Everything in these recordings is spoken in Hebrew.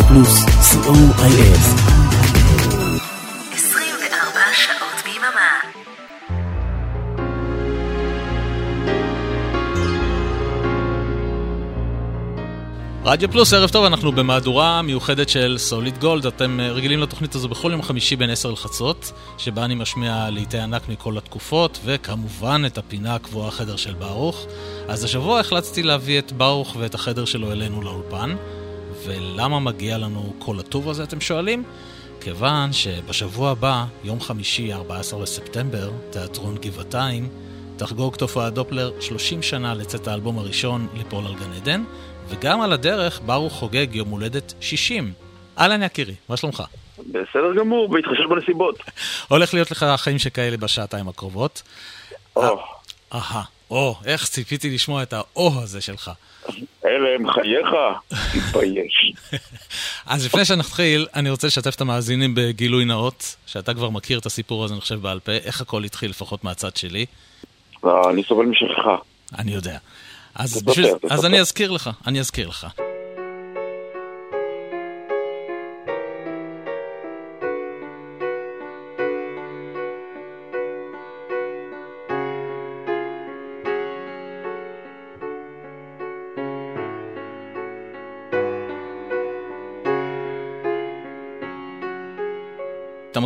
רדיו פלוס, co.il. 24 שעות ביממה. רדיו פלוס, ערב טוב, אנחנו במהדורה מיוחדת של סוליד גולד. אתם אה, רגילים לתוכנית הזו בכל יום חמישי בין 10 לחצות, שבה אני משמיע לעיתי ענק מכל התקופות, וכמובן את הפינה הקבועה חדר של ברוך. אז השבוע החלטתי להביא את ברוך ואת החדר שלו אלינו לאולפן. ולמה מגיע לנו כל הטוב הזה, אתם שואלים? כיוון שבשבוע הבא, יום חמישי, 14 בספטמבר, תיאטרון גבעתיים, תחגוג תופעת דופלר 30 שנה לצאת האלבום הראשון, ליפול על גן עדן, וגם על הדרך ברוך חוגג יום הולדת 60. אהלן יקירי, מה שלומך? בסדר גמור, בהתחשב בנסיבות. הולך להיות לך חיים שכאלה בשעתיים הקרובות. או, אהה, או, איך ציפיתי לשמוע את האו הזה שלך. אלה הם חייך, תתבייש. אז לפני שנתחיל, אני רוצה לשתף את המאזינים בגילוי נאות, שאתה כבר מכיר את הסיפור הזה, אני חושב, בעל פה, איך הכל התחיל, לפחות מהצד שלי. אני סובל משכחה. אני יודע. בשביל. אז אני אזכיר לך, אני אזכיר לך.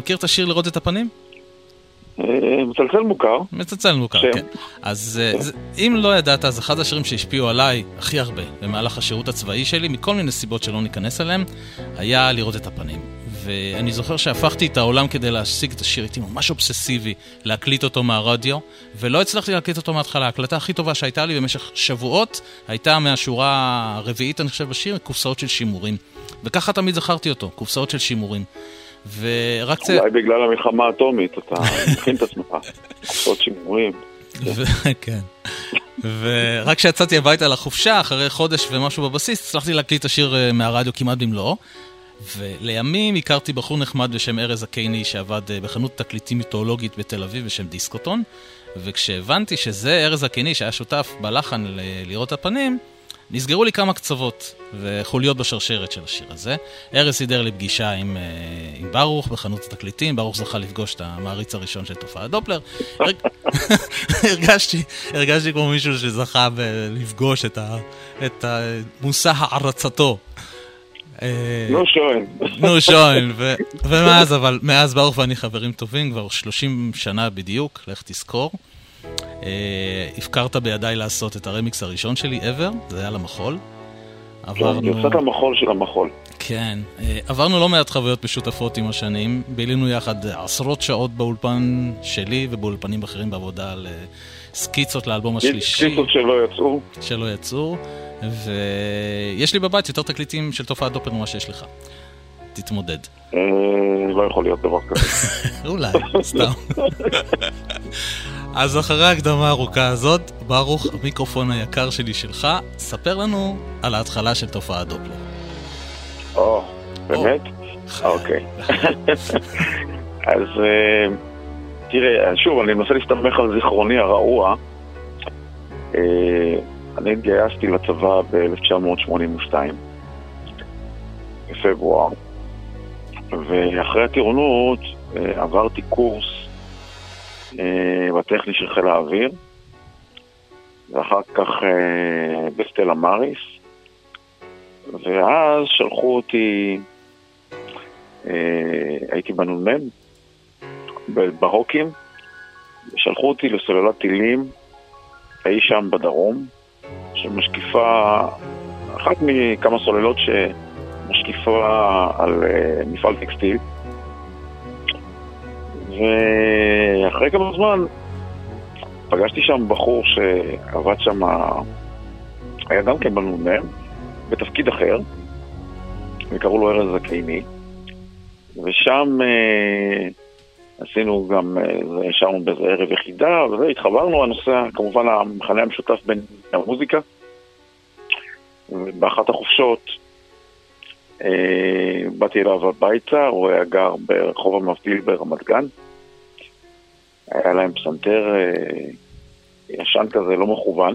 מכיר את השיר לראות את הפנים? אה, מצלצל מוכר. מצלצל מוכר, שם. כן. אז אה, זה- אם לא ידעת, אז אחד השירים שהשפיעו עליי הכי הרבה במהלך השירות הצבאי שלי, מכל מיני סיבות שלא ניכנס אליהם, היה לראות את הפנים. ואני זוכר שהפכתי את העולם כדי להשיג את השיר, הייתי ממש אובססיבי להקליט אותו מהרדיו, ולא הצלחתי להקליט אותו מההתחלה. ההקלטה הכי טובה שהייתה לי במשך שבועות, הייתה מהשורה הרביעית, אני חושב, בשיר, קופסאות של שימורים. וככה תמיד זכרתי אותו, קופסאות של שימורים. ורק זה... אולי בגלל המלחמה האטומית, אתה מכין את עצמך. קופסאות שימורים. כן. ורק כשיצאתי הביתה לחופשה, אחרי חודש ומשהו בבסיס, הצלחתי להקליט את השיר אה, מהרדיו כמעט במלואו. ולימים הכרתי בחור נחמד בשם ארז הקייני, שעבד אה, בחנות תקליטים מיתולוגית בתל אביב בשם דיסקוטון. וכשהבנתי שזה ארז הקייני, שהיה שותף בלחן לראות הפנים, נסגרו לי כמה קצוות וחוליות בשרשרת של השיר הזה. ארז סידר לי פגישה עם, אה, עם ברוך בחנות התקליטים, ברוך זכה לפגוש את המעריץ הראשון של תופעת דופלר. הרג- הרגשתי, הרגשתי כמו מישהו שזכה לפגוש את, ה, את ה, מושא הערצתו. אה, נו שואל. נו שוין, ומאז אבל, מאז ברוך ואני חברים טובים כבר 30 שנה בדיוק, לך תזכור. אה, הפקרת בידיי לעשות את הרמיקס הראשון שלי ever, זה היה למחול. כן, היא עברנו, עושה את המחול של המחול. כן, אה, עברנו לא מעט חוויות משותפות עם השנים, בילינו יחד עשרות שעות באולפן שלי ובאולפנים אחרים בעבודה על אה, סקיצות לאלבום השלישי קיצות שלא יצאו. שלא יצאו, ויש לי בבית יותר תקליטים של תופעת דופלר ממה שיש לך. תתמודד. אה, לא יכול להיות דבר כזה. אולי, סתם. אז אחרי ההקדמה הארוכה הזאת, ברוך, המיקרופון היקר שלי שלך, ספר לנו על ההתחלה של תופעת דופלר. או, באמת? אוקיי. אז אה, תראה, שוב, אני מנסה להסתמך על זיכרוני הרעוע. אה, אני התגייסתי לצבא ב-1982, בפברואר, ואחרי הטירונות אה, עברתי קורס אה, בטכני של חיל האוויר, ואחר כך אה, בסטלה מאריס, ואז שלחו אותי, הייתי בנ"מ, ב- בהוקים, ושלחו אותי לסוללת טילים אי שם בדרום, שמשקיפה, אחת מכמה סוללות שמשקיפה על אה, מפעל טקסטיל. ואחרי כמה זמן פגשתי שם בחור שעבד שם, היה גם כן בנ"מ, בתפקיד אחר, וקראו לו ארז זקייני, ושם אה, עשינו גם, אה, ישבנו באיזה ערב יחידה, וזה, התחברנו, הנושא, כמובן המכנה המשותף בין המוזיקה, ובאחת החופשות באתי אליו הביתה, הוא היה גר ברחוב המבדיל ברמת גן, היה להם פסנתר אה, ישן כזה, לא מכוון,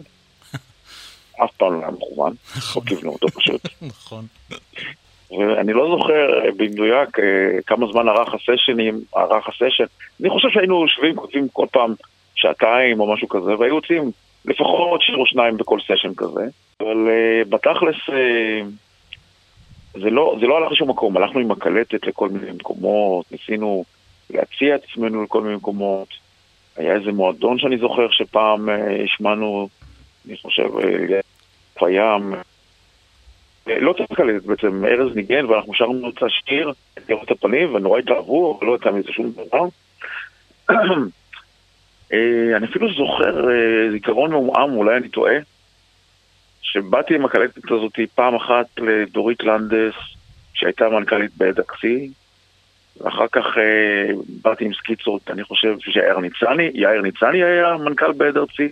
אף פעם לא היה מכוון, לא כיוונו אותו פשוט. נכון. ואני לא זוכר אה, במדויק אה, כמה זמן ארך הסשנים, ארך הסשן. אני חושב שהיינו יושבים, כותבים כל פעם שעתיים או משהו כזה, והיו יוצאים לפחות שיר או שניים בכל סשן כזה. אבל בתכלס זה, לא, זה לא הלך לשום מקום, הלכנו עם הקלטת לכל מיני מקומות, ניסינו להציע את עצמנו לכל מיני מקומות. היה איזה מועדון שאני זוכר שפעם uh, השמענו, אני חושב, uh, בים. לא צריך לקלט בעצם, ארז ניגן ואנחנו שרנו את השיר, את לראות הפנים, ונורא התלהבו, לא יצא מזה שום דבר. אני אפילו זוכר זיכרון מעומעם, אולי אני טועה, שבאתי עם הקלטת הזאת פעם אחת לדורית לנדס, שהייתה מנכ"לית בדקסי, ואחר כך אה, באתי עם סקיצות, אני חושב שיאיר ניצני, יאיר ניצני היה מנכ"ל ארצי,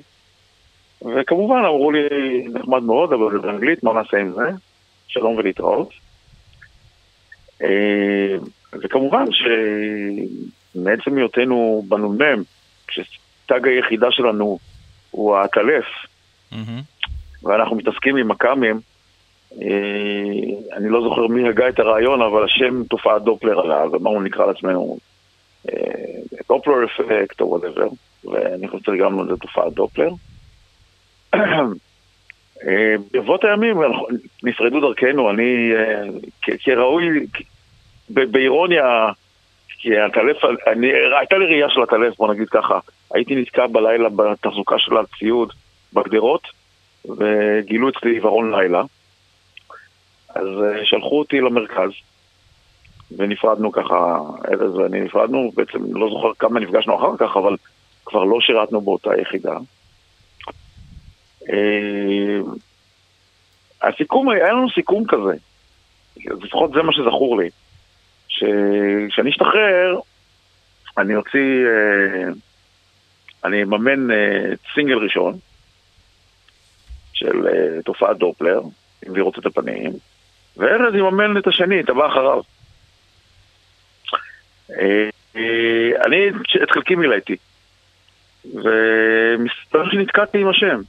וכמובן אמרו לי, נחמד מאוד, אבל זה באנגלית, מה נעשה עם זה? שלום ולהתראות. אה, וכמובן שמעצם היותנו בנ"מ, כשתג היחידה שלנו הוא העטלף, mm-hmm. ואנחנו מתעסקים עם מכ"מים, אה, אני לא זוכר מי הגה את הרעיון, אבל השם תופעת דופלר עליו, ומה הוא נקרא לעצמנו? Doppler effect או whatever, ואני חושב שגם לזה תופעת דופלר. אה, ברבות הימים נפרדו דרכנו, אני אה, כראוי, באירוניה, כי הטלף, אני, הייתה לי ראייה של הטלף, בוא נגיד ככה, הייתי נתקע בלילה בתחזוקה של הציוד בגדרות, וגילו אצלי עיוורון לילה. אז אה, שלחו אותי למרכז, ונפרדנו ככה, ארז ואני נפרדנו, בעצם לא זוכר כמה נפגשנו אחר כך, אבל כבר לא שירתנו באותה יחידה. אה, הסיכום, היה לנו סיכום כזה, לפחות זה מה שזכור לי, שכשאני אשתחרר, אני אוציא, אה, אני אממן סינגל ראשון, של uh, תופעת דופלר, עם לראות את הפנים, וארז יממן את השני, את הבא אחריו. Uh, uh, אני את חלקי מילאתי, ומסתבר שנתקעתי עם השם.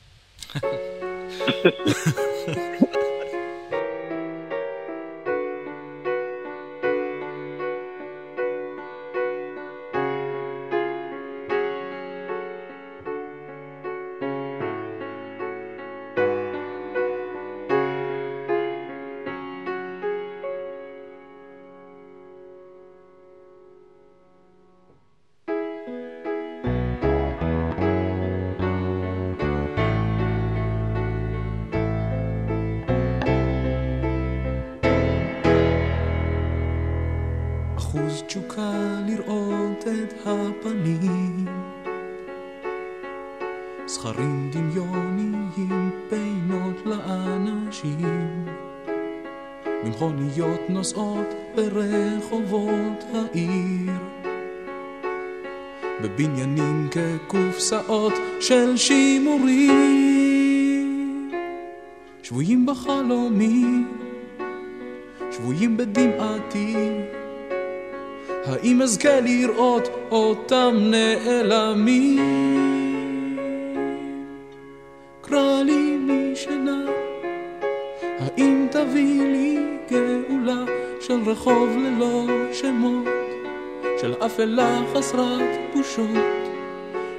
חסרת בושות?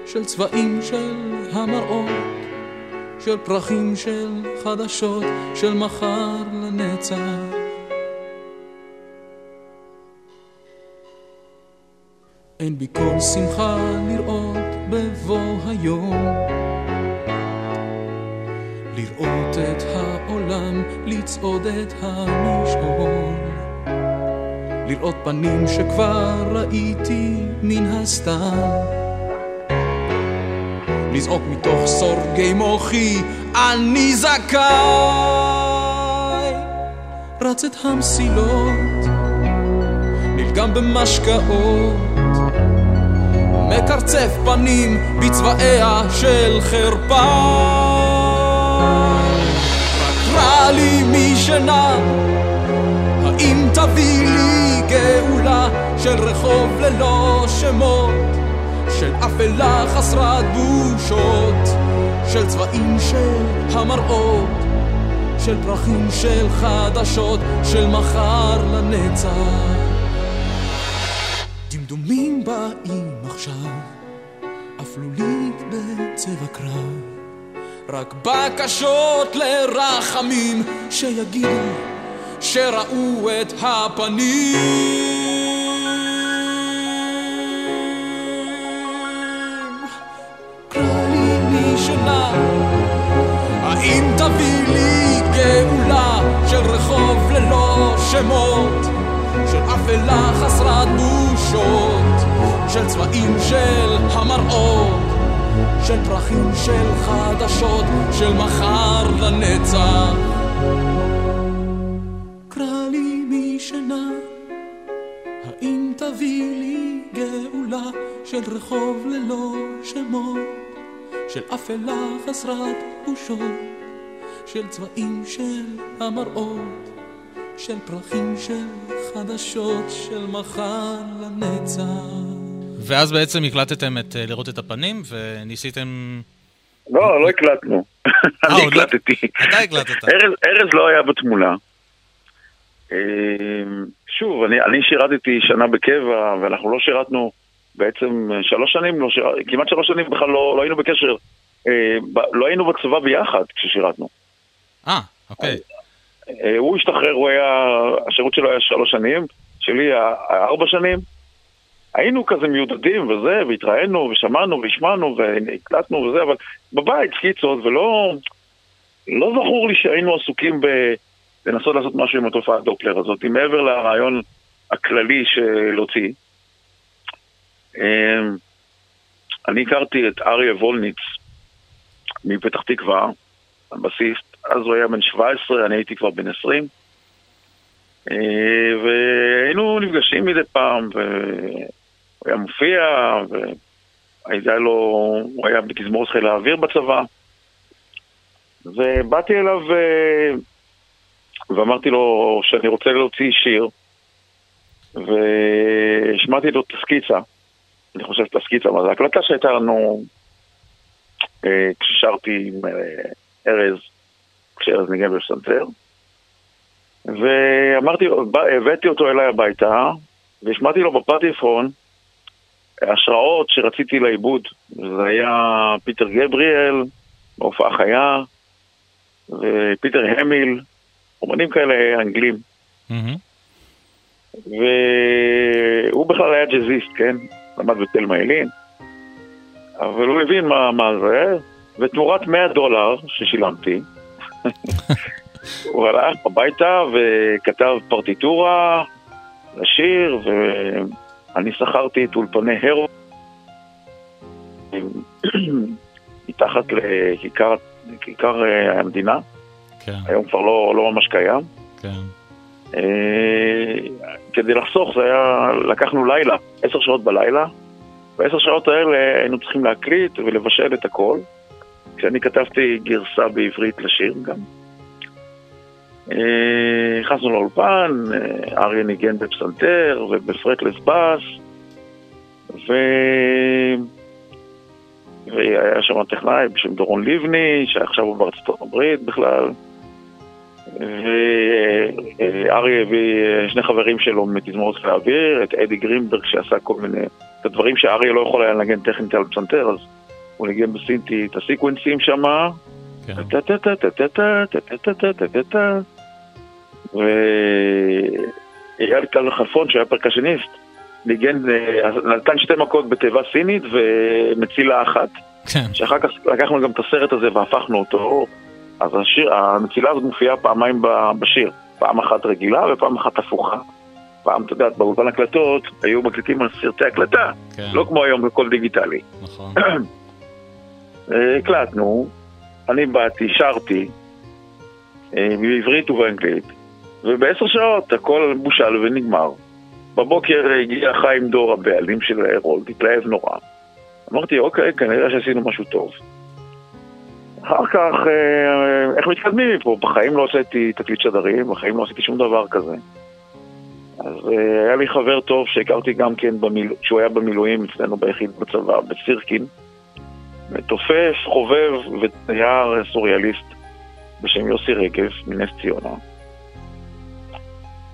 של צבעים של המראות, של פרחים של חדשות, של מחר לנצח. אין בי כל שמחה לראות בבוא היום, לראות את העולם, לצעוד את המשעול, לראות פנים שכבר ראיתי מן הסתם. לזעוק מתוך סורגי מוחי, אני זכאי. רץ את המסילות, נלגם במשקאות, מקרצף פנים בצבעיה של חרפה. רק רע לי משנה, האם תביא לי גאולה של רחוב ללא שמות? של אפלה חסרת בושות, של צבעים של המראות, של פרחים של חדשות, של מחר לנצח. דמדומים באים עכשיו, אפלולית בצבע קרב. רק בקשות לרחמים שיגידו שראו את הפנים. קרא לי משנה, האם תביא לי גאולה של רחוב ללא שמות, של אפלה חסרת בושות, של צבעים של המראות, של פרחים של חדשות, של מחר לנצח. משנה, האם תביא לי גאולה של רחוב ללא שמות, של אפלה חסרת בושות, של צבעים של המראות, של פרחים של חדשות, של מחר לנצח. ואז בעצם הקלטתם את אה, לראות את הפנים, וניסיתם... לא, לא הקלטנו. אני עוד לא- הקלטתי. אתה הקלטת. ארז לא היה בתמונה. אה, שוב, אני, אני שירתתי שנה בקבע, ואנחנו לא שירתנו בעצם אה, שלוש שנים, לא שירת, כמעט שלוש שנים בכלל לא, לא היינו בקשר, אה, ב, לא היינו בצבא ביחד כששירתנו. אה, אוקיי. אה, הוא השתחרר, הוא היה, השירות שלו היה שלוש שנים, שלי היה ארבע שנים. היינו כזה מיודדים וזה, והתראינו, ושמענו, והשמענו, והקלטנו וזה, אבל בבית סקיצות, ולא... לא זכור לי שהיינו עסוקים ב... לנסות לעשות משהו עם התופעת דופלר הזאת, מעבר לרעיון הכללי של להוציא. אמ, אני הכרתי את אריה וולניץ מפתח תקווה, הבסיסט, אז הוא היה בן 17, אני הייתי כבר בן 20. אה, והיינו נפגשים מדי פעם, והוא היה מופיע, והיה לו, הוא היה בתזמורת חיל האוויר בצבא. ובאתי אליו אה, ואמרתי לו שאני רוצה להוציא שיר, והשמעתי לו את הסקיצה. אני חושב את הסקיצה, מה זה הקלטה שהייתה לנו אה, כששרתי עם אה, ארז, כשארז ניגן בפסנתר. ואמרתי, בא- הבאתי אותו אליי הביתה, והשמעתי לו בפטיפון השראות שרציתי לעיבוד. זה היה פיטר גבריאל, בהופעה חיה, ופיטר המיל, אומנים כאלה אנגלים. והוא בכלל היה ג'אזיסט, כן? למד בתלמה ילין. אבל הוא הבין מה, מה זה, ותמורת 100 דולר ששילמתי, הוא הלך הביתה וכתב פרטיטורה לשיר, ואני שכרתי את אולפני הרו מתחת לכיכר כיכר, אה, המדינה, כן, היום כבר לא, לא ממש קיים. כן. אה, כדי לחסוך זה היה, לקחנו לילה, עשר שעות בלילה, בעשר שעות האלה היינו צריכים להקליט ולבשל את הכל. כשאני כתבתי גרסה בעברית לשיר גם. אה, נכנסנו לאולפן, אה, אריה ניגן בפסנתר ובפרקלס בס, ו... והיה שם טכנאי בשם דורון לבני, שעכשיו הוא בארצות הברית בכלל. ואריה הביא שני חברים שלו מתזמורת חיל האוויר, את אדי גרינברג שעשה כל מיני, את הדברים שאריה לא יכול היה לנגן טכנית על פסנתר, אז הוא נגן בסינטי את הסיקוונסים שם, ואייל טל חלפון שהיה פרקשניסט, ניגן, נתן שתי מכות בתיבה סינית ומצילה אחת, שאחר כך לקחנו גם את הסרט הזה והפכנו אותו. אז השיר, המצילה הזאת מופיעה פעמיים בשיר, פעם אחת רגילה ופעם אחת הפוכה. פעם, אתה יודע, באולפן הקלטות היו מקליטים על סרטי הקלטה, כן, לא כמו היום בכל דיגיטלי. נכון. הקלטנו, אני באתי, שרתי, אה, בעברית ובאנגלית, ובעשר שעות הכל בושל ונגמר. בבוקר הגיע חיים דור, הבעלים של הרולד, התלהב נורא. אמרתי, אוקיי, כנראה שעשינו משהו טוב. אחר כך, אה, איך מתקדמים מפה? בחיים לא עשיתי תקליט שדרים, בחיים לא עשיתי שום דבר כזה. אז אה, היה לי חבר טוב שהכרתי גם כן, במיל... שהוא היה במילואים אצלנו ביחיד בצבא, בסירקין. מתופף, חובב ותייר סוריאליסט. בשם יוסי רגב, מנס ציונה.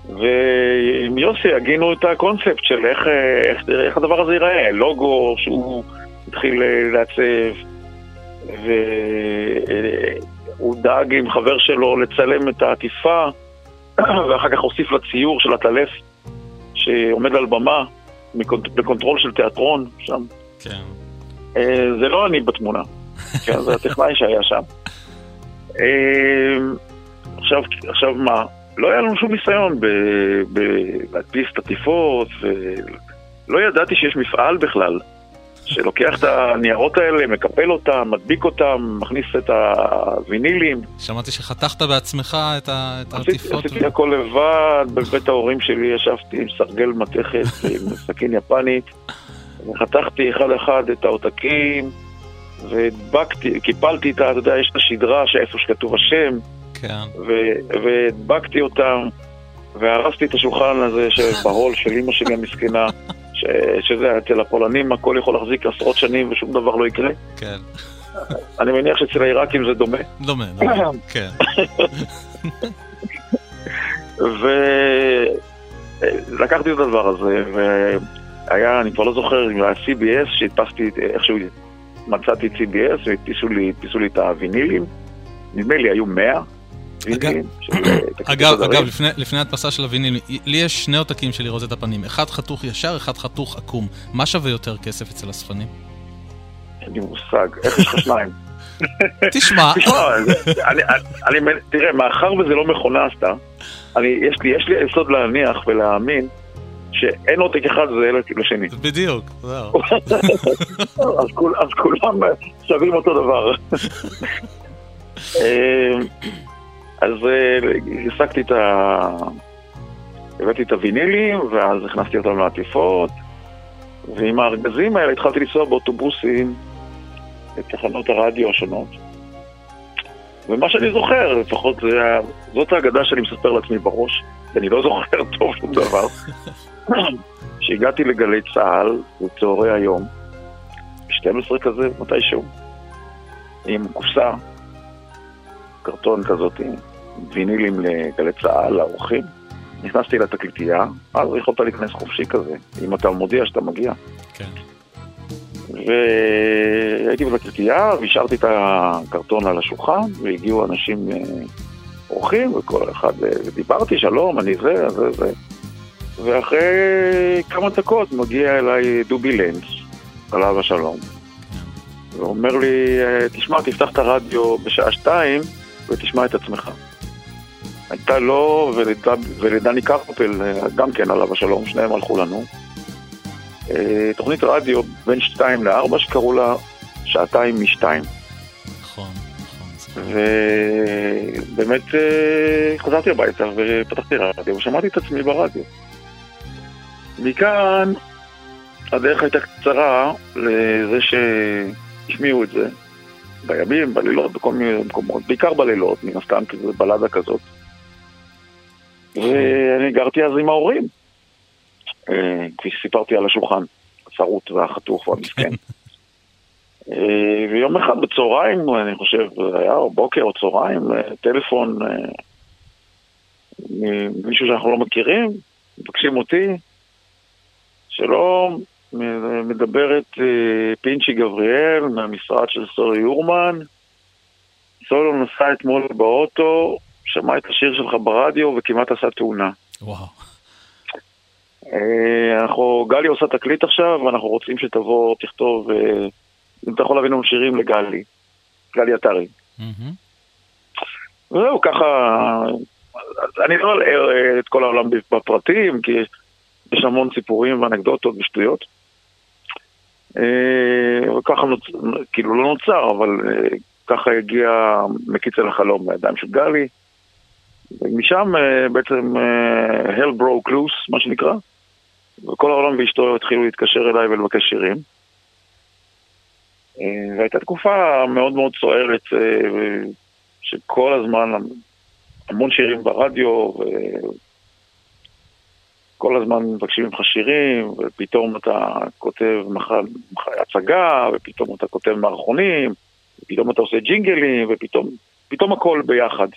ועם יוסי הגינו את הקונספט של איך, איך, איך הדבר הזה ייראה, לוגו שהוא התחיל לעצב, והוא דאג עם חבר שלו לצלם את העטיפה, ואחר כך הוסיף לציור של העטלף שעומד על במה, ב control של תיאטרון שם. כן. אה, זה לא אני בתמונה, כן, זה הטכנאי שהיה שם. אה, עכשיו, עכשיו מה? לא היה לנו שום ניסיון בלהדפיס את עטיפות, ולא ידעתי שיש מפעל בכלל, שלוקח את הניירות האלה, מקפל אותם, מדביק אותם, מכניס את הווינילים. שמעתי שחתכת בעצמך את העטיפות. עשיתי הכל לבד, בבית ההורים שלי ישבתי עם סרגל מתכת, עם סכין יפנית, וחתכתי אחד-אחד את העותקים, והדבקתי, קיפלתי את ה... אתה יודע, יש את השדרה שאיפה שכתוב השם. כן. והדבקתי אותם, והרסתי את השולחן הזה בהול של אימא שלי המסכנה, ש... שזה, אצל הפולנים הכל יכול להחזיק עשרות שנים ושום דבר לא יקרה. כן. אני מניח שאצל העיראקים זה דומה. דומה, דומה, כן. ולקחתי את הדבר הזה, והיה, אני כבר לא זוכר אם היה CBS, שהדפסתי איכשהו, מצאתי CBS, והדפיסו לי את הווינילים. נדמה לי היו 100, אגב, אגב, לפני ההדפסה של הוויניל, לי יש שני עותקים של לראות את הפנים. אחד חתוך ישר, אחד חתוך עקום. מה שווה יותר כסף אצל הספנים? אין לי מושג. איך יש לך שניים? תשמע. תראה, מאחר וזה לא מכונה עשתה, יש לי יסוד להניח ולהאמין שאין עותק אחד זה לשני. בדיוק, זהו. אז כולם שווים אותו דבר. אה, אז הסקתי את ה... הבאתי את הווינילים, ואז הכנסתי אותם לעטיפות, ועם הארגזים האלה התחלתי לנסוע באוטובוסים לתחנות הרדיו השונות. ומה שאני זוכר, לפחות זה, זאת האגדה שאני מספר לעצמי בראש, כי אני לא זוכר טוב שום דבר. כשהגעתי לגלי צה"ל, בצהרי היום, ב-12 כזה, מתישהו, עם קופסה קרטון כזאת, וינילים לגלי צה"ל, לאורחים. נכנסתי לתקליטייה, אז יכולת להיכנס חופשי כזה, אם אתה מודיע שאתה מגיע. כן. והייתי בתקליטייה, והשארתי את הקרטון על השולחן, והגיעו אנשים אה, אורחים, וכל אחד, ודיברתי, אה, שלום, אני זה, זה, זה. ואחרי כמה דקות מגיע אליי דובי לנץ, עליו השלום, כן. ואומר לי, אה, תשמע, תפתח את הרדיו בשעה שתיים, ותשמע את עצמך. הייתה לו ולדני קרפל, גם כן עליו השלום, שניהם הלכו לנו. אה, תוכנית רדיו בין שתיים לארבע שקראו לה שעתיים משתיים. נכון, נכון. ובאמת אה, חזרתי הביתה ופתחתי רדיו ושמעתי את עצמי ברדיו. מכאן הדרך הייתה קצרה לזה שהשמיעו את זה. בימים, בלילות, בכל מיני מקומות, בעיקר בלילות, מן הסתם, כי זו בלדה כזאת. ואני גרתי אז עם ההורים, אה, כפי שסיפרתי על השולחן, הצרוט והחתוך והמסכן. אה, ויום אחד בצהריים, אני חושב, היה או בוקר או צהריים, אה, טלפון ממישהו שאנחנו לא מכירים, מבקשים אותי, שלום, מדברת פינצ'י גבריאל מהמשרד של סורי יורמן. סולו נסע אתמול באוטו, שמע את השיר שלך ברדיו וכמעט עשה תאונה. וואו. אה, אנחנו, גלי עושה תקליט עכשיו, ואנחנו רוצים שתבוא, תכתוב, אה, אם אתה יכול להביא לנו שירים לגלי, גלי עטרי. וזהו, ככה, אני לא אלאה את כל העולם בפרטים, כי יש המון סיפורים ואנקדוטות ושטויות. אה, וככה נוצר, כאילו לא נוצר, אבל ככה הגיע מקיץ אל החלום של גלי. ומשם אה, בעצם hell broke loose, מה שנקרא, וכל העולם ואשתו התחילו להתקשר אליי ולבקש שירים. והייתה תקופה מאוד מאוד סוערת, שכל הזמן המון שירים ברדיו, כל הזמן מבקשים ממך שירים, ופתאום אתה כותב הצגה, ופתאום אתה כותב מערכונים, ופתאום אתה עושה ג'ינגלים, ופתאום פתאום הכל ביחד.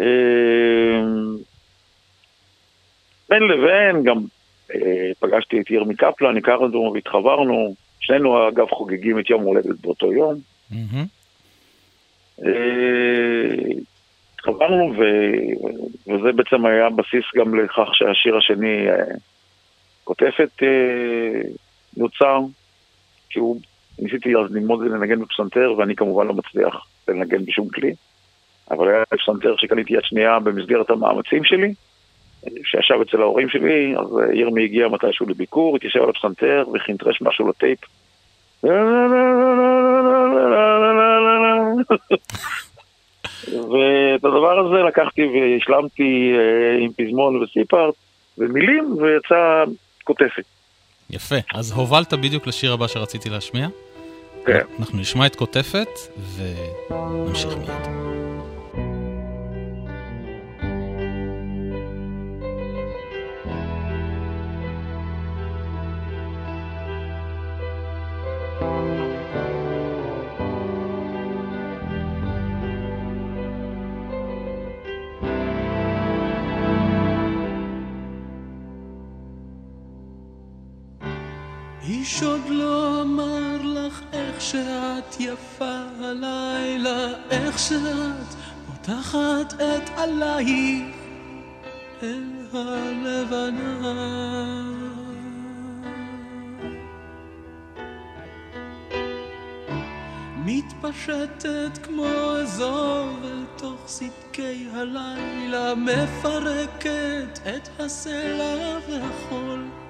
אה, בין לבין גם אה, פגשתי את ירמי קפלן, הכרנו והתחברנו, שנינו אגב חוגגים את יום הולדת באותו יום. אה, התחברנו, ו- וזה בעצם היה בסיס גם לכך שהשיר השני, אה, כותפת, נוצר, כי הוא, ניסיתי אז ללמוד לנגן בפסנתר, ואני כמובן לא מצליח לנגן בשום כלי, אבל היה פסנתר שקניתי יד שנייה במסגרת המאמצים שלי, שישב אצל ההורים שלי, אז אה, ירמי הגיע מתישהו לביקור, התיישב על הפסנתר וחינטרש משהו לטייפ. ואת הדבר הזה לקחתי והשלמתי אה, עם פזמון וסיפארט ומילים, ויצא כותפת. יפה. אז הובלת בדיוק לשיר הבא שרציתי להשמיע. כן. אנחנו נשמע את כותפת ונמשיך מיד. איש עוד לא אמר לך איך שאת יפה הלילה, איך שאת פותחת את עלייך אל הלבנה. מתפשטת כמו אזור אל תוך סדקי הלילה, מפרקת את הסלע והחול.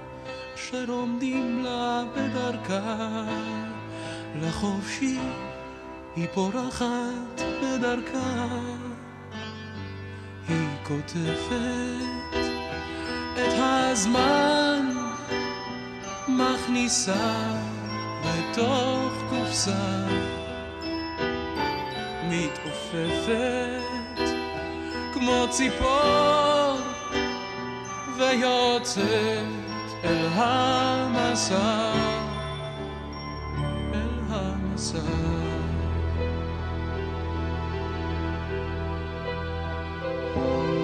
אשר עומדים לה בדרכה. לחופשי היא פורחת בדרכה. היא כותבת את הזמן מכניסה לתוך קופסה. מתעופפת כמו ציפור ויוצאת אל המסע, אל המסע. איש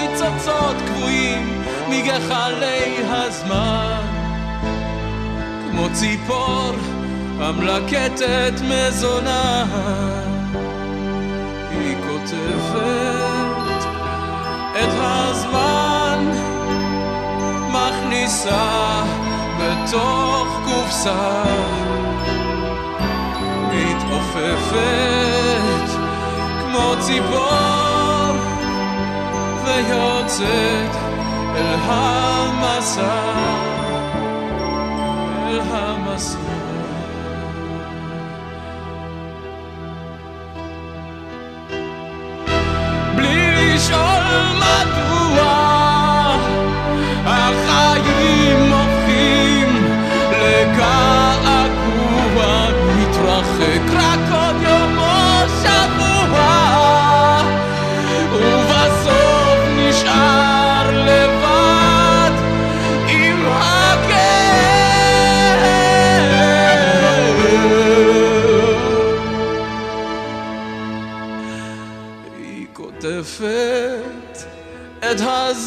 ניצוצות קבועים מגחלי הזמן. כמו ציפור המלקטת מזונה, היא כותבת את הזמן, מכניסה בתוך קופסה, מתעופפת כמו ציפור, ויוצאת אל המסע, אל המסע. בלי לשאול מדוע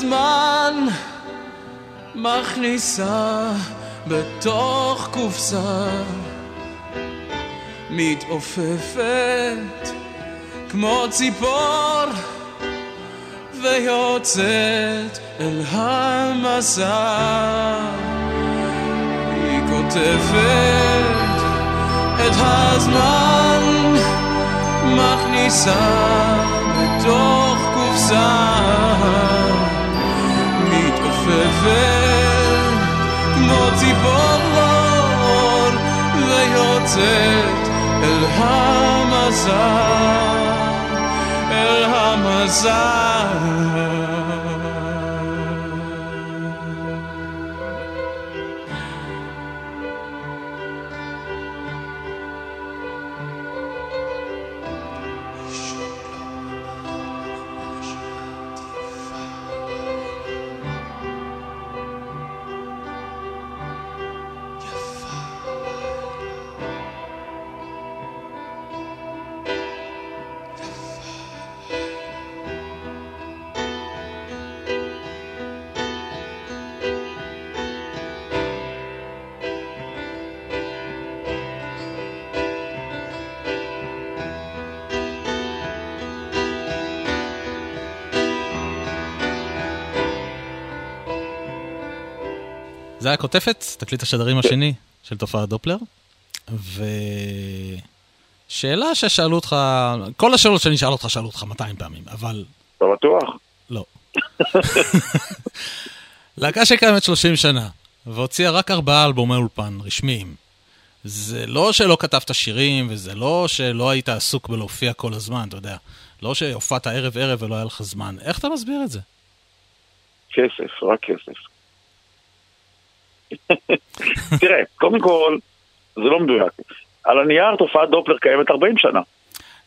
הזמן, מכניסה בתוך קופסה, מתעופפת כמו ציפור, ויוצאת אל המסע. היא כותבת את הזמן, מכניסה בתוך קופסה, מתעופפת כמו ציפור ויוצאת אל המזל, אל המזל. היה כותפת, תקליט השדרים השני של תופעת דופלר. ושאלה ששאלו אותך, כל השאלות שאני אשאל אותך שאלו אותך 200 פעמים, אבל אתה בטוח? לא. להקה שקיימת 30 שנה, והוציאה רק ארבעה אלבומי אולפן רשמיים. זה לא שלא כתבת שירים, וזה לא שלא היית עסוק בלהופיע כל הזמן, אתה יודע. לא שהופעת ערב ערב ולא היה לך זמן. איך אתה מסביר את זה? כסף, רק כסף. תראה, קודם כל, זה לא מדויק. על הנייר תופעת דופלר קיימת 40 שנה.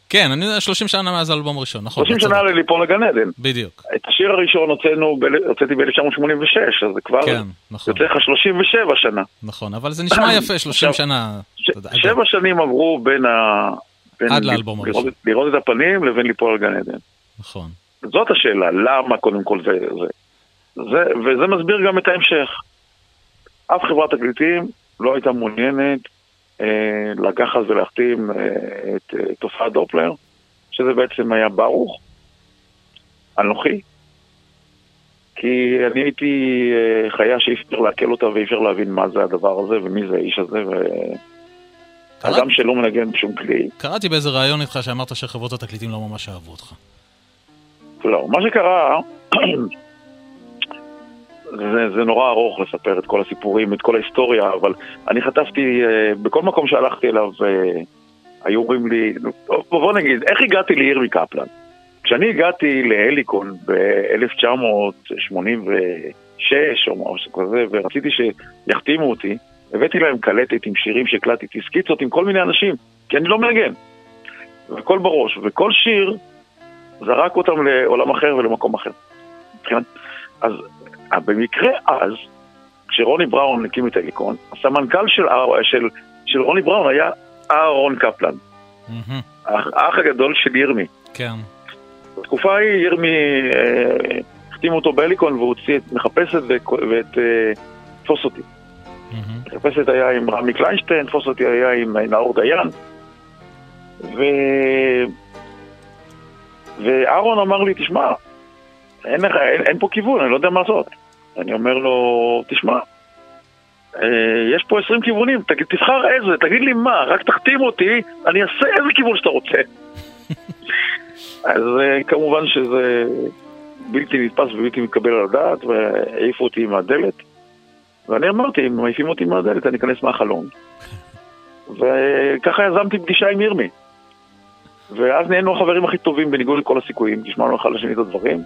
כן, אני יודע 30 שנה מאז האלבום הראשון, נכון. 30 אתה שנה. לליפול לגן עדן. בדיוק. את השיר הראשון הוצאנו, הוצאתי ב-1986, אז זה כבר כן, נכון. יוצא לך 37 שנה. נכון, אבל זה נשמע יפה, 30 עכשיו, שנה. שבע שנים עברו בין ה... בין עד לאלבום הראשון. לראות את הפנים לבין ליפול על גן עדן. נכון. זאת השאלה, למה קודם כל זה, זה, זה, וזה מסביר גם את ההמשך. אף חברת תקליטים לא הייתה מעוניינת אה, לקחת ולהחתים אה, את אה, תופעת דופלר, שזה בעצם היה ברוך, אנוכי, כי אני הייתי אה, חיה שאי אפשר לעכל אותה ואי אפשר להבין מה זה הדבר הזה ומי זה האיש הזה, ואדם שלא מנגן בשום כלי. קראתי באיזה ראיון איתך שאמרת שחברות התקליטים לא ממש אהבו אותך. לא, מה שקרה, זה, זה נורא ארוך לספר את כל הסיפורים, את כל ההיסטוריה, אבל אני חטפתי, אה, בכל מקום שהלכתי אליו, אה, היו אומרים לי, בוא, נגיד, איך הגעתי לירמי קפלן? כשאני הגעתי להליקון ב-1986 או משהו כזה, ורציתי שיחתימו אותי, הבאתי להם קלטת עם שירים שהקלטתי, סקיצות עם כל מיני אנשים, כי אני לא מנגן. והכל בראש, וכל שיר זרק אותם לעולם אחר ולמקום אחר. אז במקרה אז, כשרוני בראון הקים את הליקון, הסמנכ"ל של, של, של רוני בראון היה אהרון קפלן, מהמם, האח, הגדול של ירמי. כן. בתקופה ההיא ירמי אה, החתימו אותו בהליקון והוא הוציא את מחפשת ואת, אה, תפוס אותי. מהמם. מחפשת היה עם רמי קליינשטיין, תפוס אותי היה עם אה, נאור דיין. ו... ואהרון אמר לי, תשמע, אין, אין, אין פה כיוון, אני לא יודע מה לעשות. אני אומר לו, תשמע, אה, יש פה 20 כיוונים, תגיד, תבחר איזה, תגיד לי מה, רק תחתים אותי, אני אעשה איזה כיוון שאתה רוצה. אז אה, כמובן שזה בלתי נתפס ובלתי מתקבל על הדעת, והעיפו אותי מהדלת. ואני אמרתי, אם מעיפים אותי מהדלת, אני אכנס מהחלון. וככה יזמתי פגישה עם ירמי. ואז נהיינו החברים הכי טובים בניגוד לכל הסיכויים, תשמענו אחד לשני את הדברים.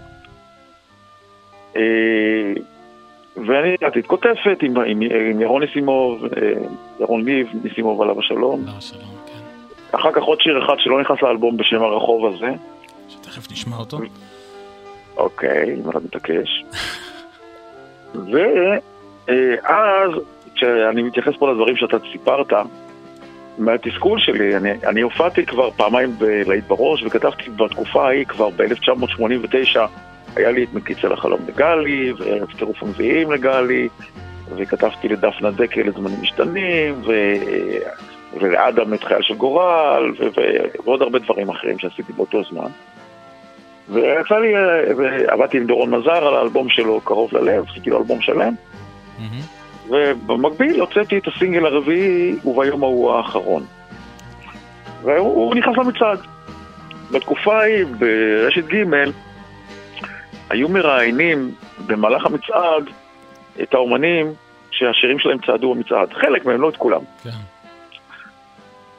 אה, ואני את כותפת עם, עם, עם ירון ניסימוב, אה, ירון ניב, ניסימוב עליו השלום. לא, שלום, כן. אחר כך עוד שיר אחד שלא נכנס לאלבום בשם הרחוב הזה. שתכף נשמע אותו. אוקיי, אם אתה מתעקש. ואז, כשאני מתייחס פה לדברים שאתה סיפרת, מהתסכול שלי, אני, אני הופעתי כבר פעמיים בלהיט בראש, וכתבתי בתקופה ההיא, כבר ב-1989, היה לי את מקיצה לחלום לגלי, וערב טירוף הנביאים לגלי, וכתבתי לדפנה דקל לזמנים משתנים, ו... ולאדם את חייל של גורל, ו... ועוד הרבה דברים אחרים שעשיתי באותו זמן. ויצא לי, ועבדתי עם דורון מזר על האלבום שלו, קרוב ללב, עשיתי לו אלבום שלם, מהמם. ובמקביל הוצאתי את הסינגל הרביעי, וביום ההוא האחרון. והוא הוא נכנס למצעד. בתקופה ההיא, ברשת ג', היו מראיינים במהלך המצעד את האומנים שהשירים שלהם צעדו במצעד. חלק מהם, לא את כולם. כן.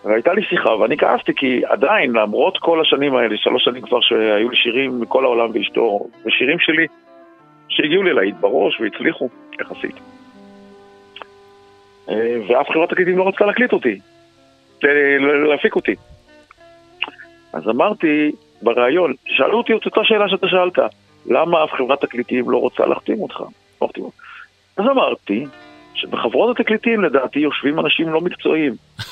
והייתה לי שיחה, ואני כעסתי, כי עדיין, למרות כל השנים האלה, שלוש שנים כבר שהיו לי שירים מכל העולם ואשתו, ושירים שלי שהגיעו לי להיט בראש והצליחו, יחסית. אה, ואף חברת תקליטים לא רצתה להקליט אותי, להפיק אותי. אז אמרתי בריאיון, שאלו אותי את אותה שאלה שאתה שאלת, למה אף חברת תקליטים לא רוצה להחתים אותך? אז אמרתי שבחברות התקליטים לדעתי יושבים אנשים לא מקצועיים.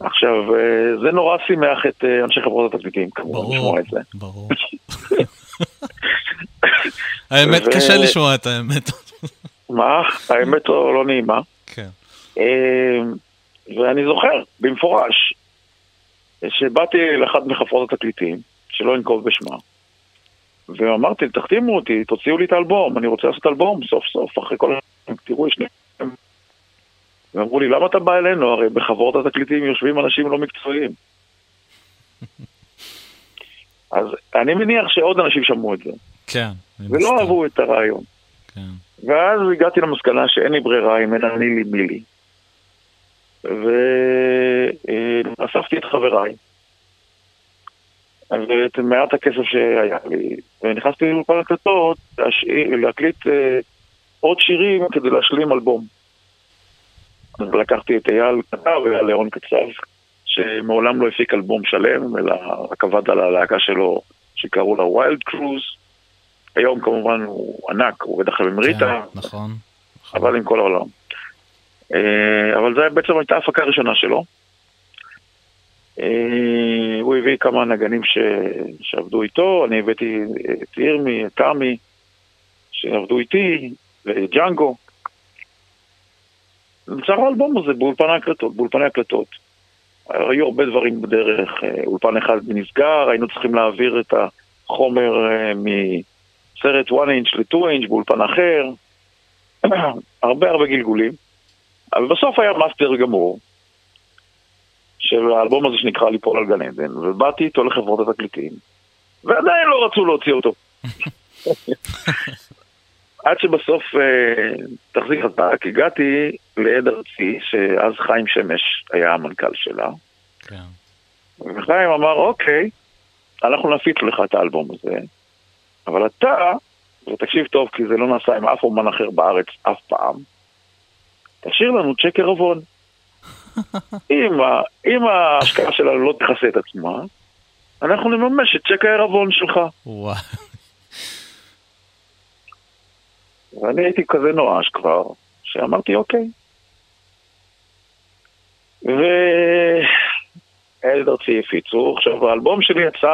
עכשיו, אה, זה נורא שימח את אה, אנשי חברות התקליטים, כמובן, לשמוע את זה. ברור. האמת, קשה לשמוע את האמת. מה? האמת לא לא נעימה. כן. אה, ואני זוכר, במפורש, שבאתי לאחד מחברות התקליטים, שלא אנקוב בשמה, ואמרתי, תחתימו אותי, תוציאו לי את האלבום, אני רוצה לעשות אלבום סוף סוף, אחרי כל השנים, תראו, יש לי... ואמרו לי, למה אתה בא אלינו? הרי בחברות התקליטים יושבים אנשים לא מקצועיים. אז אני מניח שעוד אנשים שמעו את זה, כן. ולא הסתם. אהבו את הרעיון. כן. ואז הגעתי למסקנה שאין לי ברירה אם אין אני לי מי לי. ואספתי את חבריי, ואת מעט הכסף שהיה לי, ונכנסתי לאולפן הקלטות להקליט אה, עוד שירים כדי להשלים אלבום. אז לקחתי את אייל קטר ואייל לירון קצב, שמעולם לא הפיק אלבום שלם, אלא רק עבד על הלהקה שלו שקראו לה ויילד קרוז. היום כמובן הוא ענק, הוא עובד עכשיו עם ריטה, כן, נכון. נכון. אבל עם כל העולם. אה, אבל זו בעצם הייתה ההפקה הראשונה שלו. אה, הוא הביא כמה נגנים ש... שעבדו איתו, אני הבאתי את ירמי, את תמי, שעבדו איתי, וג'אנגו. נוצר האלבום הזה באולפן ההקלטות, באולפני הקלטות. היו הרבה דברים בדרך, אה, אולפן אחד נסגר, היינו צריכים להעביר את החומר אה, מסרט 1 אינץ' ל-2 אינץ' באולפן אחר. הרבה הרבה גלגולים, אבל בסוף היה מאסטר גמור של האלבום הזה שנקרא ליפול לגן עדן, ובאתי איתו לחברות התקליטים, ועדיין לא רצו להוציא אותו. עד שבסוף, אה, תחזיק חזק, הגעתי להד ארצי, שאז חיים שמש היה המנכ"ל שלה, כן. וחיים אמר, אוקיי, אנחנו נפיץ לך את האלבום הזה, אבל אתה, ותקשיב טוב כי זה לא נעשה עם אף אומן אחר בארץ אף פעם, תשאיר לנו צ'ק ערבון. אם, ה- אם ההשקעה שלנו לא תכסה את עצמה, אנחנו נממש את צ'ק הערבון שלך. ואני הייתי כזה נואש כבר, שאמרתי אוקיי. והילד ארצי הפיצו. עכשיו, האלבום שלי יצא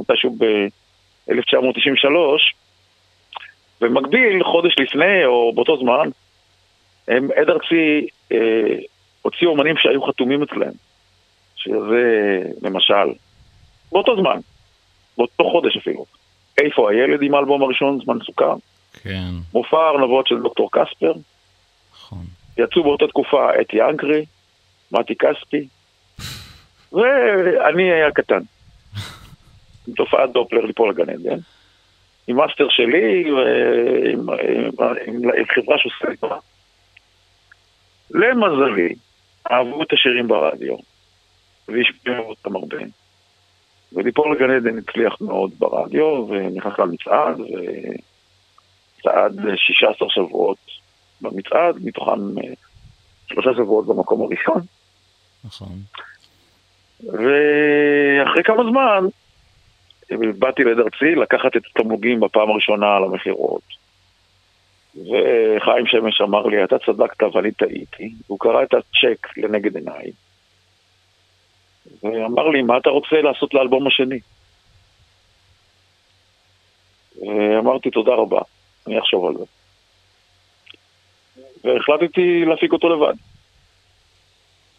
מתישהו ב-1993, במקביל, חודש לפני, או באותו זמן, עד ארצי אה, הוציאו אומנים שהיו חתומים אצלם. שזה, למשל, באותו זמן, באותו חודש אפילו. איפה הילד עם האלבום הראשון, זמן סוכר? כן, מופע הארנבות של דוקטור קספר, נכון. יצאו באותה תקופה אתי אנקרי, מתי כספי, ואני היה קטן. עם תופעת דופלר ליפול לגן עדן, עם מאסטר שלי, ועם, עם, עם, עם חברה שעושה איתה. למזלי, אהבו את השירים ברדיו, והשמיעו אותם הרבה. וליפול לגן עדן הצליח מאוד ברדיו, ונכנס למצעד, וצעד 16 שבועות במצעד, מתוכם אה, שלושה שבועות במקום הראשון. נכון. ואחרי כמה זמן באתי לעד ארצי לקחת את התמלוגים בפעם הראשונה על המכירות. וחיים שמש אמר לי, אתה צדקת ואני טעיתי. הוא קרא את הצ'ק לנגד עיניי. ואמר לי, מה אתה רוצה לעשות לאלבום השני? ואמרתי, תודה רבה, אני אחשוב על זה. והחלטתי להפיק אותו לבד.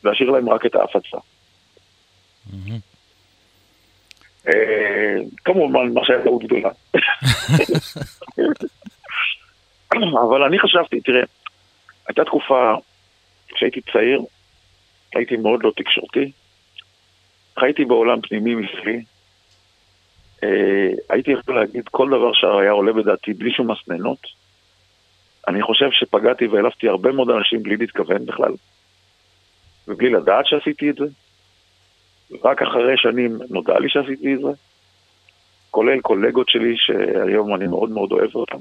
להשאיר להם רק את ההפצה. אה, כמובן, מה שהיה טעות גדולה. אבל אני חשבתי, תראה, הייתה תקופה, כשהייתי צעיר, הייתי מאוד לא תקשורתי, חייתי בעולם פנימי משלי, אה, הייתי יכול להגיד כל דבר שהיה עולה בדעתי בלי שום מסננות. אני חושב שפגעתי והעלפתי הרבה מאוד אנשים בלי להתכוון בכלל, ובלי לדעת שעשיתי את זה. רק אחרי שנים נודע לי שעשיתי את זה, כולל קולגות שלי שהיום אני מאוד מאוד אוהב אותם.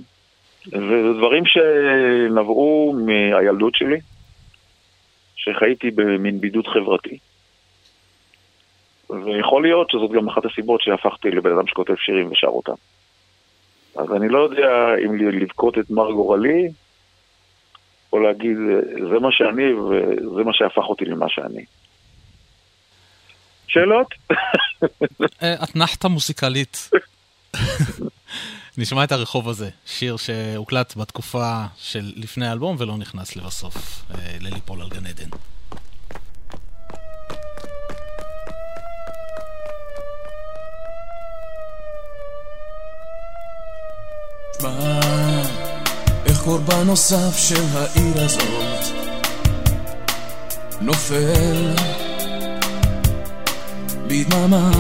וזה דברים שנבעו מהילדות שלי, שחייתי במין בידוד חברתי. ויכול להיות שזאת גם אחת הסיבות שהפכתי לבן אדם שכותב שירים ושר אותם. אז אני לא יודע אם לבכות את מר גורלי, או להגיד, זה מה שאני וזה מה שהפך אותי למה שאני. שאלות? אה, אתנחתה מוזיקלית. נשמע את הרחוב הזה, שיר שהוקלט בתקופה של לפני האלבום ולא נכנס לבסוף אה, לליפול על גן עדן. מה, איך קורבן נוסף של העיר הזאת נופל בדממה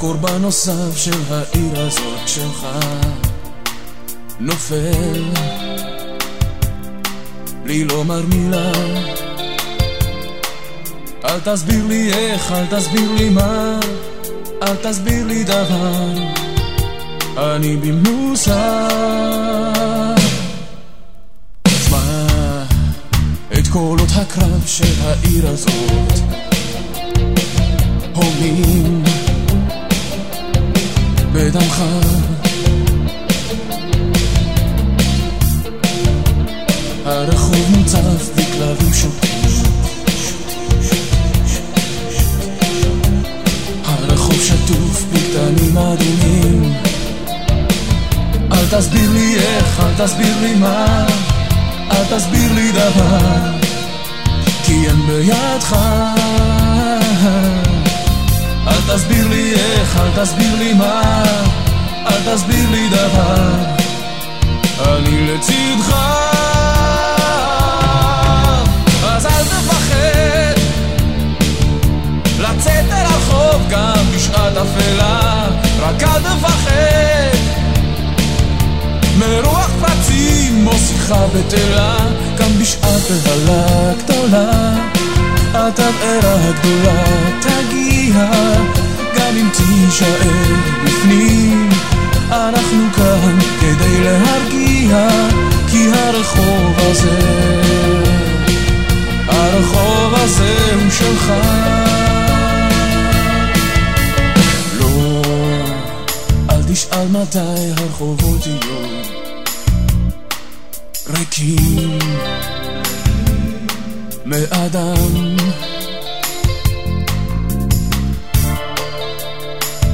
קורבן נוסף של העיר הזאת שלך נופל. בלי לומר מילה. אל תסביר לי איך, אל תסביר לי מה אל תסביר לי דבר, אני במנוסה. שמע את קולות הקרב של העיר הזאת, הומים בדמך. הרחוב מוצף בכלבים שוטים שטוף בקטנים אדומים אל תסביר לי איך, אל תסביר לי מה אל תסביר לי דבר כי אין בידך תסביר לי איך, אל תסביר לי מה אל תסביר לי דבר. אני לצדך אז אל תפחד. לצאת אל הרחוב גם בשעת אפלה, רק אל תפחד. מרוח פרצים או שיחה בטלה, גם בשעת בהלה גדולה, התבערה הגדולה תגיע, גם אם תישאר בפנים, אנחנו כאן כדי להרגיע, כי הרחוב הזה, הרחוב הזה הוא שלך. תשאל מתי הרחובות יהיו ריקים מאדם.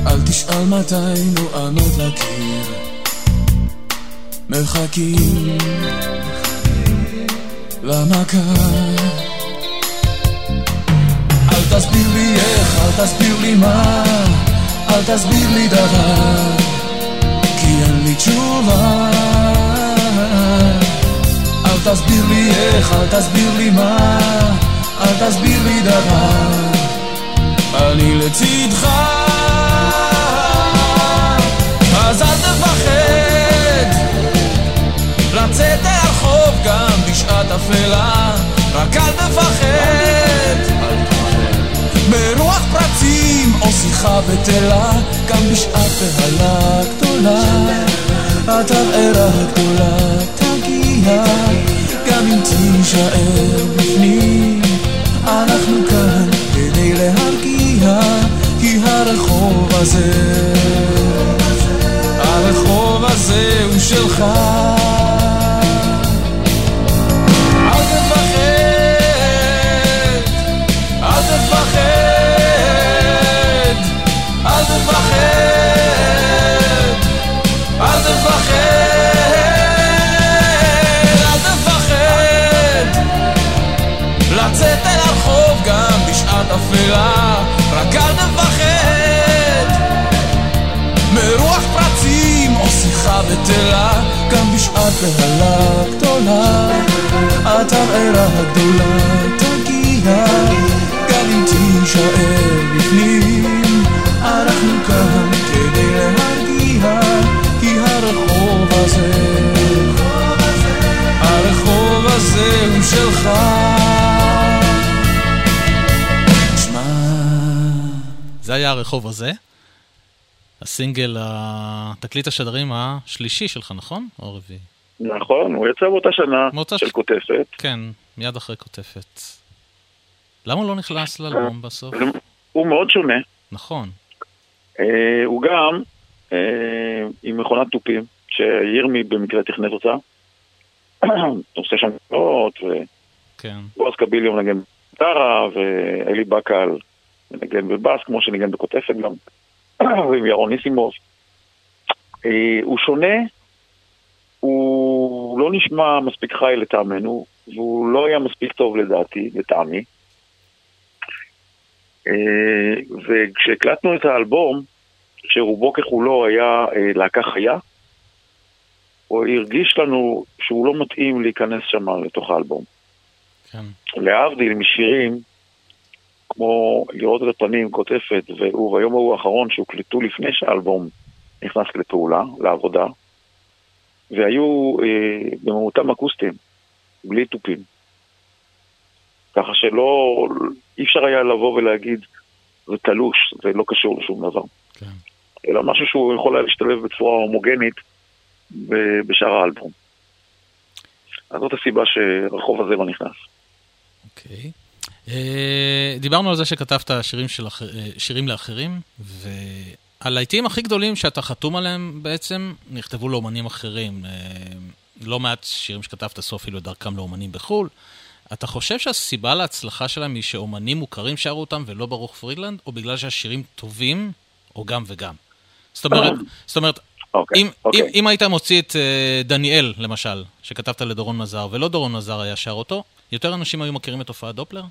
אל תשאל מתי נוענות לקיר. מחכים למכה אל תסביר לי איך, אל תסביר לי מה אל תסביר לי דבר, כי אין לי תשובה. תסביר לי איך, אל תסביר לי מה, אל תסביר לי דבר, אני לצדך. אז אל תפחד לצאת אל הרחוב גם בשעת אפלה, רק אל תפחד. ברוח פרצים או שיחה בטלה, גם בשעת בהלה גדולה. התבערה הגדולה תגיע, גם אם תישאר בפנים. אנחנו כאן כדי להרגיע, כי הרחוב הזה, הרחוב הזה הוא שלך. אל תפחד מרוח פרצים או שיחה בטלה, גם בשעת בהלה גדולה, התבערה הגדולה תגיע, גם אם תהיה להישאר בפנים, אנחנו כאן כדי להרגיע, כי הרחוב הזה, הרחוב הזה הוא שלך. היה הרחוב הזה. הסינגל, תקליט השדרים השלישי שלך, נכון? או הרביעי? נכון, הוא יצא באותה שנה מאותה של ש- כותפת. כן, מיד אחרי כותפת. למה הוא לא נכנס לאלבום בסוף? הוא מאוד שונה. נכון. אה, הוא גם אה, עם מכונת תופים, שירמי במקרה תכנת אותה. עושה שם כן. ובועז קביליו מנגן בגיטרה, ואלי בקל מנגן בבאס, כמו שניגן בכותפת גם, ועם ירון ניסימוב. אה, הוא שונה, הוא לא נשמע מספיק חי לטעמנו, והוא לא היה מספיק טוב לדעתי, לטעמי. אה, וכשהקלטנו את האלבום, שרובו ככולו היה אה, להקה חיה, הוא הרגיש לנו שהוא לא מתאים להיכנס שם לתוך האלבום. כן. להבדיל משירים כמו לראות את הפנים, כותפת, וביום ההוא האחרון שהוקלטו לפני שהאלבום נכנס לפעולה, לעבודה, והיו אה, במהותם אקוסטיים, בלי תופים. ככה שלא, אי אפשר היה לבוא ולהגיד, זה תלוש, זה לא קשור לשום דבר. כן. אלא משהו שהוא יכול היה להשתלב בצורה הומוגנית בשאר האלבום. אז זאת הסיבה שהרחוב הזה לא נכנס. אוקיי. אה, דיברנו על זה שכתבת שירים, של אחר, אה, שירים לאחרים, והלהיטים הכי גדולים שאתה חתום עליהם בעצם נכתבו לאומנים אחרים. אה, לא מעט שירים שכתבת סופי לדרכם לאומנים בחו"ל. אתה חושב שהסיבה להצלחה שלהם היא שאומנים מוכרים שרו אותם ולא ברוך פרידלנד, או בגלל שהשירים טובים, או גם וגם? זאת אומרת, זאת אומרת אוקיי, אם, אוקיי. אם, אם היית מוציא את אה, דניאל, למשל, שכתבת לדורון מזר, ולא דורון מזר היה שר אותו, יותר אנשים היו מכירים את הופעת דופלר?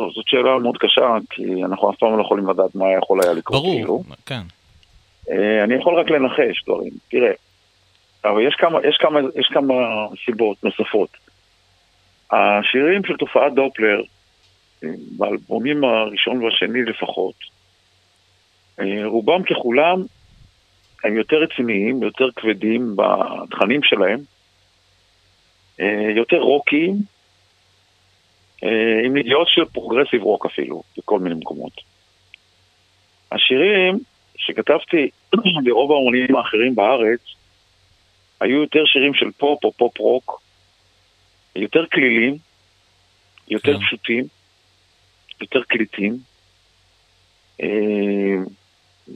טוב, זאת שאלה מאוד קשה, כי אנחנו אף פעם לא יכולים לדעת מה יכול היה לקרות. ברור, כאילו. כן. אה, אני יכול רק לנחש דברים. תראה, אבל יש כמה, יש כמה, יש כמה סיבות נוספות. השירים של תופעת דופלר, באלבומים הראשון והשני לפחות, אה, רובם ככולם הם יותר רציניים, יותר כבדים בתכנים שלהם, אה, יותר רוקיים, עם נגיעות של progressive rock אפילו, בכל מיני מקומות. השירים שכתבתי לרוב האמנים האחרים בארץ, היו יותר שירים של פופ או פופ רוק, יותר כלילים, יותר כן. פשוטים, יותר קליטים. אה,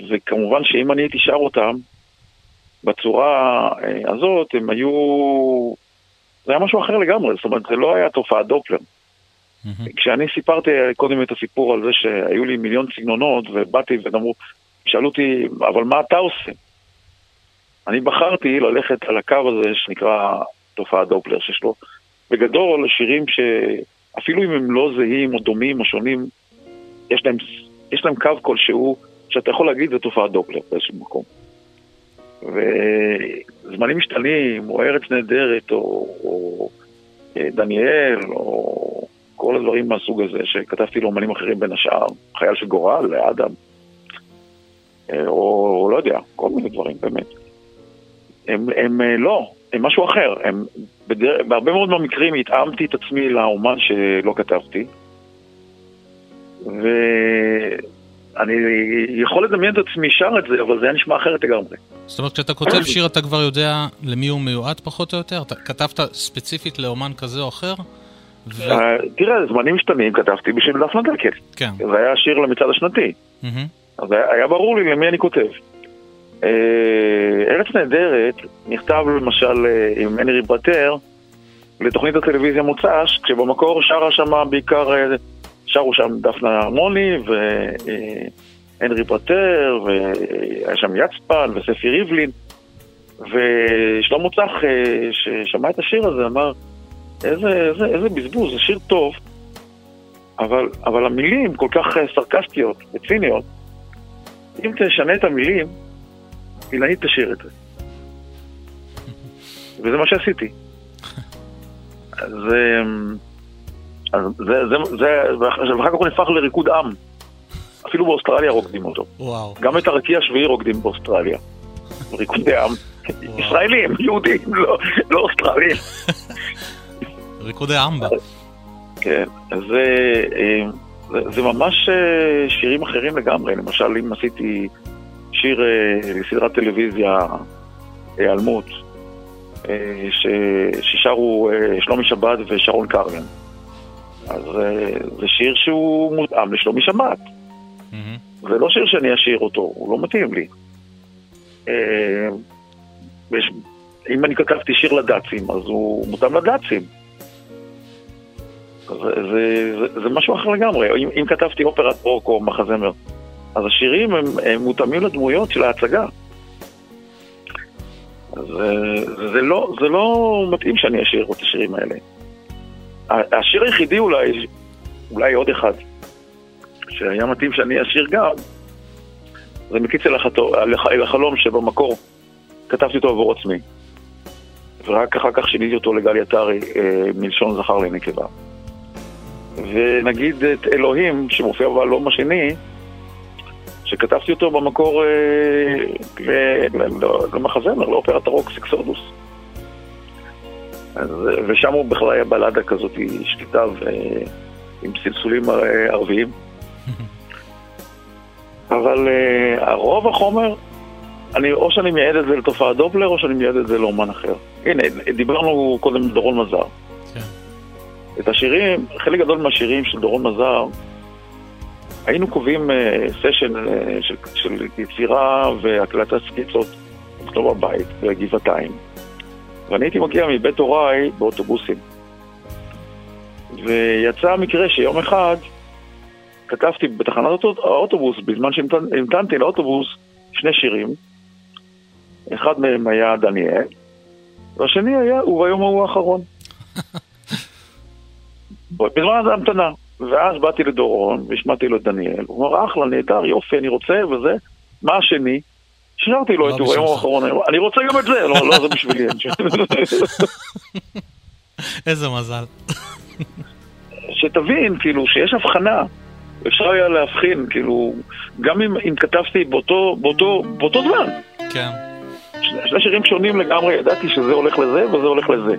וכמובן שאם אני הייתי שר אותם בצורה אה, הזאת, הם היו... זה היה משהו אחר לגמרי, זאת אומרת, זה לא היה תופעת דופלר. מהמם. כשאני סיפרתי קודם את הסיפור על זה שהיו לי מיליון סגנונות, ובאתי ואמרו, שאלו אותי, אבל מה אתה עושה? אני בחרתי ללכת על הקו הזה שנקרא תופעת דופלר, שיש לו בגדול שירים שאפילו אם הם לא זהים או דומים או שונים, יש להם, יש להם קו כלשהו שאתה יכול להגיד זה תופעת דופלר באיזשהו מקום. וזמנים משתנים, או ארץ נהדרת, או, או אה, דניאל, או כל הדברים מהסוג הזה שכתבתי לאומנים אחרים בין השאר, חייל של גורל, לאדם, אה, או, או לא יודע, כל מיני דברים באמת. הם, הם אה, לא, הם משהו אחר. הם, בדר... בהרבה מאוד מהמקרים התאמתי את עצמי לאומן שלא כתבתי, ואני יכול לדמיין את עצמי שר את זה, אבל זה היה נשמע אחרת לגמרי. זאת אומרת, כשאתה כותב שיר אתה כבר יודע למי הוא מיועד פחות או יותר? אתה כתבת ספציפית לאומן כזה או אחר? ו... אה, תראה, זמנים משתנים כתבתי בשביל דפנה דקל. כן. זה היה שיר למצעד השנתי. אז היה, ברור לי למי אני כותב. אה, ארץ נהדרת נכתב למשל אה, עם הנרי ברטר לתוכנית הטלוויזיה מוצ"ש, כשבמקור שרה שם בעיקר, שרו שם דפנה הרמוני והנרי ברטר, והיה שם יצפן וספי ריבלין, ושלמה צח, ששמע את השיר הזה, אמר, איזה, איזה, איזה בזבוז, זה שיר טוב, אבל, אבל המילים כל כך אה, סרקסטיות וציניות, אם תשנה את המילים, אילנית תשאיר את זה. וזה מה שעשיתי. אז, אמ, אז זה, זה, זה, ואחר כך הוא נהפך לריקוד עם. אפילו באוסטרליה רוקדים אותו. וואו. גם את הרקיע השביעי רוקדים באוסטרליה. ריקודי עם. ישראלים, יהודים, לא, לא אוסטרלים. ריקודי אמבה. כן, אז זה, אה, זה, זה ממש אה, שירים אחרים לגמרי. למשל, אם עשיתי שיר אה, לסדרת טלוויזיה, היעלמות, ש, ששרו שלומי שבת ושרון קרלין. אז זה שיר שהוא מותאם לשלומי שבת. זה לא שיר שאני אשיר אותו, הוא לא מתאים לי. אם אני כתבתי שיר לדאצים, אז הוא מותאם לדאצים. זה, זה, זה, זה משהו אחר לגמרי. אם, אם כתבתי אופרת רוק או מחזמר, אז השירים הם, הם מותאמים לדמויות של ההצגה. אז זה, זה, לא, זה לא מתאים שאני אשיר את השירים האלה. השיר היחידי אולי, אולי עוד אחד, שהיה מתאים שאני אשיר גם, זה מקיץ אל, החלום שבמקור כתבתי אותו עבור עצמי. ורק אחר כך שיניתי אותו לגלי עטרי אה, מלשון זכר לנקבה. ונגיד את אלוהים, שמופיע באלבום השני, שכתבתי אותו במקור אה, למחזמר, לאופרת הרוק סקסודוס. אז, ושם הוא בכלל היה בלדה כזאת שקטה עם סלסולים ערביים. אבל הרוב החומר, אני, או שאני מייעד את זה לתופעת דופלר, או שאני מייעד את זה לאומן אחר. הנה, דיברנו קודם על דורון מזר. את השירים, חלק גדול מהשירים של דורון מזר, היינו קובעים סשן uh, של, של יצירה והקלטת סקיצות אצלו בבית, בגבעתיים. ואני הייתי מגיע מבית הוריי באוטובוסים. ויצא המקרה שיום אחד כתבתי בתחנת האוטובוס, בזמן שהמתנתי לאוטובוס, שני שירים. אחד מהם היה דניאל, והשני היה וביום ההוא האחרון. בזמן ההמתנה. ואז באתי לדורון, והשמעתי לו את דניאל. הוא אמר, אחלה, נהדר, יופי, אני רוצה, וזה. מה השני? שרתי לו את וביום האחרון. אני רוצה גם את זה, לא, לא, זה בשבילי. איזה מזל. שתבין, כאילו, שיש הבחנה. אפשר היה להבחין, כאילו, גם אם, אם כתבתי באותו, באותו, באותו זמן. כן. שני שירים שונים לגמרי, ידעתי שזה הולך לזה וזה הולך לזה.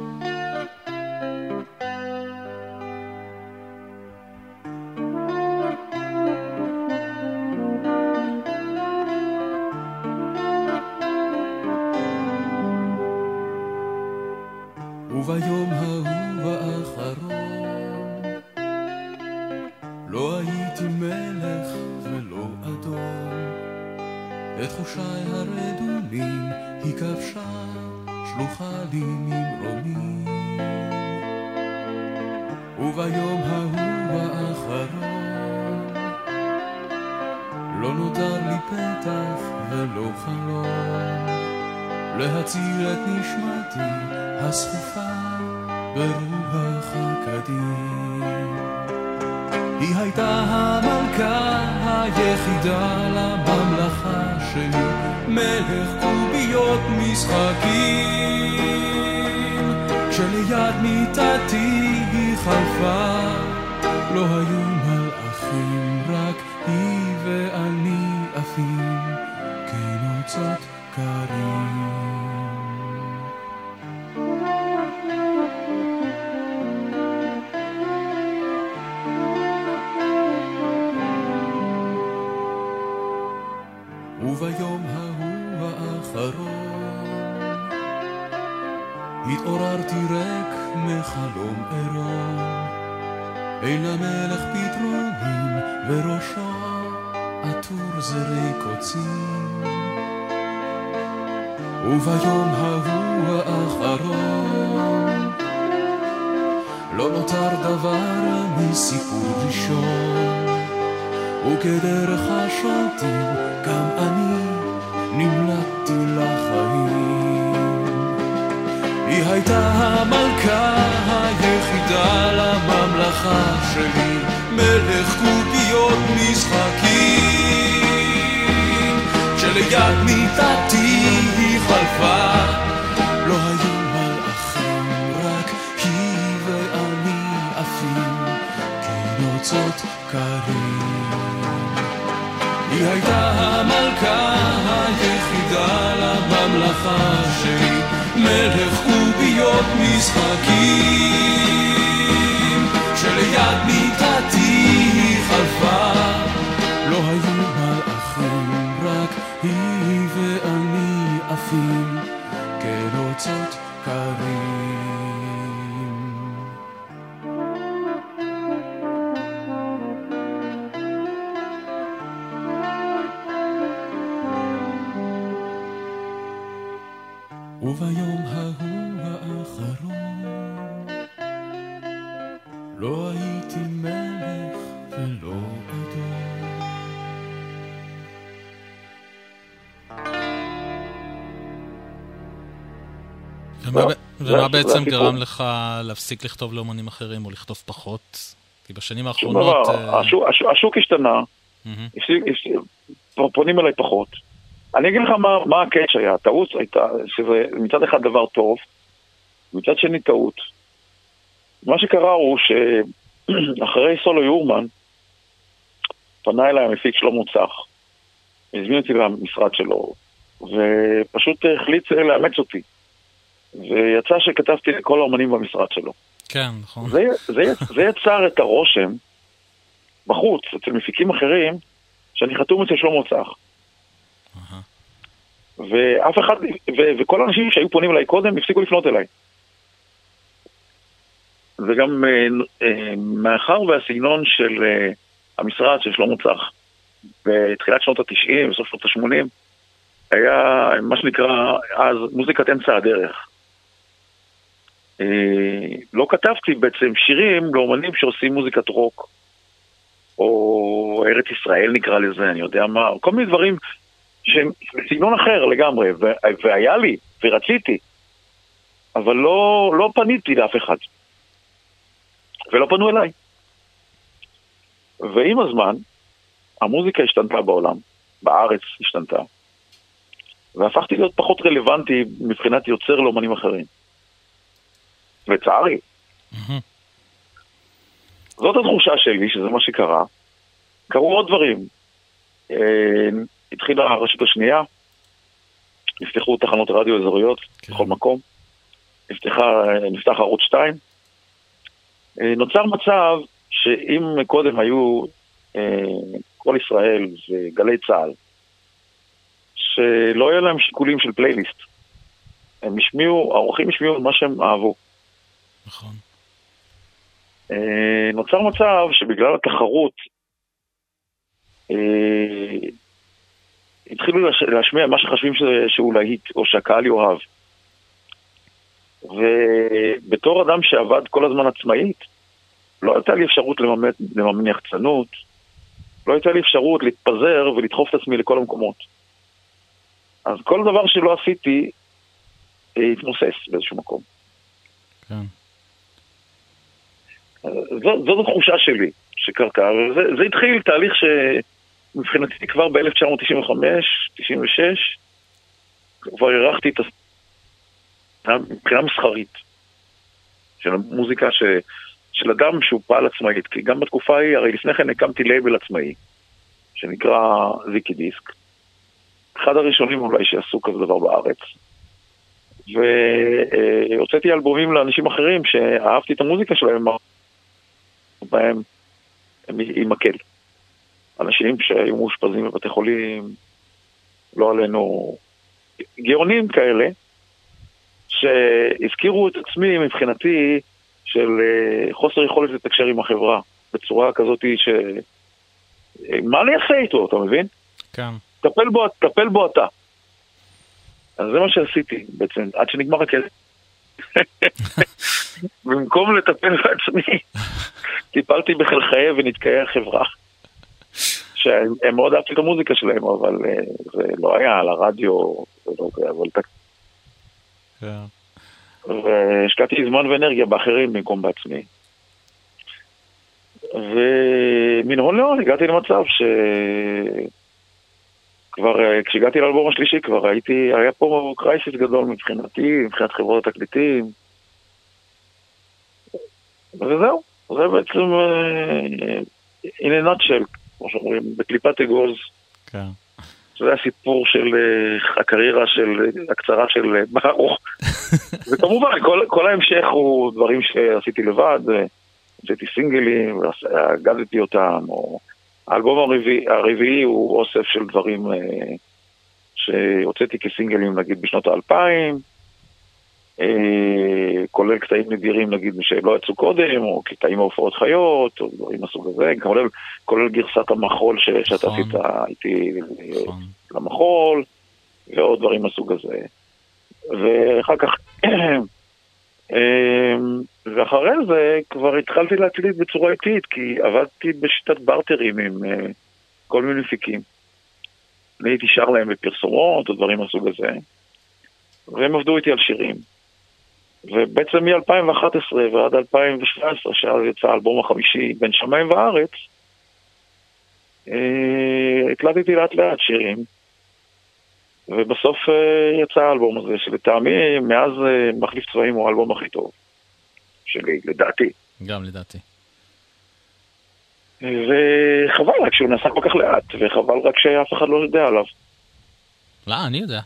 בעצם. גרם לך להפסיק לכתוב לאומנים אחרים או לכתוב פחות? כי בשנים שום האחרונות... דבר, אה, השוק- השוק- השוק השתנה, מהמם. הפסיק- הפסיק- פונים אליי פחות. אני אגיד לך מה, מה הקאץ' היה, הטעות הייתה, שזה מצד אחד דבר טוב, מצד שני טעות. מה שקרה הוא שאחרי סולו יורמן, פנה אליי המפיק שלמה צח, הזמין אותי למשרד שלו, ופשוט החליט לאמץ אותי. ויצא שכתבתי לכל האומנים במשרד שלו. כן, נכון. זה, זה, זה יצר את הרושם בחוץ, אצל מפיקים אחרים, שאני חתום אצל שלמה צח. ואף אחד, ו, וכל האנשים שהיו פונים אליי קודם הפסיקו לפנות אליי. וגם אה, אה, מאחר והסגנון של אה, המשרד של שלמה צח בתחילת שנות ה-90, בסוף שנות ה-80, היה מה שנקרא אז מוזיקת אמצע הדרך. אה, לא כתבתי בעצם שירים לאומנים שעושים מוזיקת רוק, או ארץ ישראל נקרא לזה, אני יודע מה, כל מיני דברים שהם בסגנון אחר לגמרי, והיה לי, ורציתי, אבל לא, לא פניתי לאף אחד, ולא פנו אליי. ועם הזמן, המוזיקה השתנתה בעולם, בארץ השתנתה, והפכתי להיות פחות רלוונטי מבחינת יוצר לאומנים אחרים. לצערי. זאת התחושה שלי, שזה מה שקרה. קרו עוד דברים. אה, התחילה הרשות השנייה, נפתחו תחנות רדיו אזוריות כן. בכל מקום, נפתחה, נפתח ערוץ 2. אה, נוצר מצב שאם קודם היו אה, כל ישראל וגלי צה"ל, שלא היה להם שיקולים של פלייליסט, הם השמיעו, האורחים השמיעו מה שהם אהבו. נכון. אה, נוצר מצב שבגלל התחרות אה, התחילו להשמיע מה שחושבים שהוא להיט, או שהקהל יאהב. ובתור אדם שעבד כל הזמן עצמאית, לא הייתה לי אפשרות לממן, לממן יחצנות, לא הייתה לי אפשרות להתפזר ולדחוף את עצמי לכל המקומות. אז כל דבר שלא עשיתי אה, התמוסס באיזשהו מקום. כן. זאת, זאת התחושה שלי שקרתה, וזה זה התחיל תהליך שמבחינתי כבר ב-1995, 96, כבר אירחתי את הס... מבחינה מסחרית של המוזיקה ש... של אדם שהוא פעל עצמאית, כי גם בתקופה ההיא, הרי לפני כן הקמתי לייבל עצמאי, שנקרא זיקי דיסק. אחד הראשונים אולי שעשו כזה דבר בארץ. והוצאתי אלבומים לאנשים אחרים שאהבתי את המוזיקה שלהם, בהם הם עם מקל. אנשים שהיו מאושפזים בבתי חולים, לא עלינו, גאונים כאלה, שהזכירו את עצמי מבחינתי של אה, חוסר יכולת לתקשר עם החברה, בצורה כזאת ש... אה, מה אני אעשה איתו, אתה מבין? כן. טפל בו, טפל בו אתה. אז זה מה שעשיתי בעצם, עד שנגמר הכסף. במקום לטפל בעצמי, טיפלתי בחלחיי ונתקעי החברה. שהם מאוד אהבתי את המוזיקה שלהם, אבל אה, זה לא היה על הרדיו, ולא זה, אבל כן. והשקעתי זמן ואנרגיה באחרים במקום בעצמי. ומן הון להון הגעתי למצב ש... כבר אה, כשהגעתי לאלבום השלישי כבר הייתי, היה פה קרייסיס גדול מבחינתי, מבחינת חברות התקליטים. וזהו, זה בעצם אה, in a nutshell, כמו שאומרים, בקליפת אגוז. כן. זה הסיפור של אה, הקריירה של, הקצרה של אה, ברוך. וכמובן, כל, כל ההמשך הוא דברים שעשיתי לבד, הוצאתי סינגלים, והגדתי אותם, או... האלבום הרביעי, הרביעי הוא אוסף של דברים שהוצאתי כסינגלים נגיד בשנות האלפיים, כולל קטעים נדירים נגיד שלא יצאו קודם, או קטעים מהופעות חיות, או דברים מהסוג הזה, כולל, כולל גרסת המחול ש, שאתה נכון. עשית איתי נכון. למחול, ועוד דברים מהסוג הזה. ואחר כך, אמ, ואחרי זה כבר התחלתי להקליט בצורה איטית, כי עבדתי בשיטת בארטרים עם אה, כל מיני מפיקים. אני הייתי שר להם בפרסומות או דברים מהסוג הזה, והם עבדו איתי על שירים. ובעצם מ-2011 ועד 2017, שאז יצא האלבום החמישי, בין שמיים וארץ, אה, הקלטתי לאט לאט שירים, ובסוף אה, יצא האלבום הזה, שלטעמי, מאז אה, מחליף צבעים הוא האלבום הכי טוב שלי, לדעתי. גם לדעתי. וחבל רק שהוא נעשה כל כך לאט, וחבל רק שאף אחד לא יודע עליו. לא, אני יודע.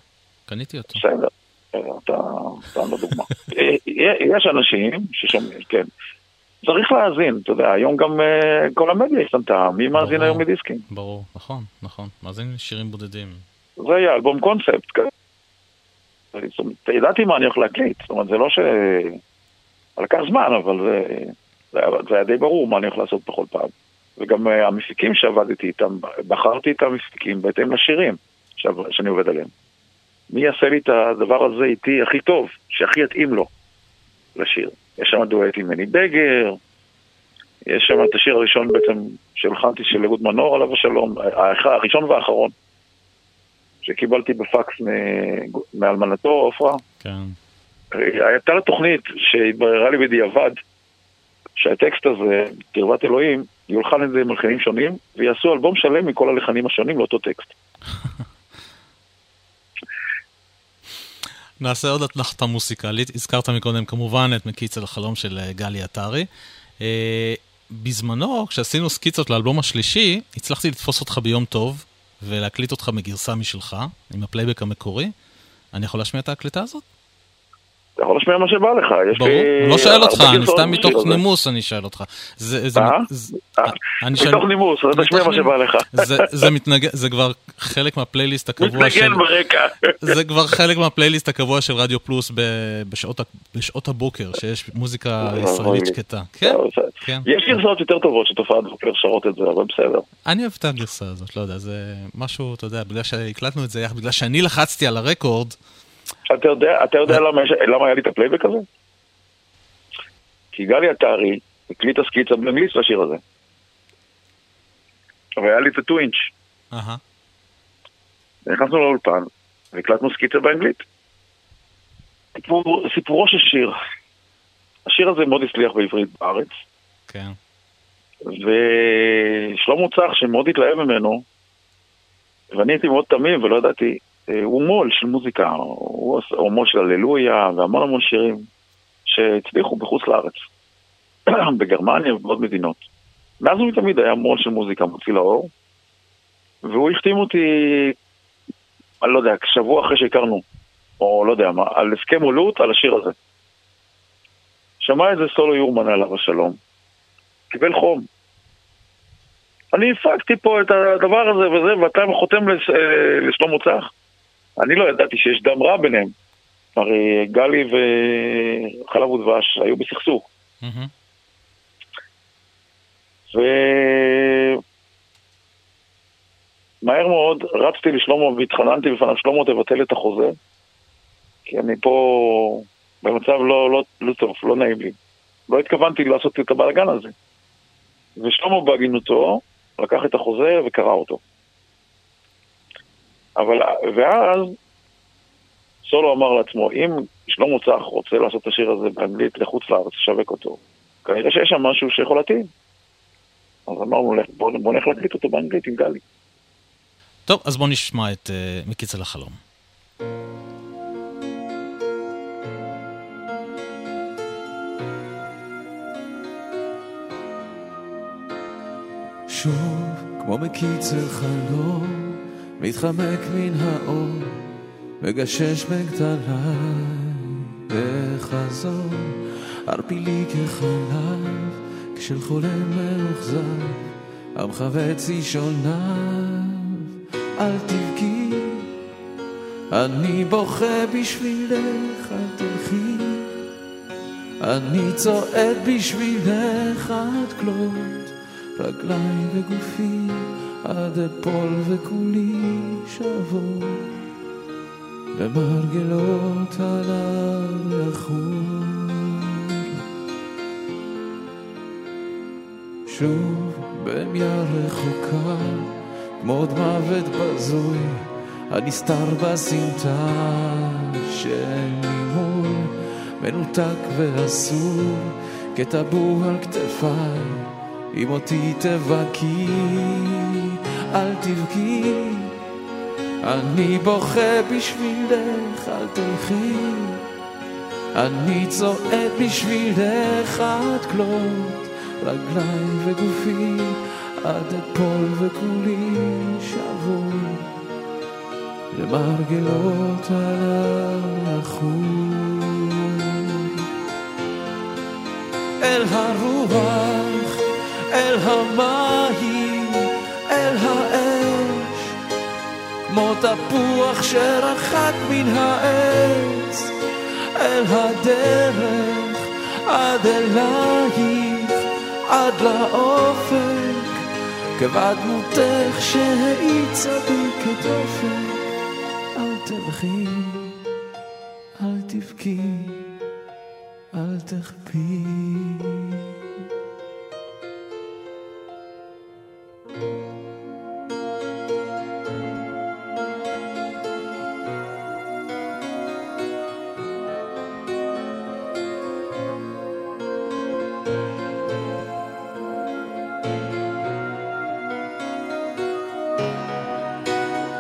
קניתי אותו. בסדר, סתם לדוגמה. אה, יש אנשים ששומעים, כן. צריך להאזין, אתה יודע, היום גם אה, כל המדיה השתנתה, מי מאזין. היום מדיסקים? ברור, נכון, נכון. מאזין שירים בודדים. זה היה אלבום קונספט. אומרת, ידעתי מה אני הולך להקליט, זאת אומרת, זה לא ש... לקח זמן, אבל זה, זה, היה, זה היה די ברור מה אני הולך לעשות בכל פעם. וגם uh, המפיקים שעבדתי איתם, בחרתי את המפיקים בהתאם לשירים שאני עובד עליהם. מי יעשה לי את הדבר הזה איתי הכי טוב, שהכי יתאים לו לשיר. יש שם דואט עם מני בגר, יש שם את השיר הראשון בעצם שהלחנתי של אהוד מנור עליו השלום, הראשון והאחרון, שקיבלתי בפקס מאלמנתו, עופרה. כן. הייתה לה תוכנית שהתבררה לי בדיעבד, שהטקסט הזה, קרבת אלוהים, יולחן על ידי מלחינים שונים, ויעשו אלבום שלם מכל הלחנים השונים לאותו טקסט. נעשה עוד אתנחתה מוסיקלית. הזכרת מקודם כמובן את מקיץ על החלום של אה, גלי עטרי. אה, בזמנו, כשעשינו סקיצות לאלבום השלישי, הצלחתי לתפוס אותך ביום טוב ולהקליט אותך בגרסה משלך, עם הפלייבק המקורי. אני יכול להשמיע את ההקלטה הזאת? אתה יכול להשמיע מה שבא לך, יש ברור. לי... אני לא שואל אותך, אני סתם מתוך. נימוס אני שואל אותך. זה, זה, אה? זה, אה, מתוך נימוס, אז תשמיע מה שבא לך. זה, כבר חלק מהפלייליסט הקבוע של... מתנגן ברקע. זה כבר חלק מהפלייליסט הקבוע של רדיו פלוס בשעות, הבוקר, שיש מוזיקה אוי ישראלית לי. שקטה. כן, כן. יש גרסאות יותר טובות שתופעת בוקר שרות את זה, אבל בסדר. אני אוהב את הגרסה הזאת, לא יודע, זה משהו, אתה יודע, בגלל שהקלטנו את זה בגלל שאני לחצתי על הרקורד, אתה יודע, אתה יודע למה, יש, למה היה לי את הפלייבק הזה? כי גלי עטרי הקליטה סקיצה באנגלית לשיר הזה. והיה לי את ה two inch. אהה, נכנסנו לאולפן והקלטנו סקיצה באנגלית. סיפור, סיפורו של שיר. השיר הזה מאוד הצליח בעברית בארץ, כן, ושלמה צח שמאוד התלהב ממנו, ואני הייתי מאוד תמים ולא ידעתי, אה, הוא מו"ל של מוזיקה, הוא הוא מו"ל של הללויה והמון המון שירים שהצליחו בחוץ לארץ, בגרמניה ובעוד מדינות. מאז ומתמיד היה מו"ל של מוזיקה מוציא לאור, והוא החתים אותי, אני לא יודע, שבוע אחרי שהכרנו, או לא יודע מה, על הסכם עולות על השיר הזה. שמע איזה סולו יורמן עליו השלום, קיבל חום. אני הפקתי פה את הדבר הזה וזה, ואתה חותם לש, אה, לשלמה צח. אני לא ידעתי שיש דם רע ביניהם. הרי גלי וחלב ודבש היו בסכסוך. מהמם. ו... מהר מאוד רצתי לשלמה והתחננתי בפניו, שלמה תבטל את החוזה, כי אני פה במצב לא, לא, לא טוב, לא נעים לי. לא התכוונתי לעשות את הבלאגן הזה. ושלמה בהגינותו לקח את החוזה וקרא אותו. אבל, ואז סולו אמר לעצמו, אם שלמה צח רוצה לעשות את השיר הזה באנגלית לחוץ לארץ, לשווק אותו, כנראה שיש שם משהו שיכול להתאים. אז אמרנו, "לך, בוא, בוא נלך להקליט אותו באנגלית עם גלי. טוב, אז בוא נשמע את uh, מקיץ על החלום. שוב, כמו מקיצר חלום, מתחמק מן האור, מגשש בגדליי, וחזור, ערפילי כחלב, כשל חולם מאוכזב, עמך וצישוניו, אל תבכי, אני בוכה בשבילך, אל תלכי. אני צועד בשבילך עד כלות, רגליי וגופי עד אפול וכולי שבור, במרגלות עליו יחול. שוב במיה רחוקה, כמו עוד מוות בזוי, הנסתר בסמטה של מול, מנותק ואסור, כטבור על כתפיי, אם אותי תבכי, אל תבכי, אני בוכה בשבילך, אל תלכי, אני צועד בשבילך עד כלות, רגליי וגופי, עד אפול וכולי שבור. למרגלות לחור. אל הרוח, אל המים, אל האש, כמו תפוח שרחק מן העץ, אל הדרך, עד אלייך, עד לאופק, כבד דמותך שהאיצה בי כדופק. אל תלכי, אל תבכי, אל תחפי.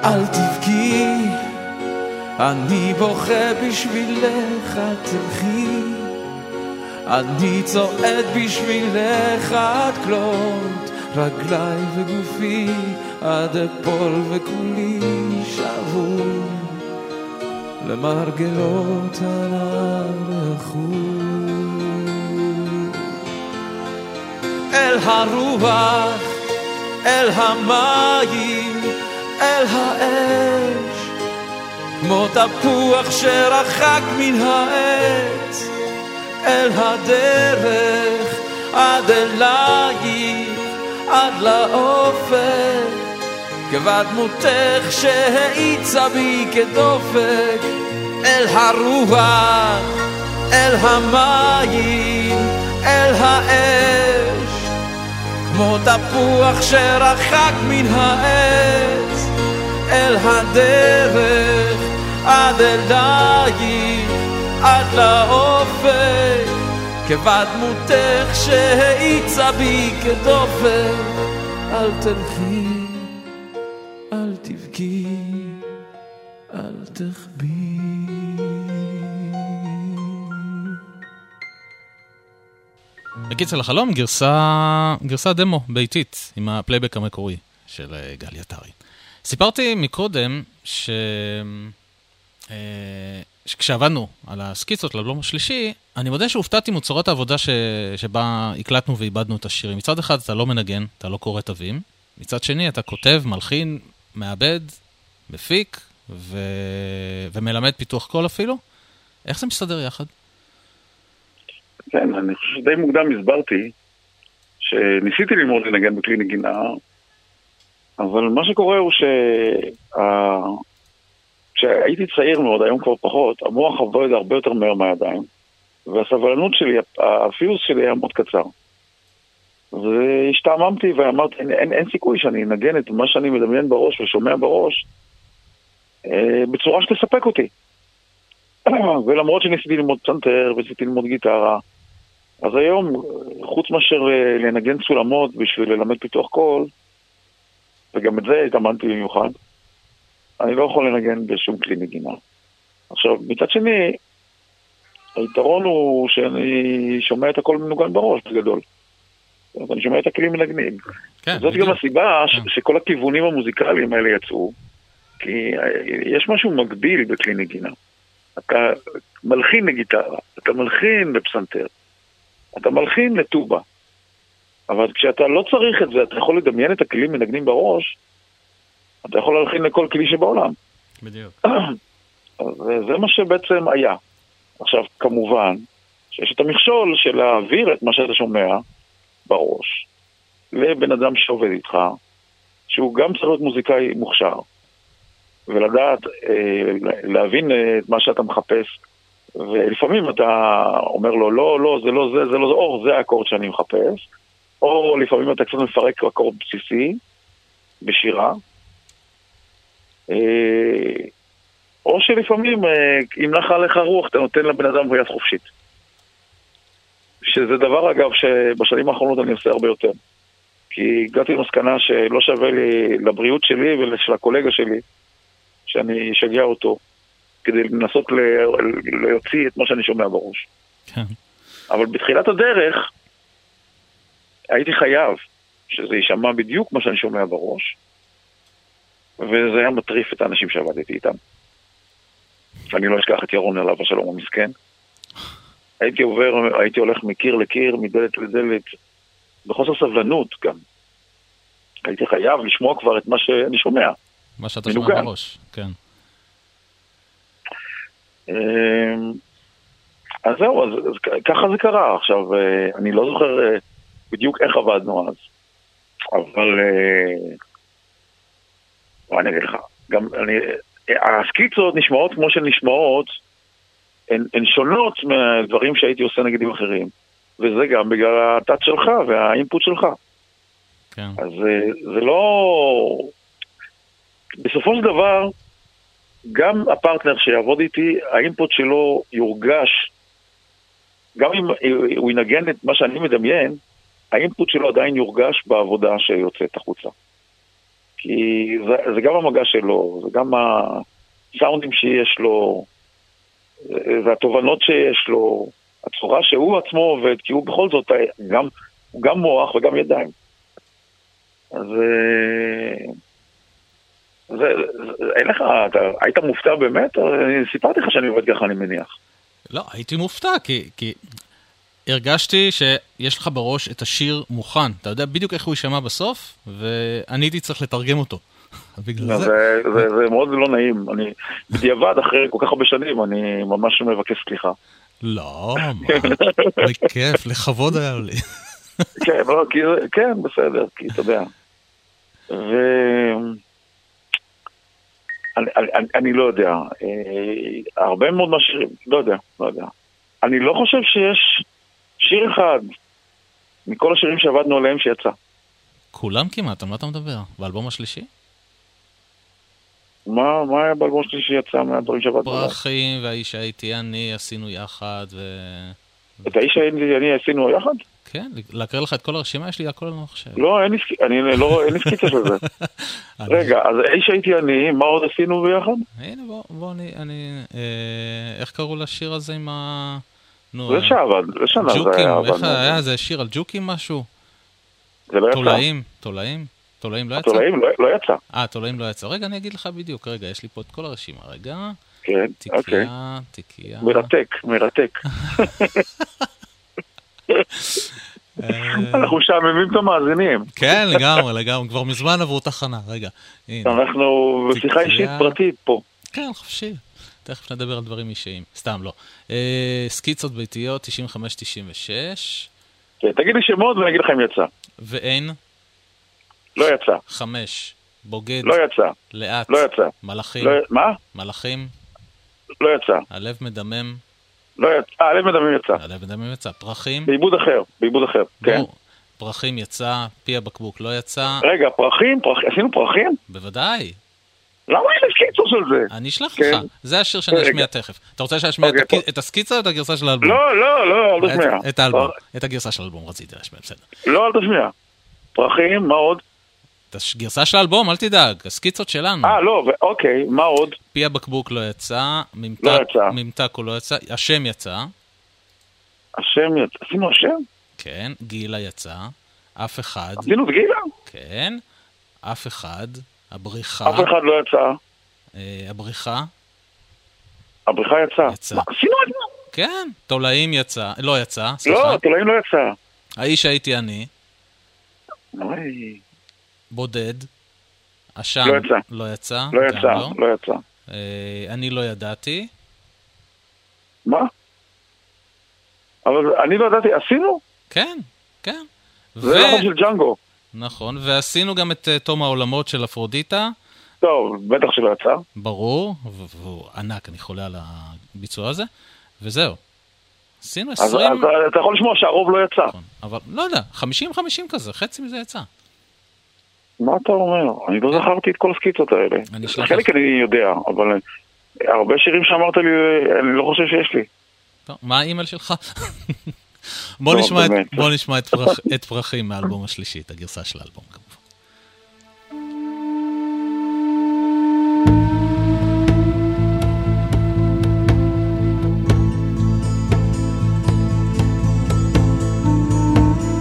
אל תבכי, אני בוכה בשבילך, אל תלכי. אני צועד בשבילך עד כלות, רגליי וגופי עד אפול וכולי שבור. למרגלות הלכו. אל הרוח, אל המים, אל האש, כמו תפוח שרחק מן העץ, אל הדרך, עד אלייך, עד לאופק, כבד דמותך שהאיצה בי כדופק, אל הרוח, אל המים, אל האש, כמו תפוח שרחק מן העץ, אל הדרך, עד אלייך, עד לאופק, כבד דמותך שהאיצה בי כדופק, אל תלכי, אל תבכי, אל תחבי. בקיצר לחלום, גרסה, גרסה דמו ביתית עם הפלייבק המקורי של אה, גלי עטרי. סיפרתי מקודם ש... אה, שכשעבדנו על הסקיצות לאלבום השלישי, אני מודה שהופתעתי מצורת העבודה ש... שבה הקלטנו ועיבדנו את השירים. מצד אחד אתה לא מנגן, אתה לא קורא תווים, מצד שני אתה כותב, מלחין, מעבד, מפיק ו... ומלמד פיתוח קול אפילו. איך זה מסתדר יחד? כן, אני חושב שדי מוקדם הסברתי שניסיתי ללמוד לנגן בכלי נגינה, אבל מה שקורה הוא שה... כשהייתי צעיר מאוד, היום כבר פחות, המוח עובד הרבה יותר מהר מהידיים, והסבלנות שלי, הפיוס שלי היה מאוד קצר. והשתעממתי ואמרתי, אין, אין, אין סיכוי שאני אנגן את מה שאני מדמיין בראש ושומע בראש אה, בצורה שתספק אותי. ולמרות שניסיתי ללמוד פסנתר וניסיתי ללמוד גיטרה, אז היום, חוץ מאשר לנגן סולמות בשביל ללמד פיתוח קול, וגם את זה התאמנתי במיוחד, אני לא יכול לנגן בשום כלי נגינה. עכשיו, מצד שני, היתרון הוא שאני שומע את הכל מנוגן בראש בגדול. אז אני שומע את הכלים מנגנים. כן, זאת בדיוק. גם הסיבה ש- כן. שכל הכיוונים המוזיקליים האלה יצאו. כי יש משהו מקביל בכלי נגינה. אתה מלחין לגיטרה, אתה מלחין לפסנתר, אתה מלחין לטובה. אבל כשאתה לא צריך את זה, אתה יכול לדמיין את הכלים מנגנים בראש, אתה יכול להלחין לכל כלי שבעולם. בדיוק. אז זה מה שבעצם היה. עכשיו, כמובן, שיש את המכשול של להעביר את מה שאתה שומע בראש לבן אדם שעובד איתך, שהוא גם צריך להיות מוזיקאי מוכשר, ולדעת אה, להבין את מה שאתה מחפש, ולפעמים אתה אומר לו, לא, לא, זה לא זה, זה לא זה, או זה האקורד שאני מחפש, או לפעמים אתה קצת מפרק אקורד בסיסי בשירה, אה, או שלפעמים, אה, אם נחה עליך רוח, אתה נותן לבן אדם ביד חופשית. שזה דבר, אגב, שבשנים האחרונות אני עושה הרבה יותר. כי הגעתי למסקנה שלא שווה לי, לבריאות שלי ושל הקולגה שלי, שאני אשגע אותו, כדי לנסות להוציא את מה שאני שומע בראש. כן. אבל בתחילת הדרך, הייתי חייב שזה יישמע בדיוק מה שאני שומע בראש, וזה היה מטריף את האנשים שעבדתי איתם. אני לא אשכח את ירון עליו השלום המסכן. הייתי עובר, הייתי הולך מקיר לקיר, מדלת לדלת, בחוסר סבלנות גם. הייתי חייב לשמוע כבר את מה שאני שומע. מה שאתה מנוגן. שומע בראש, כן. אמ, אז זהו, אז, אז ככה זה קרה. עכשיו, אה, אני לא זוכר אה, בדיוק איך עבדנו אז, אבל... אה, בוא אני אגיד לך, גם אני... אה, הסקיצות נשמעות כמו שהן נשמעות, הן, הן שונות מהדברים שהייתי עושה נגיד עם אחרים. וזה גם בגלל הטאט שלך והאינפוט שלך. כן. אז אה, זה לא... בסופו של דבר, גם הפרטנר שיעבוד איתי, האינפוט שלו יורגש, גם אם הוא ינגן את מה שאני מדמיין, האינפוט שלו עדיין יורגש בעבודה שיוצאת החוצה. כי זה, זה גם המגע שלו, זה גם הסאונדים שיש לו, זה התובנות שיש לו, הצורה שהוא עצמו עובד, כי הוא בכל זאת גם, גם מוח וגם ידיים. אז אה, זה, זה, אין לך, אתה היית מופתע באמת? סיפרתי לך שאני עובד ככה, אני מניח. לא, הייתי מופתע, כי, כי הרגשתי שיש לך בראש את השיר מוכן. אתה יודע בדיוק איך הוא יישמע בסוף, ואני הייתי צריך לתרגם אותו. בגלל זה, זה... זה, זה מאוד לא נעים. אני, בדיעבד, אחרי כל כך הרבה שנים, אני ממש מבקש סליחה. לא, מה, בכיף, לכבוד היה לי. כן, לא, כי כן, בסדר, כי אתה יודע. ו... אני, אני, אני לא יודע, אה, הרבה מאוד מהשירים, לא יודע, לא יודע. אני לא חושב שיש שיר אחד מכל השירים שעבדנו עליהם שיצא. כולם כמעט, על מה אתה מדבר? באלבום השלישי? מה, מה היה באלבום שלי שיצא מהדברים שעבדנו עליהם? פרחים והאיש הייתי אני עשינו יחד, ו... את האיש שאני אני עשינו יחד? כן, להקריא לך את כל הרשימה, יש לי הכל על המחשב. לא, אין לי, אני לא, אין לי סקיצה של זה. רגע, אז האיש הייתי אני, מה עוד עשינו ביחד? הנה בוא, בוא אני, אני, אה, איך קראו לשיר הזה עם ה... נו, זה שעבד, זה שנה זה ג'וקים, היה איך. היה איזה שיר על ג'וקים משהו? זה לא יצא. תולעים, תולעים? תולעים לא יצא? התולעים לא- לא יצא. אה, תולעים לא יצא. רגע, אני אגיד לך בדיוק, רגע, יש לי פה את כל הרשימה, רגע. כן, אוקיי. תיקייה, תיקייה. מרתק, מרתק. אה, אנחנו משעממים את המאזינים. כן, לגמרי, לגמרי, כבר מזמן עברו תחנה, רגע. אנחנו בשיחה אישית. פרטית פה. כן, חופשי. תכף נדבר על דברים אישיים. סתם, לא. אה, סקיצות ביתיות, 95-96, כן, תגיד לי שמות ואני אגיד לך אם יצא. ואין, לא יצא, 5, בוגד, לא יצא, לאט, לא יצא. מלאכים, לא מה? מלאכים, לא יצא. הלב מדמם, לא יצא. אה, לב מדמים יצא. הלב מדמם יצא, פרחים, בעיבוד אחר, בעיבוד אחר. כן. פרחים יצא, פי הבקבוק לא יצא, רגע, פרחים? פרח- עשינו פרחים? בוודאי, למה אין לי סקיצה של זה? אני אשלח כן. לך, זה השיר שאני. אשמיע תכף. אתה רוצה שאשמיע את אוקיי, את הסקיצה או את הגרסה של האלבום? לא, לא, לא, אל תשמיע. את- האלבום, את הגרסה של האלבום רציתי להשמיע, בסדר. לא, אל תשמיע. פרחים, מה עוד? את הגרסה של האלבום, אל תדאג, הסקיצות שלנו. אה, לא, אוקיי, מה עוד? פי הבקבוק לא לא יצא. ממתק הוא לא יצא, השם יצא, השם יצא. עשינו השם? כן, גילה יצא, אף אחד, עשינו את גילה? כן, אף אחד, הבריחה, אף אחד לא יצא. אה, הבריחה, הבריכה יצאה. יצא. מה, עשינו את זה? כן, תולעים יצא, לא יצא, סליחה. לא, תולעים לא יצא. האיש הייתי אני, אוי, בודד. אשם לא יצא. לא יצא. לא יצא, לא. לא יצא. אה, אני לא ידעתי. מה? אבל אני לא ידעתי, עשינו? כן, כן. זה נכון של ג'אנגו. נכון, ועשינו גם את אה, תום העולמות של אפרודיטה, טוב, בטח שלא יצא. ברור, והוא ענק, אני חולה על הביצוע הזה, וזהו. עשינו אז, 20, אז אתה יכול לשמוע שהרוב לא יצא. נכון, אבל לא יודע, 50-50 כזה, חצי מזה יצא. מה אתה אומר? אני לא זכרתי את כל הסקיצות האלה. אני חלק. אני יודע, אבל אה, הרבה שירים שאמרת לי, אה, אני לא חושב שיש לי. טוב, מה האימייל שלך? בוא לא, נשמע, את. בוא נשמע את, פרח, את פרחים מהאלבום השלישי, את הגרסה של האלבום כמובן.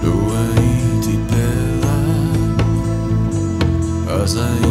לו הייתי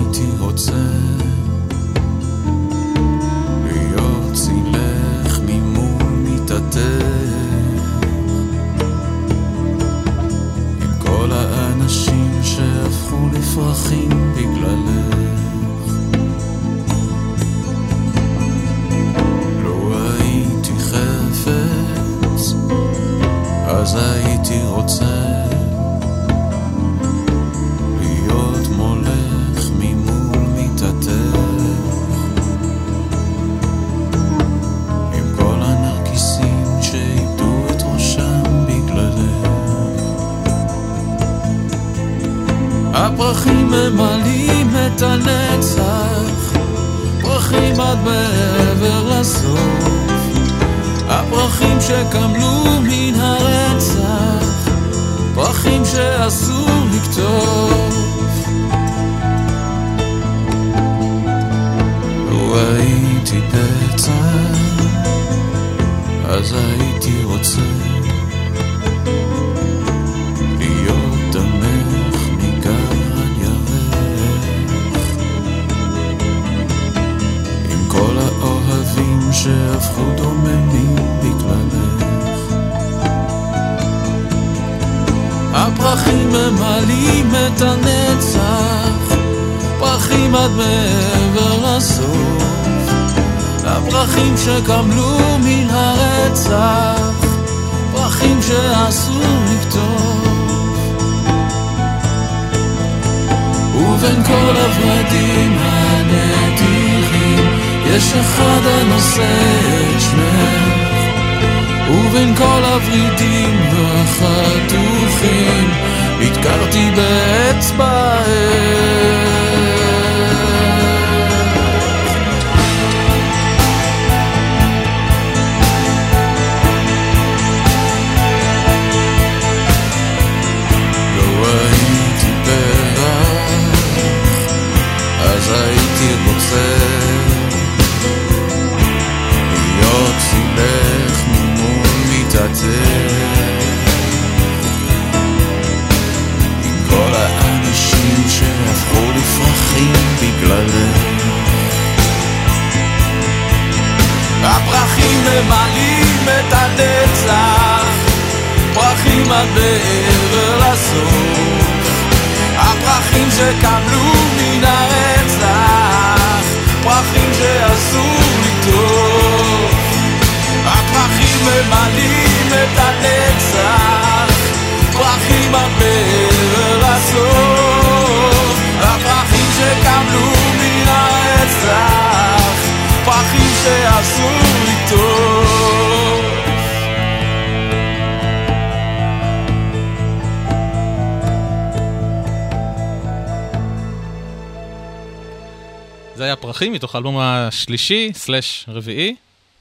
זה היה פרחים מתוך האלבום השלישי, סלאש רביעי,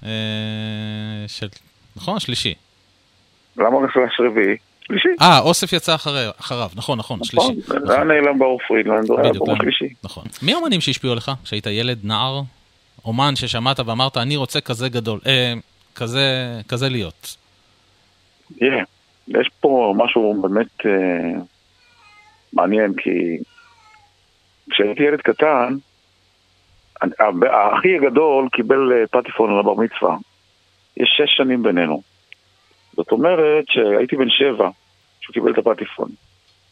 אה, של... נכון? שלישי. למה רפרנס רביעי? שלישי. אה, אוסף יצא אחרי, אחריו, נכון, נכון, שלישי. נכון, זה היה נעלם ברור פרידלנד, זה היה אלבום למה? השלישי. נכון. מי האומנים שהשפיעו עליך? כשהיית ילד, נער, אומן ששמעת ואמרת, אני רוצה כזה גדול, אה, כזה, כזה להיות. תראה, יש פה משהו באמת אה, מעניין, כי כשהייתי ילד קטן, האחי הגדול קיבל אה, פטיפון על הבר מצווה. יש שש שנים בינינו. זאת אומרת שהייתי בן שבע כשהוא קיבל את הפטיפון.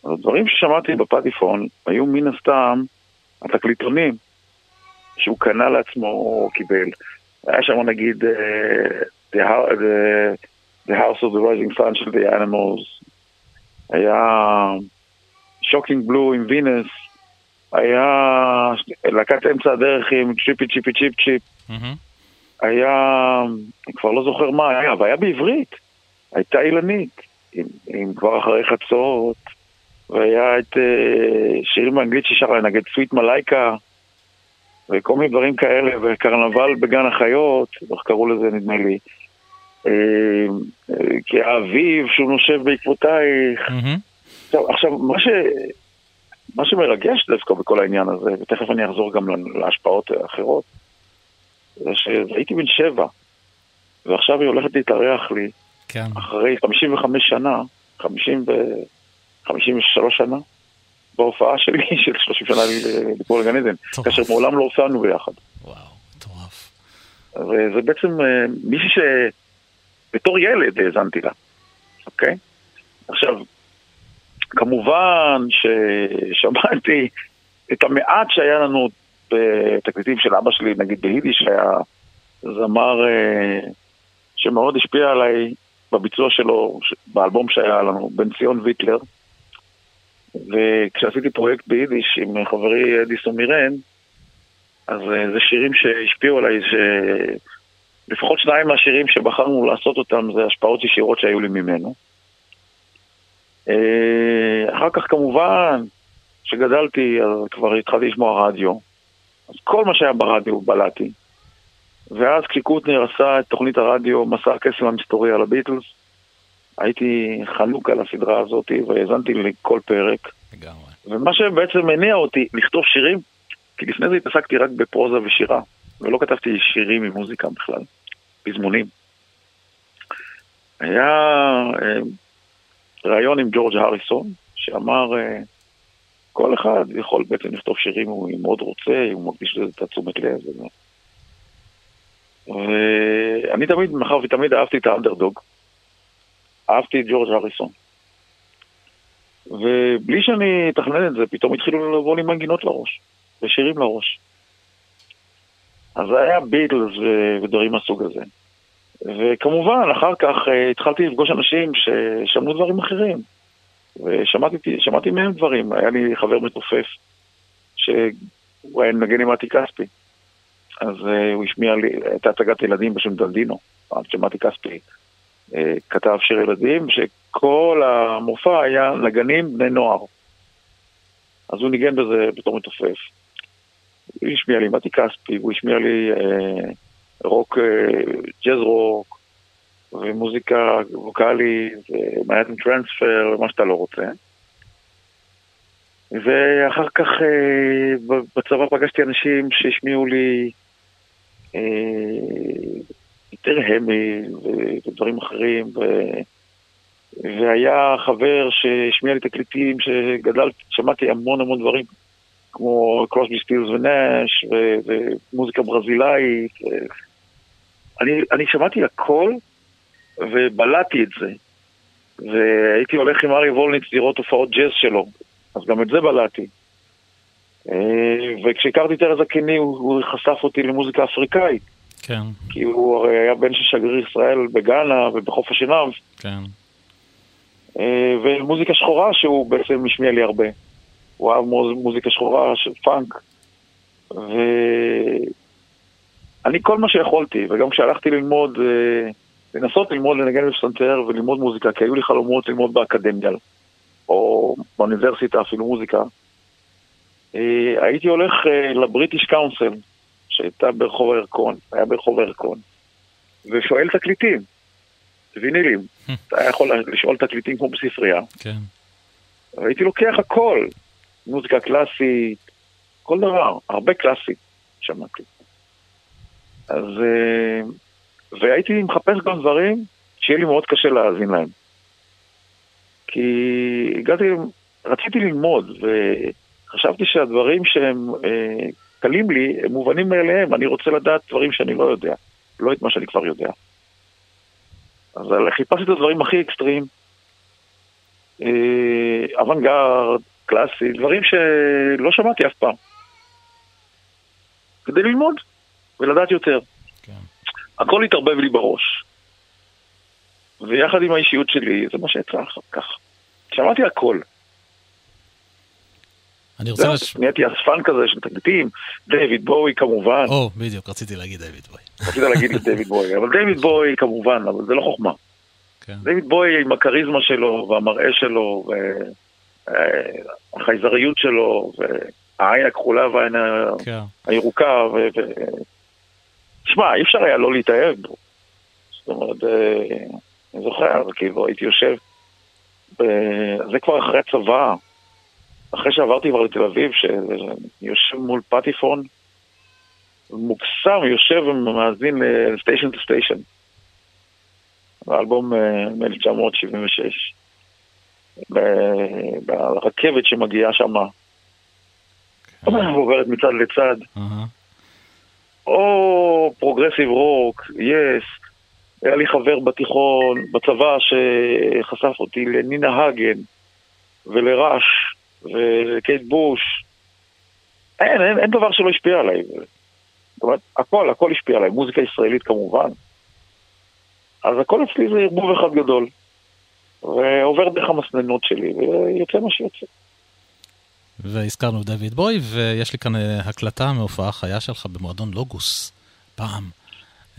הדברים ששמעתי בפטיפון היו מן הסתם התקליטונים שהוא קנה לעצמו או קיבל. היה שם נגיד אה, the, Hou- the, the House of the Rising Sun של The Animals, היה Shocking Blue עם Venus, היה להקת אמצע הדרך עם Chirpy Chirpy Cheep Cheep. היה, אני כבר לא זוכר מה היה, והיה בעברית, הייתה אילנית, עם, עם כבר אחרי חצות, והיה את אה, שירים באנגלית ששרה, נגיד Sweet Malaika, וכל מיני דברים כאלה, וקרנבל בגן החיות, איך קראו לזה נדמה לי. אה, אה, כי האביב שהוא נושב בעקבותייך. מהמם. עכשיו, עכשיו מה, ש... מה שמרגש דווקא בכל העניין הזה, ותכף אני אחזור גם לה- להשפעות האחרות, זה שהייתי בן שבע, ועכשיו היא הולכת להתארח לי כן. אחרי 55 שנה, 50 ו... 53 שנה, בהופעה שלי של 30 שנה לי לקרוא לגן עדן. כאשר מעולם לא הופענו ביחד. וואו, מטורף. וזה בעצם אה, מישהי שבתור ילד האזנתי לה, אוקיי? עכשיו, כמובן ששמעתי את המעט שהיה לנו בתקליטים של אבא שלי, נגיד ביידיש, היה זמר אה, שמאוד השפיע עליי בביצוע שלו, באלבום שהיה לנו, בן ציון ויטלר. וכשעשיתי פרויקט ביידיש עם חברי אדיסון מירן, אז אה, זה שירים שהשפיעו עליי, שלפחות שניים מהשירים שבחרנו לעשות אותם זה השפעות ישירות שהיו לי ממנו. אה, אחר כך כמובן, כשגדלתי, אז כבר התחלתי לשמוע רדיו. אז כל מה שהיה ברדיו בלעתי. ואז כשקוטנר עשה את תוכנית הרדיו מסע הקסם המסתורי על הביטלס, הייתי חנוק על הסדרה הזאת והאזנתי לכל פרק. לגמרי. ומה שבעצם הניע אותי לכתוב שירים, כי לפני זה התעסקתי רק בפרוזה ושירה, ולא כתבתי שירים עם מוזיקה בכלל, פזמונים. היה אה, ראיון עם ג'ורג' הריסון, שאמר, אה, כל אחד יכול בעצם לכתוב שירים אם הוא מאוד רוצה, אם הוא מרגיש לזה את התשומת לב. ואני תמיד, מאחר ותמיד אהבתי את האנדרדוג, אהבתי את ג'ורג' הריסון. ובלי שאני אתכנן את זה, פתאום התחילו לבוא לי מנגינות לראש, ושירים לראש. אז זה היה ביטלס ודברים מהסוג הזה. וכמובן, אחר כך אה, התחלתי לפגוש אנשים ששמעו דברים אחרים. ושמעתי שמעתי מהם דברים. היה לי חבר מתופף, שהוא היה מנגן עם מתי כספי. אז uh, הוא השמיע לי, הייתה הצגת ילדים בשם דלדינו. אז שמעתי כספי אה, כתב שיר ילדים, שכל המופע היה נגנים בני נוער. אז הוא ניגן בזה בתור מתופף. הוא השמיע לי מתי כספי, הוא השמיע לי אה, רוק, אה, ג'אז רוק, ומוזיקה ווקאלית, ו Manhattan Transfer, ומה שאתה לא רוצה. ואחר כך אה, בצבא פגשתי אנשים שהשמיעו לי אה, יותר המי ודברים אחרים, ו... והיה חבר שהשמיע לי תקליטים שגדל, שמעתי המון המון דברים, כמו קרוסבי סטילס ונאש. ומוזיקה ברזילאית. ו... אני, אני שמעתי הכל ובלעתי את זה. והייתי הולך עם ארי וולניץ לראות הופעות ג'אז שלו, אז גם את זה בלעתי. וכשהכרתי את ארז הקיני, הוא, הוא חשף אותי למוזיקה אפריקאית. כן. כי הוא הרי היה בן של שגריר ישראל בגאנה ובחוף השנהב. כן. ומוזיקה שחורה שהוא בעצם השמיע לי הרבה. הוא אהב מוזיקה שחורה של פאנק. ואני כל מה שיכולתי, וגם כשהלכתי ללמוד, לנסות ללמוד לנגן בפסנתר וללמוד מוזיקה, כי היו לי חלומות ללמוד באקדמיה, או באוניברסיטה אפילו מוזיקה, הייתי הולך לבריטיש קאונסל, שהייתה ברחוב הירקון, היה ברחוב הירקון, ושואל תקליטים, וינילים. אתה יכול לשאול תקליטים כמו בספרייה. כן. והייתי לוקח הכל, מוזיקה קלאסית, כל דבר, הרבה קלאסית שמעתי. אז... והייתי מחפש גם דברים שיהיה לי מאוד קשה להאזין להם. כי הגעתי, רציתי ללמוד, וחשבתי שהדברים שהם אה, קלים לי, הם מובנים מאליהם, אני רוצה לדעת דברים שאני לא יודע, לא את מה שאני כבר יודע. אז חיפשתי את הדברים הכי אקסטרים, אה, אוונגרד, קלאסי, דברים שלא שמעתי אף פעם. כדי ללמוד ולדעת יותר. כן. הכל התערבב לי בראש. ויחד עם האישיות שלי, זה מה שיצא אחר כך. שמעתי הכל. אני רוצה... לש... נהייתי אספן כזה של תקליטים, דיוויד בואי כמובן, או, בדיוק, רציתי להגיד דיוויד בוי. רצית להגיד דיוויד בואי, אבל דיוויד בואי כמובן, אבל זה לא חוכמה. כן. דיוויד בואי עם הכריזמה שלו, והמראה שלו, והחייזריות שלו, והעין הכחולה והעין כן. הירוקה, ו... שמע, אי אפשר היה לא להתאהב בו. זאת אומרת, אה, אני זוכר, כאילו, הייתי יושב, ב- זה כבר אחרי הצבא, אחרי שעברתי כבר לתל אביב, שאני יושב מול פטיפון, מוקסם, יושב ומאזין לסטיישן טו סטיישן. האלבום אה, מ-1976. ברכבת שמגיעה שמה, עוברת מצד לצד. או progressive rock, Yes. היה לי חבר בתיכון, בצבא, שחשף אותי לנינה הגן, ול Rush, ולקייט בוש. אין, אין, אין דבר שלא השפיע עליי. זאת אומרת, הכל, הכל השפיע עליי. מוזיקה ישראלית כמובן. אז הכל אצלי זה ערבוב אחד גדול. ועובר דרך המסננות שלי, ויוצא מה שיוצא. והזכרנו את דיוויד בוי, ויש לי כאן אה, הקלטה מהופעה חיה שלך במועדון לוגוס, פעם.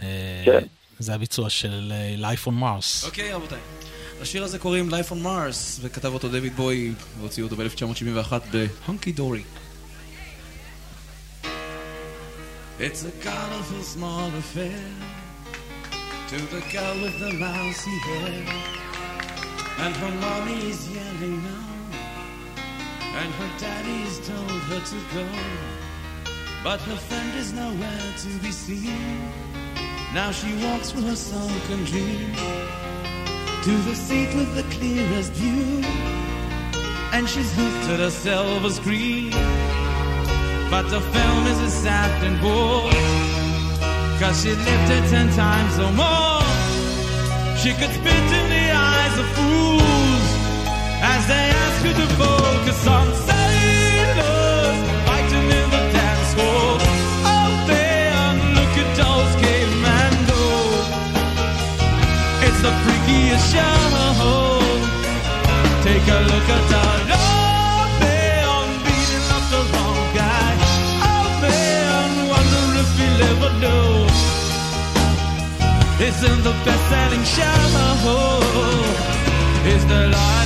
אה, כן. זה הביצוע של אה, Life on Mars. אוקיי, רבותיי. לשיר הזה קוראים Life on Mars, וכתב אותו דויד בוי, והוציאו אותו ב-1971 בהונקי דורי. It's a colorful small affair To the girl with the mousy hair And her mommy's yelling now And her daddy's told her to go. But her friend is nowhere to be seen. Now she walks through her sunken dream To the seat with the clearest view. And she's hooked to the silver screen. But the film is a sad and bore. Cause she lived it ten times or more. She could spit in the eyes of fools As they ask you to focus on sailors Fighting in the dance hall. Oh man, look at those cavemen go It's the freakiest show Take a look at the Oh man, beating up the wrong guy. Wonder if he'll ever the best-selling show Is the life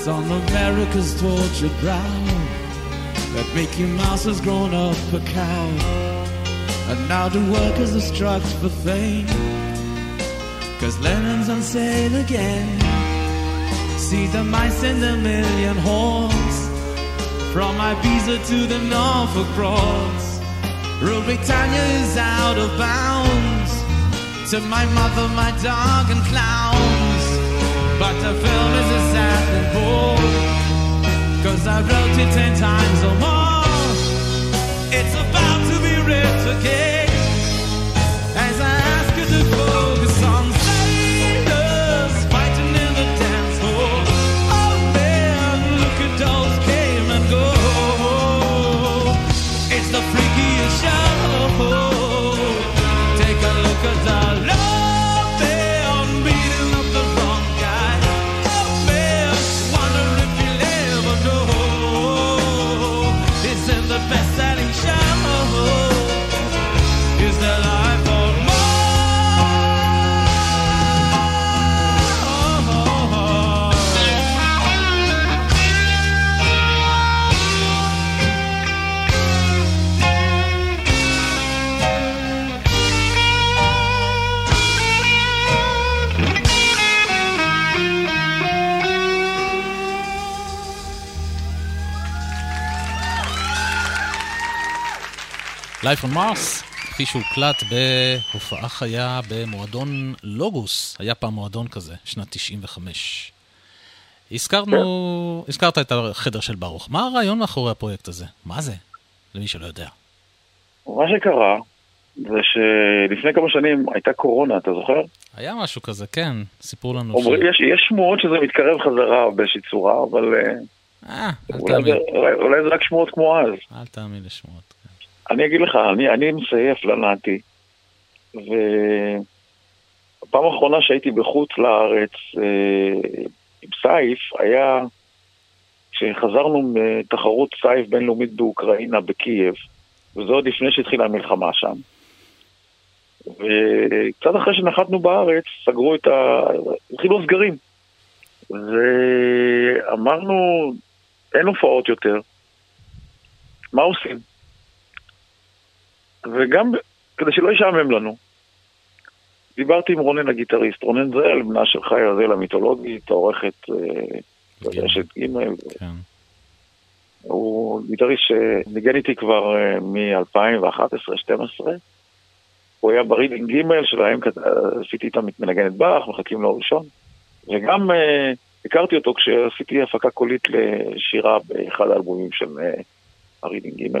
It's on America's tortured brow that Mickey Mouse has grown up a cow. And now the workers are struck for fame. Cause Lennon's on sale again. See the mice in the million horns. From Ibiza to the Norfolk Broads. Rule Britannia is out of bounds. To my mother, my dog, and clowns. But the film is a sad and bored. Cause I wrote it ten times or more. It's about to be ripped again. Life on Mars, כפי שהוקלט בהופעה חיה במועדון לוגוס, היה פעם מועדון כזה, שנת 95. הזכרנו, הזכרת את החדר של ברוך. מה הרעיון מאחורי הפרויקט הזה? מה זה? למי שלא יודע. מה שקרה, זה שלפני כמה שנים הייתה קורונה, אתה זוכר? היה משהו כזה, כן, סיפרו לנו אומרים, יש, יש שמועות שזה מתקרב חזרה באיזושהי צורה, אבל אה, אה, אל תאמין, אולי זה רק שמועות כמו אז. אל תאמין לשמועות. אני אגיד לך, אני, אני מסייף לנעתי, והפעם האחרונה שהייתי בחוץ לארץ אה, עם סייף היה כשחזרנו מתחרות סייף בינלאומית באוקראינה, בקייב, וזה עוד לפני שהתחילה המלחמה שם. וקצת אחרי שנחתנו בארץ, סגרו את ה... התחילו הסגרים. ואמרנו, אין הופעות יותר, מה עושים? וגם כדי שלא ישעמם לנו, דיברתי עם רונן הגיטריסט, רונן זל, בנה של חיה רזל המיתולוגית, עורכת אה, כן. רשת ג' כן. הוא גיטריסט שניגן איתי כבר אה, מ-2011-2012. הוא היה ברידינג ג' שלהם, עשיתי איתם את מנגנת באך, מחכים לו ראשון. וגם אה, הכרתי אותו כשעשיתי הפקה קולית לשירה באחד האלבומים של אה, הרידינג ג'.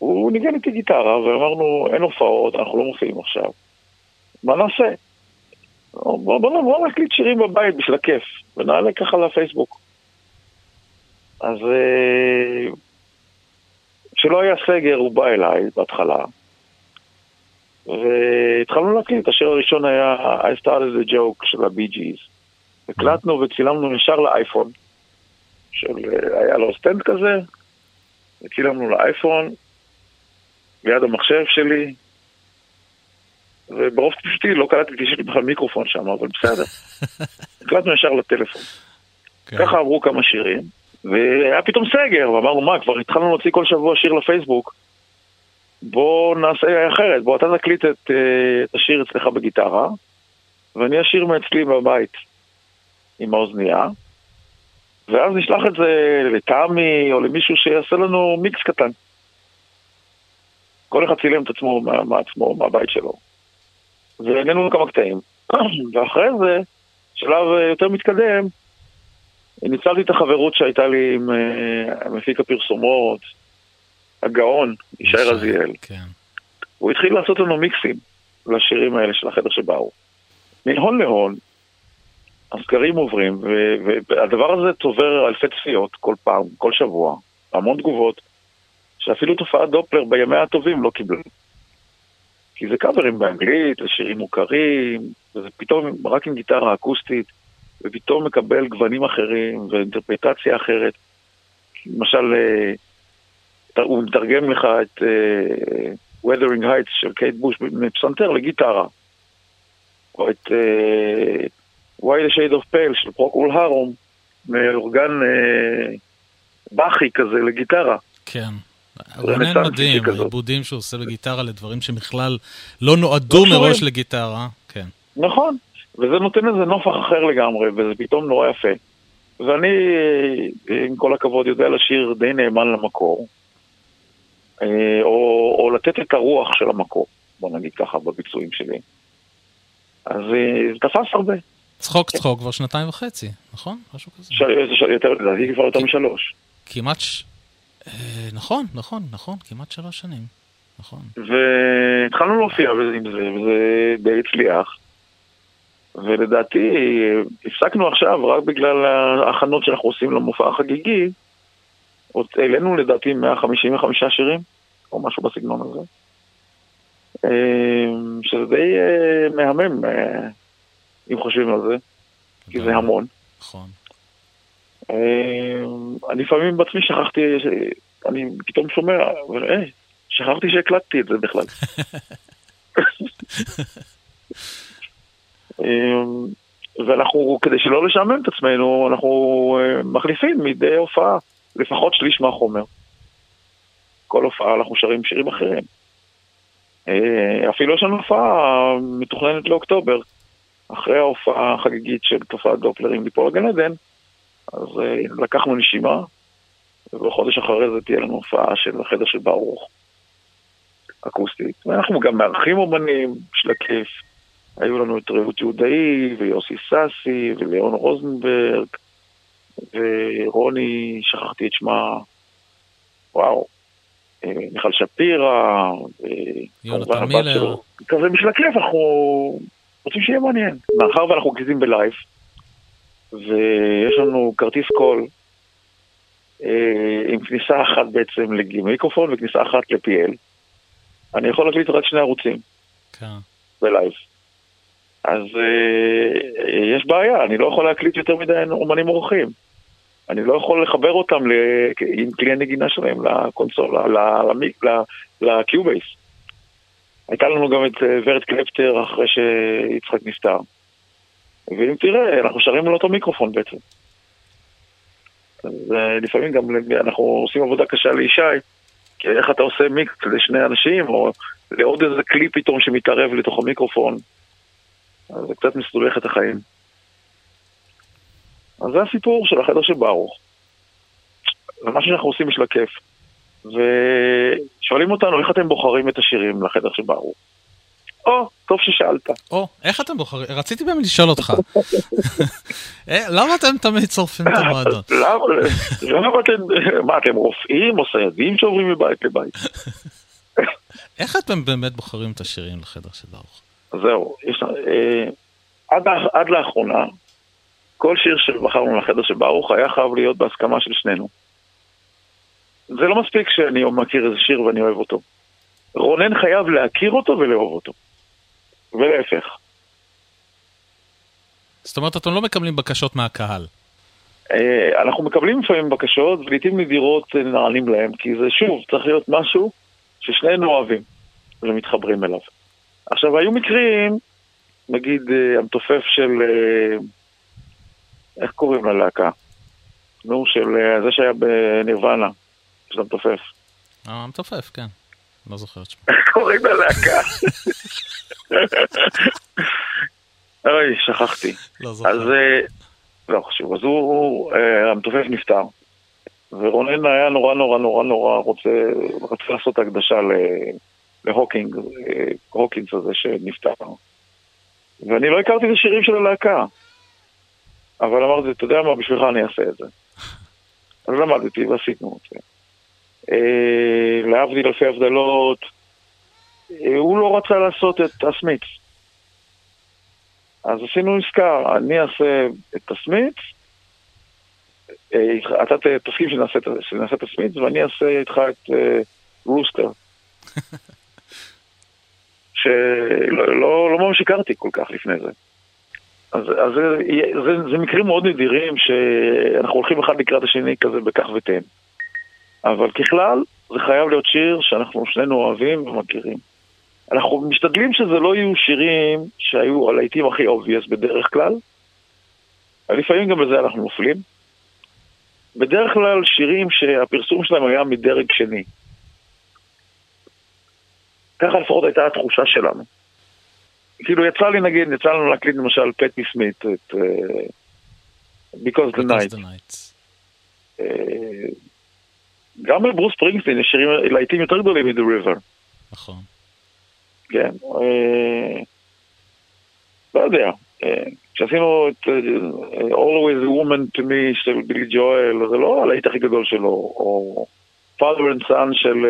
והוא ניגן איתי גיטרה, ואמרנו, אין הופעות, אנחנו לא מופיעים עכשיו. מה נעשה? בוא, בוא, בוא, בוא נקליט שירים בבית בשביל הכיף, ונעלה ככה לפייסבוק. אז אה, כשלא היה סגר, הוא בא אליי בהתחלה, והתחלנו להקליט. השיר הראשון היה I started a joke של ה Bee Gees. הקלטנו וצילמנו ישר לאייפון, של, אה, היה לו stand כזה, וצילמנו לאייפון, ליד המחשב שלי, וברוב טיפשותי לא קלטתי שיש לי בכלל מיקרופון שם, אבל בסדר. הקלטנו ישר לטלפון. כן. ככה עברו כמה שירים, והיה פתאום סגר, ואמרנו, מה, כבר התחלנו להוציא כל שבוע שיר לפייסבוק, בוא נעשה אחרת, בוא אתה תקליט את, אה, את השיר אצלך בגיטרה, ואני אשיר מאצלי בבית עם האוזנייה, ואז נשלח את זה לתמי או למישהו שיעשה לנו מיקס קטן. כל אחד צילם את עצמו מה- מעצמו, מהבית שלו. והעלינו כמה קטעים. ואחרי זה, שלב אה, יותר מתקדם, ניצלתי את החברות שהייתה לי עם אה, מפיק הפרסומות, הגאון, ישי רזיאל. כן. הוא התחיל לעשות לנו מיקסים לשירים האלה של החדר שבאו. מהון להון, הסקרים עוברים, והדבר הזה צובר אלפי צפיות כל פעם, כל שבוע, המון תגובות, שאפילו תופעת דופלר בימי הטובים לא קיבלה. כי זה קאברים באנגלית, ושירים מוכרים, וזה פתאום רק עם גיטרה אקוסטית, ופתאום מקבל גוונים אחרים ואינטרפרטציה אחרת. למשל, אה, הוא מתרגם לך את אה, Wuthering Heights של קייט בוש מפסנתר לגיטרה. או את אה, Whiter Shade of Pale של Procol Harum, מאורגן אה, באכי כזה לגיטרה. כן. רונן מדהים, שכזאת. העיבודים שהוא עושה בגיטרה לדברים שבכלל לא נועדו לא. מראש לגיטרה. כן. נכון, וזה נותן איזה נופח אחר לגמרי, וזה פתאום נורא יפה. ואני, אה, עם כל הכבוד, יודע לשיר די נאמן למקור, אה, או, או לתת את הרוח של המקור, בוא נגיד ככה, בביצועים שלי. אז אה, זה תפס הרבה. צחוק צחוק כבר שנתיים וחצי, נכון? משהו כזה. יותר, לדעתי כבר יותר משלוש. כמעט. אה, נכון, נכון, נכון, כמעט שלוש שנים. נכון. והתחלנו להופיע עם זה, וזה די הצליח. ולדעתי, הפסקנו עכשיו רק בגלל ההכנות שאנחנו עושים למופע החגיגי. עוד העלינו לדעתי 155 שירים, או משהו בסגנון הזה. אה, שזה די אה, מהמם, אם חושבים על זה, כי זה המון. נכון. אה, אני לפעמים בעצמי שכחתי, ש- אני פתאום שומע, אבל אה, שכחתי שהקלטתי את זה בכלל. אה, ואנחנו, כדי שלא לשעמם את עצמנו, אנחנו אה, מחליפים מדי הופעה לפחות שליש מהחומר. כל הופעה אנחנו שרים שירים אחרים. אה, אפילו יש לנו הופעה מתוכננת לאוקטובר, אחרי ההופעה החגיגית של תופעת דופלר עם ליפול הגן עדן, אז אה, לקחנו נשימה, ובחודש אחרי זה תהיה לנו הופעה של החדר של ברוך, אקוסטית. ואנחנו גם מארחים אומנים של הכיף. היו לנו את רעות יהודאי, ויוסי סאסי, וליאון רוזנברג, ורוני, שכחתי את שמה, וואו, אה, מיכל שפירא, יונתן וכמובן הבת מילר. שלו. כזה בשביל הכיף, אנחנו רוצים שיהיה מעניין. מאחר ואנחנו מקליטים בלייב, ויש לנו כרטיס קול אה, עם כניסה אחת בעצם למיקרופון וכניסה אחת ל-PL, אני יכול להקליט רק שני ערוצים כן. בלייב. אז אה, יש בעיה, אני לא יכול להקליט יותר מדי אומנים אורחים. אני לא יכול לחבר אותם ל... עם כלי הנגינה שלהם לקונסולה, ל- למיק- ל- לקיובייס. הייתה לנו גם את אה, ורד קלפטר אחרי שיצחק נפטר. ואם תראה, אנחנו שרים על אותו מיקרופון בעצם. אז אה, לפעמים גם אנחנו עושים עבודה קשה לישי, כי איך אתה עושה מיקס לשני אנשים, או לעוד איזה כלי פתאום שמתערב לתוך המיקרופון. אז זה קצת מסתולך את החיים. אז זה הסיפור של החדר של ברוך. משהו שאנחנו עושים בשביל הכיף. ושואלים אותנו איך אתם בוחרים את השירים לחדר של ברוך. או, טוב ששאלת. או, איך אתם בוחרים? רציתי באמת לשאול אותך. אה, למה אתם תמיד שורפים את המועדון? למה למה אתם, מה אתם רופאים או סיידים שעוברים מבית לבית? איך אתם באמת בוחרים את השירים לחדר של ברוך? זהו, אה, עד לאחרונה, כל שיר שבחרנו לחדר של ברוך היה חייב להיות בהסכמה של שנינו. זה לא מספיק שאני מכיר איזה שיר ואני אוהב אותו. רונן חייב להכיר אותו ולאהוב אותו. ולהפך. זאת אומרת, אתם לא מקבלים בקשות מהקהל. אה, אנחנו מקבלים לפעמים בקשות, ולעיתים נדירות אה, נענים להם, כי זה שוב, צריך להיות משהו ששנינו אוהבים ומתחברים אליו. עכשיו, היו מקרים, נגיד אה, המתופף של, איך קוראים ללהקה? נו, של זה שהיה בנירוונה, של המתופף. אה, מתופף, כן. לא זוכר את שמו. איך קוראים ללהקה? אוי, שכחתי. לא אז זוכר. אה, לא חשוב, אז הוא, אה, המתופף נפטר, ורונן היה נורא נורא נורא נורא רוצה, רצה לעשות הקדשה להוקינג, הוקינס הזה שנפטר. ואני לא הכרתי את השירים של הלהקה, אבל אמרתי, אתה יודע מה, בשבילך אני אעשה את זה. אז למדתי ועשינו את זה. אה, להבדיל אלפי הבדלות, אה, הוא לא רצה לעשות את הסמיץ. אז עשינו עסקה, אני אעשה את הסמיץ, אה, אתה תסכים שנעשה את- הסמיץ, ואני אעשה איתך את רוסטר. שלא לא, לא ממש הכרתי כל כך לפני זה. אז, אז זה, זה, זה מקרים מאוד נדירים שאנחנו הולכים אחד לקראת השני כזה בכך ותן. אבל ככלל, זה חייב להיות שיר שאנחנו שנינו אוהבים ומכירים. אנחנו משתדלים שזה לא יהיו שירים שהיו הלהיטים הכי obvious בדרך כלל, אבל לפעמים גם בזה אנחנו נופלים. בדרך כלל שירים שהפרסום שלהם היה מדרג שני. ככה לפחות הייתה התחושה שלנו. כאילו יצא לי נגיד, יצא לנו להקליט למשל פטי סמית את uh, Because the Night. the Nights. אה, גם לברוס פרינגסטין יש שירים להיטים יותר גדולים מ-The River. נכון. כן. אה, לא יודע. אה, כשעשינו את אה, Always a Woman to Me של בילי ג'ואל, זה לא הלהיט הכי גדול שלו, או Father and Son של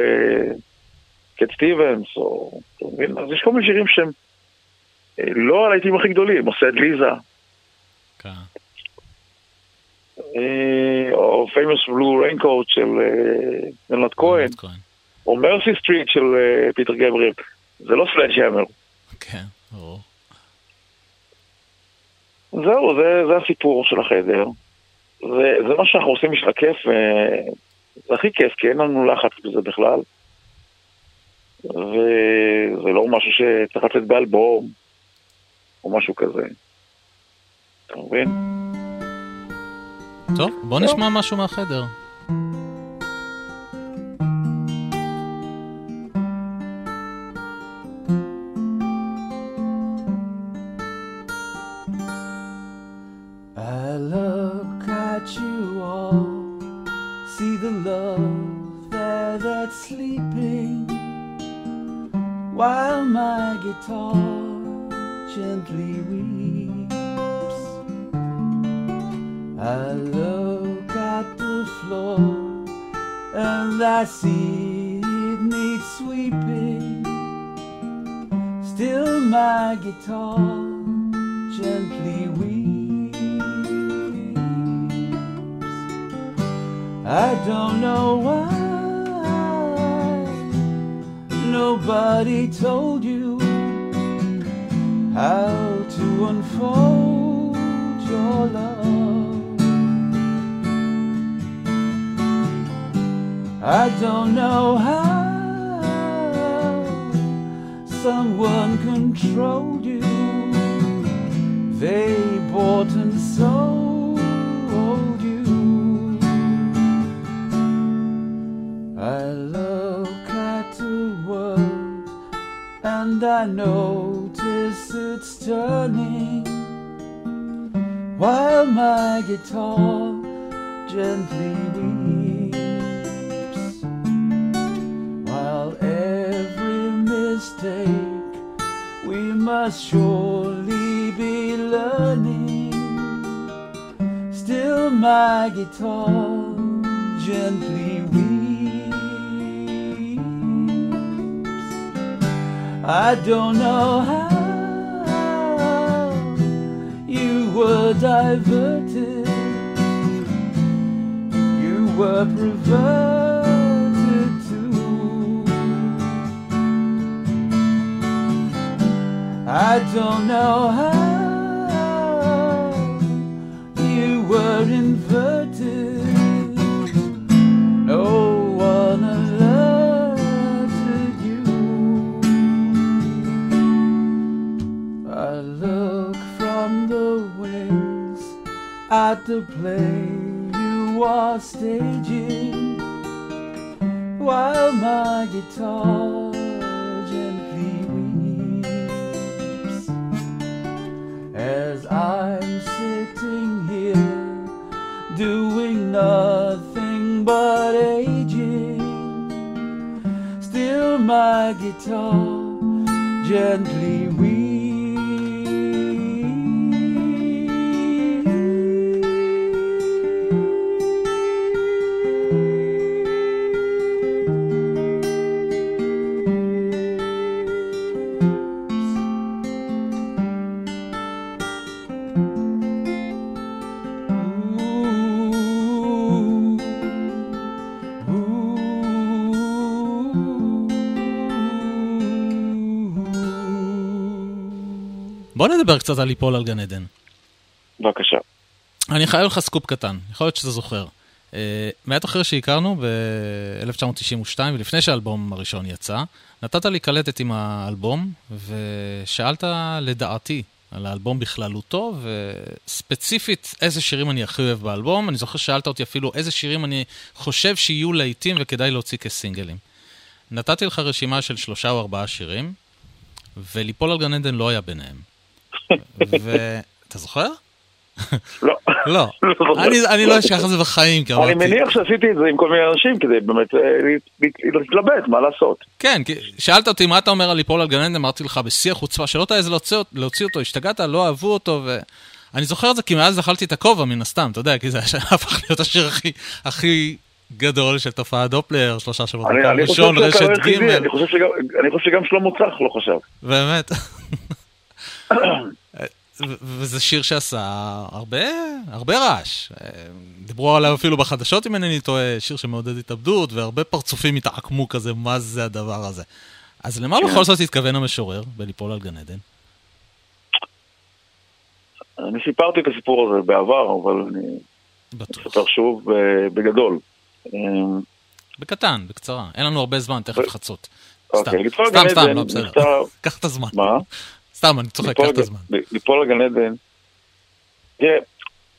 קט סטיבנס, או... אז יש כל מיני שירים שהם לא הלהיטים הכי גדולים, או Sad Lisa, או Famous Blue Raincoat של אה, לאונרד כהן. או Mercy Street של אה, פיטר גבריאל. זה לא סלאג'המר. כן, ברור. זהו, זה, זה הסיפור של החדר. זה, זה מה שאנחנו עושים בשביל הכיף, וזה הכי כיף, כי אין לנו לחץ בזה בכלל. וזה לא משהו שצריך לצאת באלבום, או משהו כזה. אתה מבין? טוב, בוא נשמע משהו מהחדר. Aging, Still my guitar gently weeping. נדבר קצת על ליפול על גן עדן. בבקשה. אני חייב לך סקופ קטן, יכול להיות שאתה זוכר. אה, מעט אחרי שהכרנו, ב-1992, ולפני שהאלבום הראשון יצא, נתת לי קלטת עם האלבום, ושאלת לדעתי על האלבום בכללותו, וספציפית איזה שירים אני הכי אוהב באלבום. אני זוכר ששאלת אותי אפילו איזה שירים אני חושב שיהיו להיטים וכדאי להוציא כסינגלים. נתתי לך רשימה של שלושה או ארבעה שירים, וליפול על גן עדן לא היה ביניהם. ואתה זוכר? לא. לא. לא. אני, אני לא אשכח את זה בחיים, כי אני אמרתי... מניח שעשיתי את זה עם כל מיני אנשים כדי באמת אה, לה- להתלבט מה לעשות. כן, שאלת אותי מה אתה אומר על ליפול על עדן, אמרתי לך בשיא החוצפה, שלא תעז להוציא, אותו, השתגעת, לא אהבו אותו, ואני זוכר את זה כי מאז אכלתי את הכובע מן הסתם, אתה יודע, כי זה הפך להיות השיר הכי, הכי גדול של תופעת דופלר, שלושה שבועות, אני אני ראשון, רשת היחידי, ג', אני חושב שגם- אני חושב שגם שלמה צח לא חשב. באמת. וזה שיר שעשה הרבה, הרבה רעש. אה, דיברו עליו אפילו בחדשות, אם אינני טועה, שיר שמעודד התאבדות, והרבה פרצופים התעקמו כזה, מה זה הדבר הזה. אז למה בכל זאת התכוון המשורר בליפול על גן עדן? אני סיפרתי את הסיפור הזה בעבר, אבל אני בטוח. אספר שוב בגדול. אה, בקטן, בקצרה. אין לנו הרבה זמן, תכף חצות. סתם, אוקיי, סתם, סתם, לא בסדר. קח את הזמן. מה? סתם, אני צוחק, קח את הזמן. ליפול על גן עדן. תראה,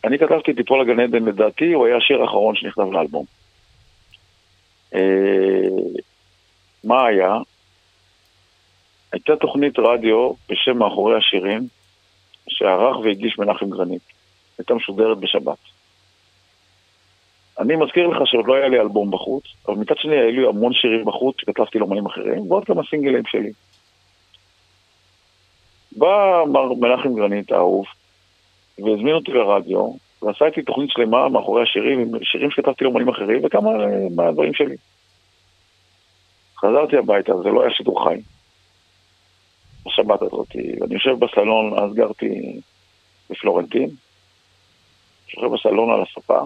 אני כתבתי את ליפול על גן עדן, לדעתי הוא היה השיר האחרון שנכתב לאלבום. אה, מה היה? הייתה תוכנית רדיו בשם מאחורי השירים, שערך והגיש מנחם גרנית. הייתה משודרת בשבת. אני מזכיר לך שעוד לא היה לי אלבום בחוץ, אבל מצד שני היו לי המון שירים בחוץ שכתבתי לאמנים אחרים, ועוד כמה סינגלים שלי. בא מר מנחם גרנית האהוב, והזמין אותי לרדיו, ועשה איתי תוכנית שלמה מאחורי השירים, עם שירים שכתבתי לאמנים אחרים, וכמה מהדברים שלי. חזרתי הביתה, זה לא היה שידור חי. בשבת הזאת, ואני יושב בסלון, אז גרתי בפלורנטין, יושב בסלון על הספה,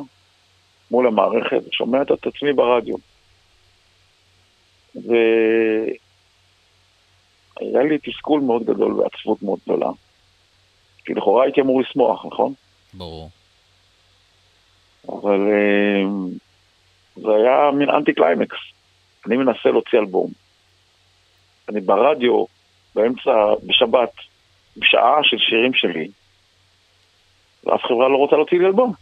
מול המערכת, ושומע את עצמי ברדיו. והיה לי תסכול מאוד גדול ועצבות מאוד גדולה. כי לכאורה הייתי אמור לשמוח, נכון? ברור. אבל אה, זה היה מין אנטי קליימקס. אני מנסה להוציא אלבום. אני ברדיו, באמצע, בשבת, בשעה של שירים שלי, ואף חברה לא רוצה להוציא לי אלבום.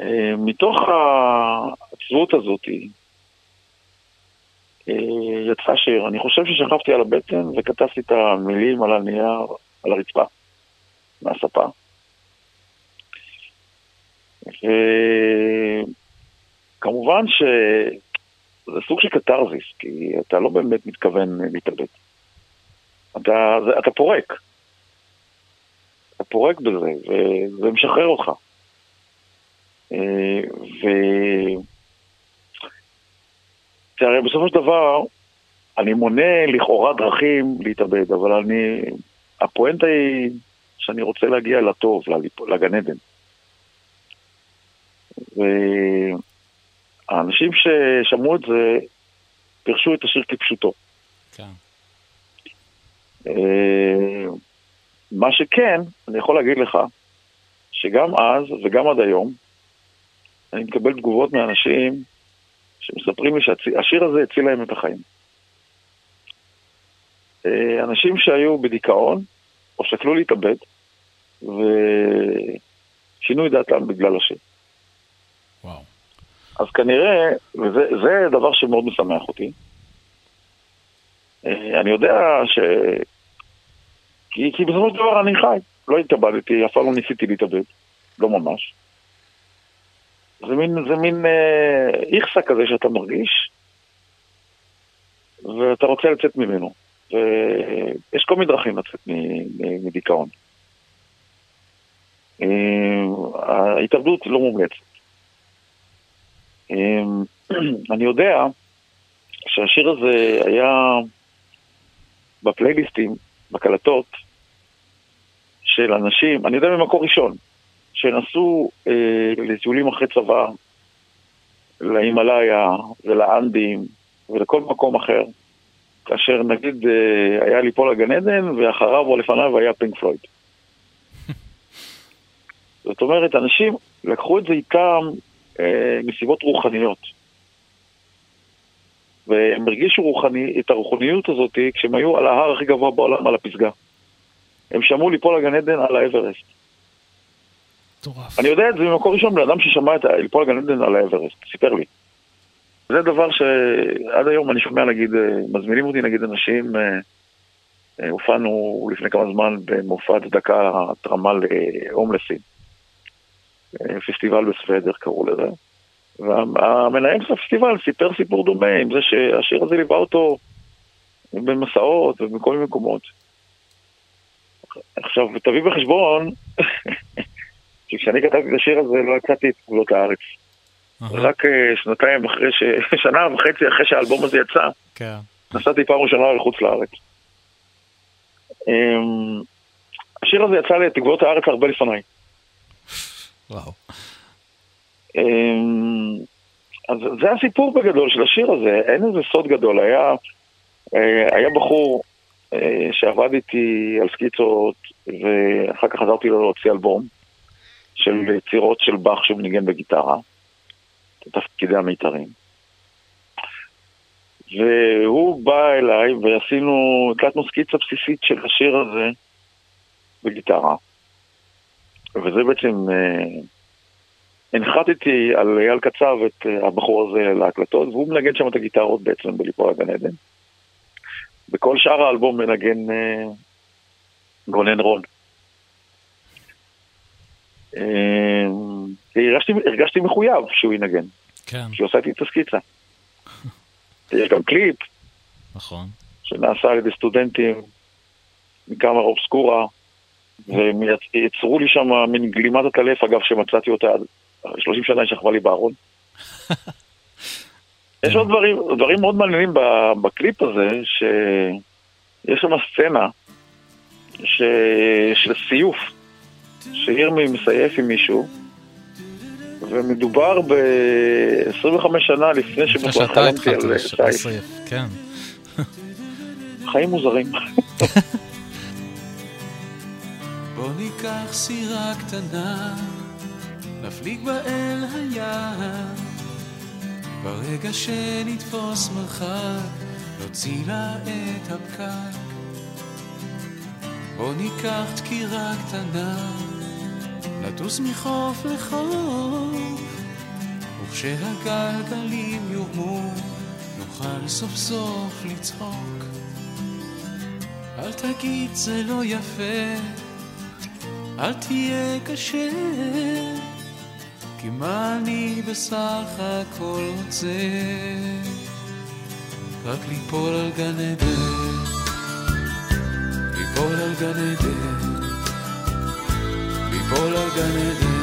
אה, מתוך העצבות הזאת אה, יצא שיר. אני חושב ששכבתי על הבטן וכתבתי את המילים על הנייר, על הרצפה, מהספה. וכמובן שזה סוג של קתרזיס, כי אתה לא באמת מתכוון להתאבד. אתה, אתה פורק. אתה פורק בזה, וזה משחרר אותך. אה, ו... תראה, בסופו של דבר, אני מונה לכאורה דרכים להתאבד, אבל אני... הפואנטה היא שאני רוצה להגיע לטוב, לגן עדן. והאנשים ששמעו את זה, פירשו את השיר כפשוטו. כן. אה, מה שכן, אני יכול להגיד לך, שגם אז וגם עד היום, אני מקבל תגובות מאנשים שמספרים לי שהשיר הזה הציל להם את החיים. אה, אנשים שהיו בדיכאון, או שקלו להתאבד, ושינו את דעתם בגלל השיר. וואו. אז כנראה, וזה דבר שמאוד משמח אותי, אה, אני יודע ש... כי, כי בסופו של דבר אני חי, לא התאבדתי, אף פעם לא ניסיתי להתאבד, לא ממש. זה מין, זה מין אה, איכסה כזה שאתה מרגיש, ואתה רוצה לצאת ממנו. ויש כל מיני דרכים לצאת מדיכאון. אה, ההתאבדות לא מומלצת. אה, אני יודע שהשיר הזה היה בפלייליסטים, בקלטות, של אנשים, אני יודע ממקור ראשון, שנסעו אה, לטיולים אחרי צבא, להימאליה ולאנדים ולכל מקום אחר, כאשר נגיד אה, היה ליפול לגן עדן ואחריו או לפניו היה פינק פלויד. זאת אומרת, אנשים לקחו את זה איתם אה, מסיבות רוחניות. והם הרגישו רוחני, את הרוחניות הזאת כשהם היו על ההר הכי גבוה בעולם, על הפסגה. הם שמעו ליפול לגן עדן על האברסט. מטורף. אני יודע את זה ממקור ראשון, בן אדם ששמע את ליפול לגן עדן על האברסט, סיפר לי. זה דבר שעד היום אני שומע, נגיד, אה, מזמינים אותי, נגיד, אנשים, אה, אה, הופענו לפני כמה זמן במופע צדקה תרמה להומלסים. פסטיבל בסוודר קראו לזה. והמנהל של הפסטיבל סיפר סיפור דומה עם זה שהשיר הזה ליווה אותו במסעות ובכל מיני מקומות. עכשיו, תביא בחשבון כי כשאני כתבתי את השיר הזה לא יצאתי את גבולות הארץ. רק אה, שנתיים אחרי ש... שנה וחצי אחרי שהאלבום הזה יצא, כן. נסעתי פעם ראשונה לחוץ לארץ. אמ, השיר הזה יצא לתגבולות הארץ הרבה לפניי. וואו. אמ, אז זה הסיפור בגדול של השיר הזה, אין איזה סוד גדול. היה, אה, היה בחור אה, שעבד איתי על סקיצות, ואחר כך חזרתי לו להוציא אלבום. של יצירות של באך שהוא ניגן בגיטרה, תפקידי המיתרים. והוא בא אליי ועשינו, הקלטנו סקיצה בסיסית של השיר הזה בגיטרה. וזה בעצם, אה, הנחתתי על אייל קצב את אה, הבחור הזה להקלטות, והוא מנגן שם את הגיטרות בעצם בליפול הגן עדן. בכל שאר האלבום מנגן אה, גונן רון. אמ, והרגשתי הרגשתי מחויב שהוא ינגן, כן, שהוא עשה איתי את הסקיצה. יש גם קליפ נכון. שנעשה על ידי סטודנטים מקאמרה אובסקורה, והם יצ- יצרו לי שם מין גלימת הטלף, אגב, שמצאתי אותה עד 30 שנה שכבה לי בארון. יש עוד דברים, דברים מאוד מעניינים בקליפ הזה, שיש שם סצנה ש... של סיוף, שירמי מסייף עם מישהו, ומדובר ב-25 שנה לפני לפני שבכלל שאתה חלמתי התחלת על סייף. לסייף, כן. חיים מוזרים. בוא ניקח סירה קטנה, נפליג בה אל הים. ברגע שנתפוס מרחק, נוציא לה את הפקק. בוא ניקח דקירה קטנה, נטוס מחוף לחוף, וכשהגלגלים יורמו, נוכל סוף סוף לצחוק. אל תגיד זה לא יפה, אל תהיה קשה, כי מה אני בסך הכל רוצה? רק ליפול על גן עדן, ליפול על גן עדן, ליפול על גן עדן.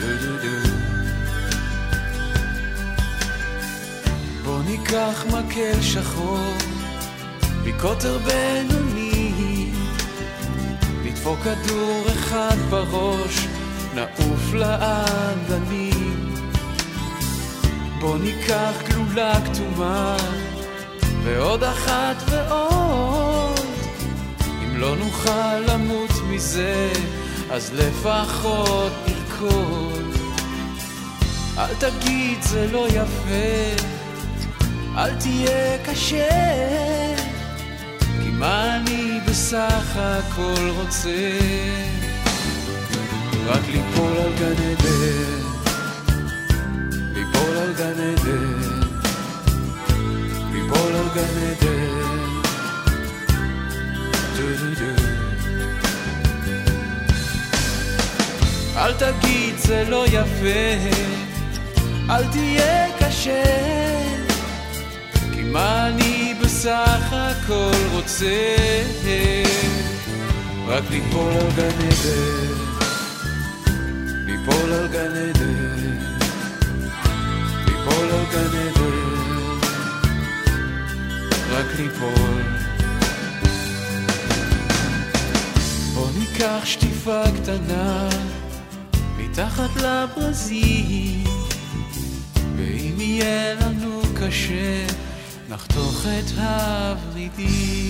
דו דו דו. בוא ניקח מקל שחור, מקוטר בינוני, נדפוק כדור אחד בראש, נעוף לאגנים. בוא ניקח גלולה כתומה, ועוד אחת ועוד. אם לא נוכל למות מזה, אז לפחות נרקוד. אל תגיד זה לא יפה, אל תהיה קשה, כי מה אני בסך הכל רוצה? רק ליפול על גן עדן, ליפול על גן עדן, ליפול על גן עדן. דו דו דו. אל תגיד זה לא יפה, אל תהיה קשה, כי מה אני בסך הכל רוצה? רק ליפול על גן עדן, ליפול על גן עדן, ליפול על גן עדן, רק ליפול. בוא ניקח שטיפה קטנה מתחת לברזים ואם יהיה לנו קשה נחתוך את הוורידים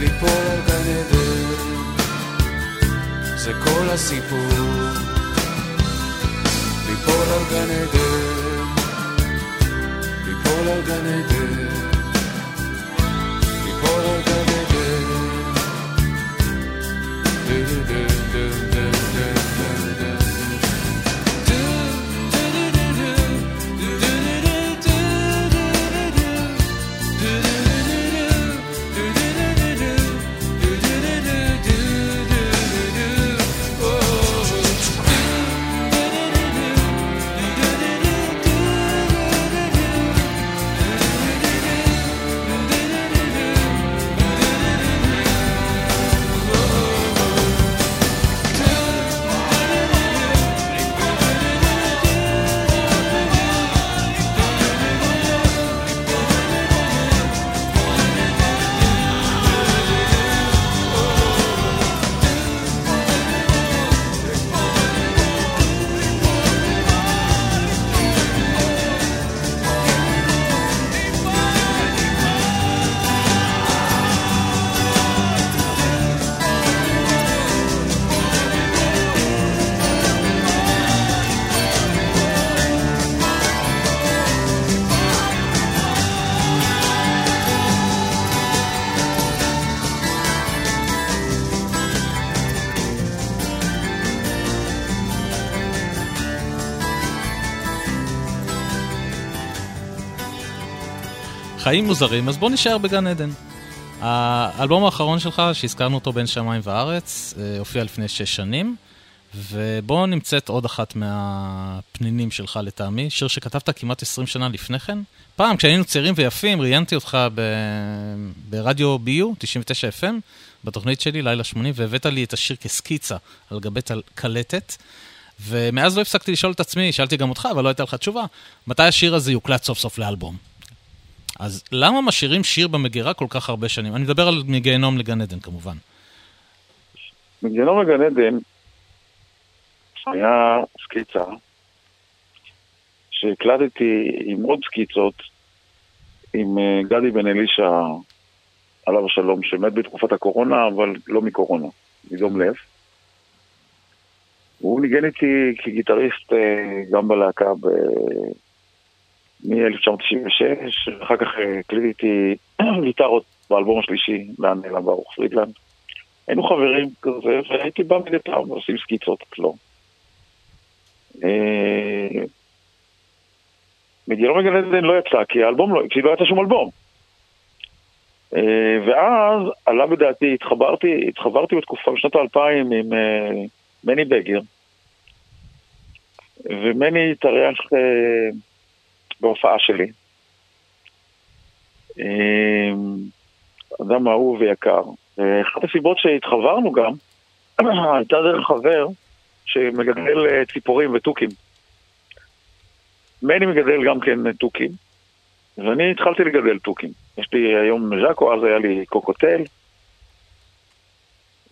ליפול על גן עדן. זה כל הסיפור. ליפול על גן עדן. ליפול על גן עדן חיים מוזרים, אז בוא נשאר בגן עדן. האלבום האחרון שלך, שהזכרנו אותו בין שמיים וארץ, אה, הופיע לפני שש שנים, ובוא נמצאת עוד אחת מהפנינים שלך לטעמי, שיר שכתבת כמעט 20 שנה לפני כן. פעם, כשהיינו צעירים ויפים, ראיינתי אותך ב... ברדיו BU, 99 FM, בתוכנית שלי, לילה 80, והבאת לי את השיר כסקיצה על גבי קלטת. ומאז לא הפסקתי לשאול את עצמי, שאלתי גם אותך, אבל לא הייתה לך תשובה, מתי השיר הזה יוקלט סוף סוף לאלבום? אז למה משאירים שיר במגירה כל כך הרבה שנים? אני מדבר על מגיהנום לגן עדן כמובן. מגיהנום לגן עדן היה סקיצה שהקלטתי עם עוד סקיצות עם אה, גדי בן אלישע, עליו השלום, שמת בתקופת הקורונה, אבל לא מקורונה, מדום לב. הוא ניגן איתי כגיטריסט אה, גם בלהקה ב... מ-1996, אחר כך אה, הקליטי גיטרות באלבום השלישי, לאן נעלם ברוך פרידלנד. היינו חברים כזה, והייתי בא מדי פעם ועושים סקיצות אצלו. אה, מגיאלום מגן עדן לא יצא, כי האלבום לא, כי לא יצא שום אלבום. ואז עלה בדעתי, התחברתי, התחברתי בתקופה, בשנות האלפיים עם מני בגר, ומני התארח אה, בהופעה שלי. אה, אדם אהוב ויקר. אחת הסיבות שהתחברנו גם, הייתה דרך חבר שמגדל אה, ציפורים ותוכים. מני מגדל גם כן תוכים, ואני התחלתי לגדל תוכים. יש לי היום ז'אקו, אז היה לי קוקוטל.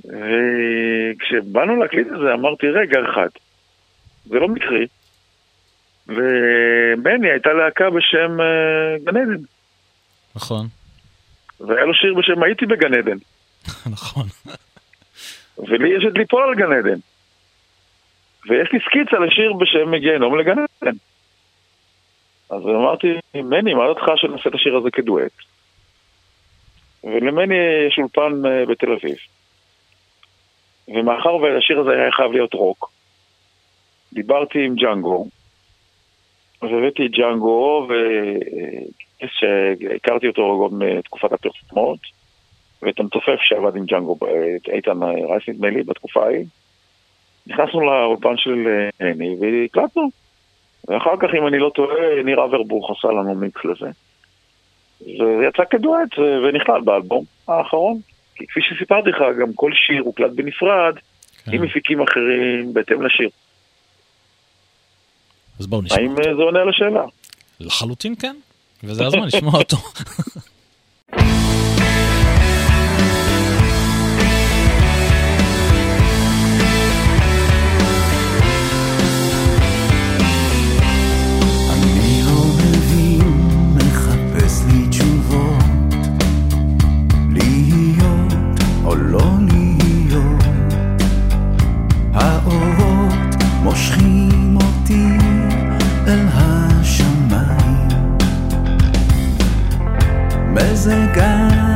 וכשבאנו להקליט את זה אמרתי, רגע אחד, זה לא מקרי. ובני הייתה להקה בשם uh, גן עדן. נכון. והיה לו שיר בשם הייתי בגן עדן. נכון. ולי יש את ליפול על גן עדן. ויש לי סקיצה לשיר בשם גיהנום לגן עדן. אז אמרתי, מני, מה דעתך שנעשה את השיר הזה כדואט? ולמני יש אולפן uh, בתל אביב. ומאחר והשיר הזה היה חייב להיות רוק, דיברתי עם ג'אנגו, והבאתי את ג'אנגו, והכרתי אותו גם בתקופת הפרסומות, ואת המתופף שעבד עם ג'אנגו, את איתן רייס נדמה לי בתקופה ההיא. נכנסנו לאולפן של הני והקלטנו. ואחר כך, אם אני לא טועה, ניר אברבוך עשה לנו מיקס לזה. זה יצא כדואט ונכלל באלבום האחרון. כי כפי שסיפרתי לך, גם כל שיר הוקלט בנפרד, כן. עם מפיקים אחרים, בהתאם לשיר. אז בואו נשמע. האם אה, זה עונה על השאלה? לחלוטין כן, וזה הזמן לשמוע אותו. מזג האוויר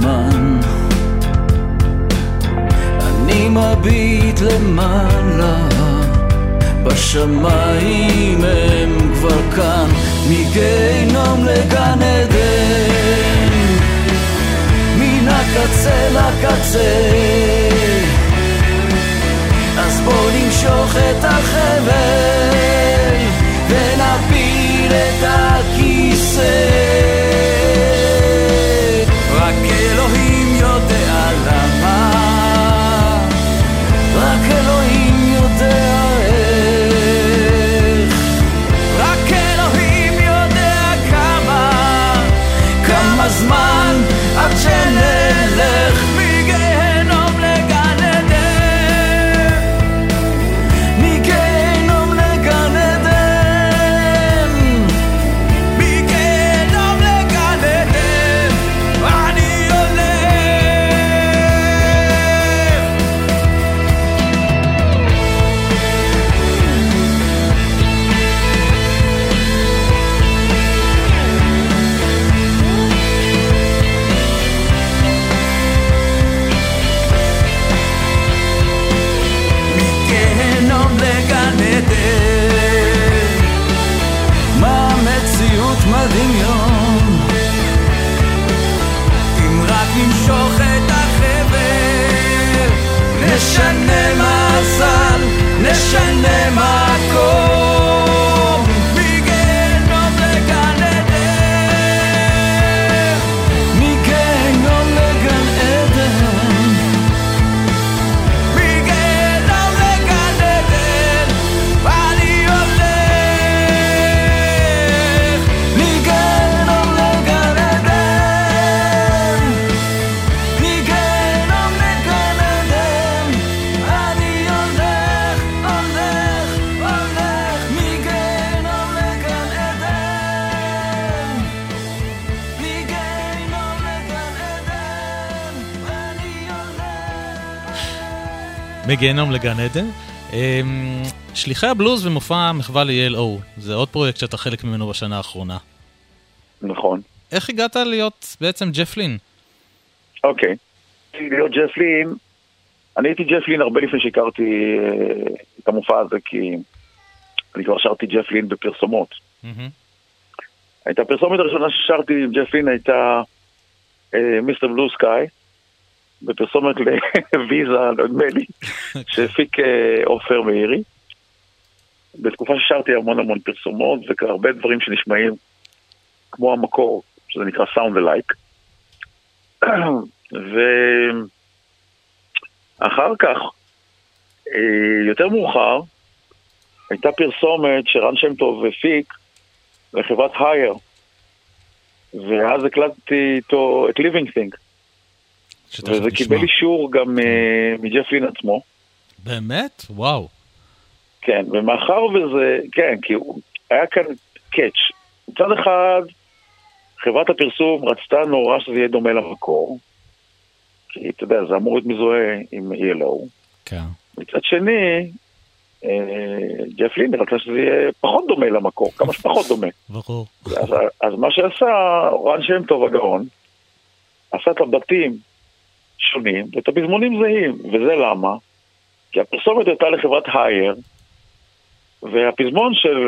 בזבוז של זמן אני מביט למעלה בשמיים הם כבר כאן מגיהנום לגן עדן. מן הקצה לקצה. נמשוך את החבל ונפיל את הכיסא כמה זמן עד שנלך מגיהנום לגן עדן. אמ, שליחי הבלוז ומופע מחווה ל-ELO, זה עוד פרויקט שאתה חלק ממנו בשנה האחרונה. נכון. איך הגעת להיות בעצם ג'ף לין? אוקיי. להיות ג'ף לין, אני הייתי ג'ף לין הרבה לפני שהכרתי אה, את המופע הזה, כי אני כבר שרתי ג'ף לין בפרסומות. מהמם. את הפרסומת הראשונה ששרתי עם ג'ף לין הייתה אה, מיסטר בלו סקאי, בפרסומת לוויזה, נדמה לי, שהפיק אה, עופר מאירי. בתקופה ששרתי המון המון פרסומות, והרבה דברים שנשמעים כמו המקור, שזה נקרא סאונד אלייק. ואחר כך, אה, יותר מאוחר, הייתה פרסומת שרן שם טוב הפיק לחברת הייר, ואז הקלטתי איתו את ליבינג שתכף וזה נשמע. קיבל אישור גם אה, מג'ף לין עצמו. באמת? וואו. כן, ומאחר וזה, כן, כי הוא, היה כאן קאץ'. מצד אחד, חברת הפרסום רצתה נורא שזה יהיה דומה למקור, כי אתה יודע, זה אמור להיות מזוהה עם ELO. כן. מצד שני, אה, ג'ף לין רצה שזה יהיה פחות דומה למקור, כמה שפחות דומה. ברור. אז, אז מה שעשה רן שם טוב הגאון, עשה את הבתים שונים ואת הפזמונים זהים, וזה למה? כי הפרסומת הייתה לחברת הייר, והפזמון של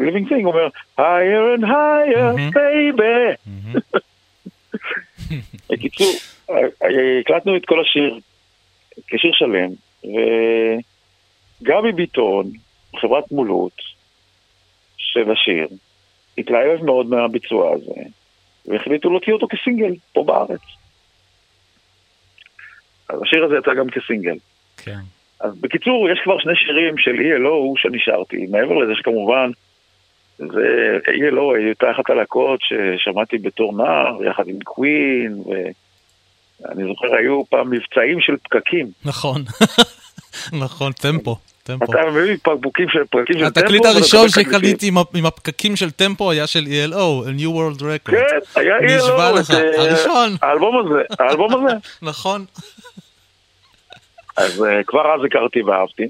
Livin' Thing אומר, higher and higher, מהמם. baby. מהמם. בקיצור, הקלטנו את כל השיר כשיר שלם, וגבי ביטון, חברת מולות של השיר, התלהב מאוד מהביצוע הזה, והחליטו להוציא אותו כסינגל פה בארץ. אז השיר הזה יצא גם כסינגל. כן. אז בקיצור, יש כבר שני שירים של ELO שאני שרתי. מעבר לזה שכמובן, זה ELO הייתה אחת הלהקות ששמעתי בתור נער, יחד עם קווין, ואני זוכר, היו פעם מבצעים של פקקים. נכון. נכון, טמפו. טמפו. אתה מביא פקבוקים של פקקים של טמפו. התקליט ואתה הראשון. שקניתי עם הפקקים של טמפו היה של ELO, New World Record. כן, היה נשבע ELO. לך, את, אה, הראשון. האלבום הזה, האלבום הזה. נכון. אז uh, כבר אז הכרתי ואהבתי.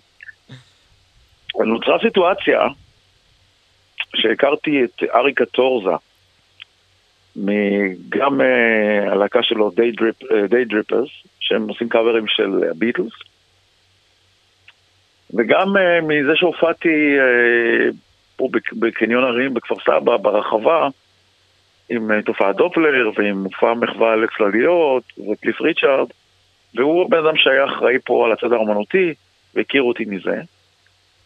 נוצרה סיטואציה שהכרתי את אריקה טורזה, גם uh, הלהקה שלו דיי דריפרס, שהם עושים קאברים של הביטלס, וגם מזה שהופעתי פה בק- בקניון הרים בכפר סבא, ברחבה, עם תופעת דופלר ועם מופע מחווה לכלליות וקליף ריצ'ארד, והוא הבן אדם שהיה אחראי פה על הצד האמנותי, והכירו אותי מזה.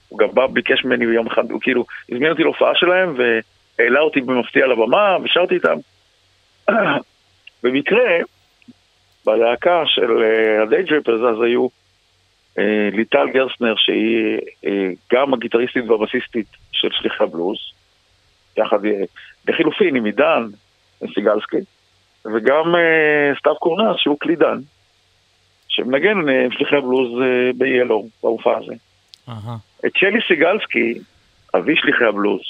הוא גם בא, ביקש ממני ביום אחד, הוא כאילו הזמין אותי להופעה שלהם והעלה אותי במפתיע לבמה ושרתי איתם. במקרה, בלהקה של ה Day Trippers אז היו אה, ליטל גרסנר שהיא אה, גם הגיטריסטית והבסיסטית של שליחי הבלוז, יחד אה, לחילופין עם עידן סיגלסקי, וגם אה, סתיו קורנס שהוא קלידן, שמנגן שליחי הבלוז ב-Yellow, במופע הזה. את שלי סיגלסקי, אבי שליחי הבלוז,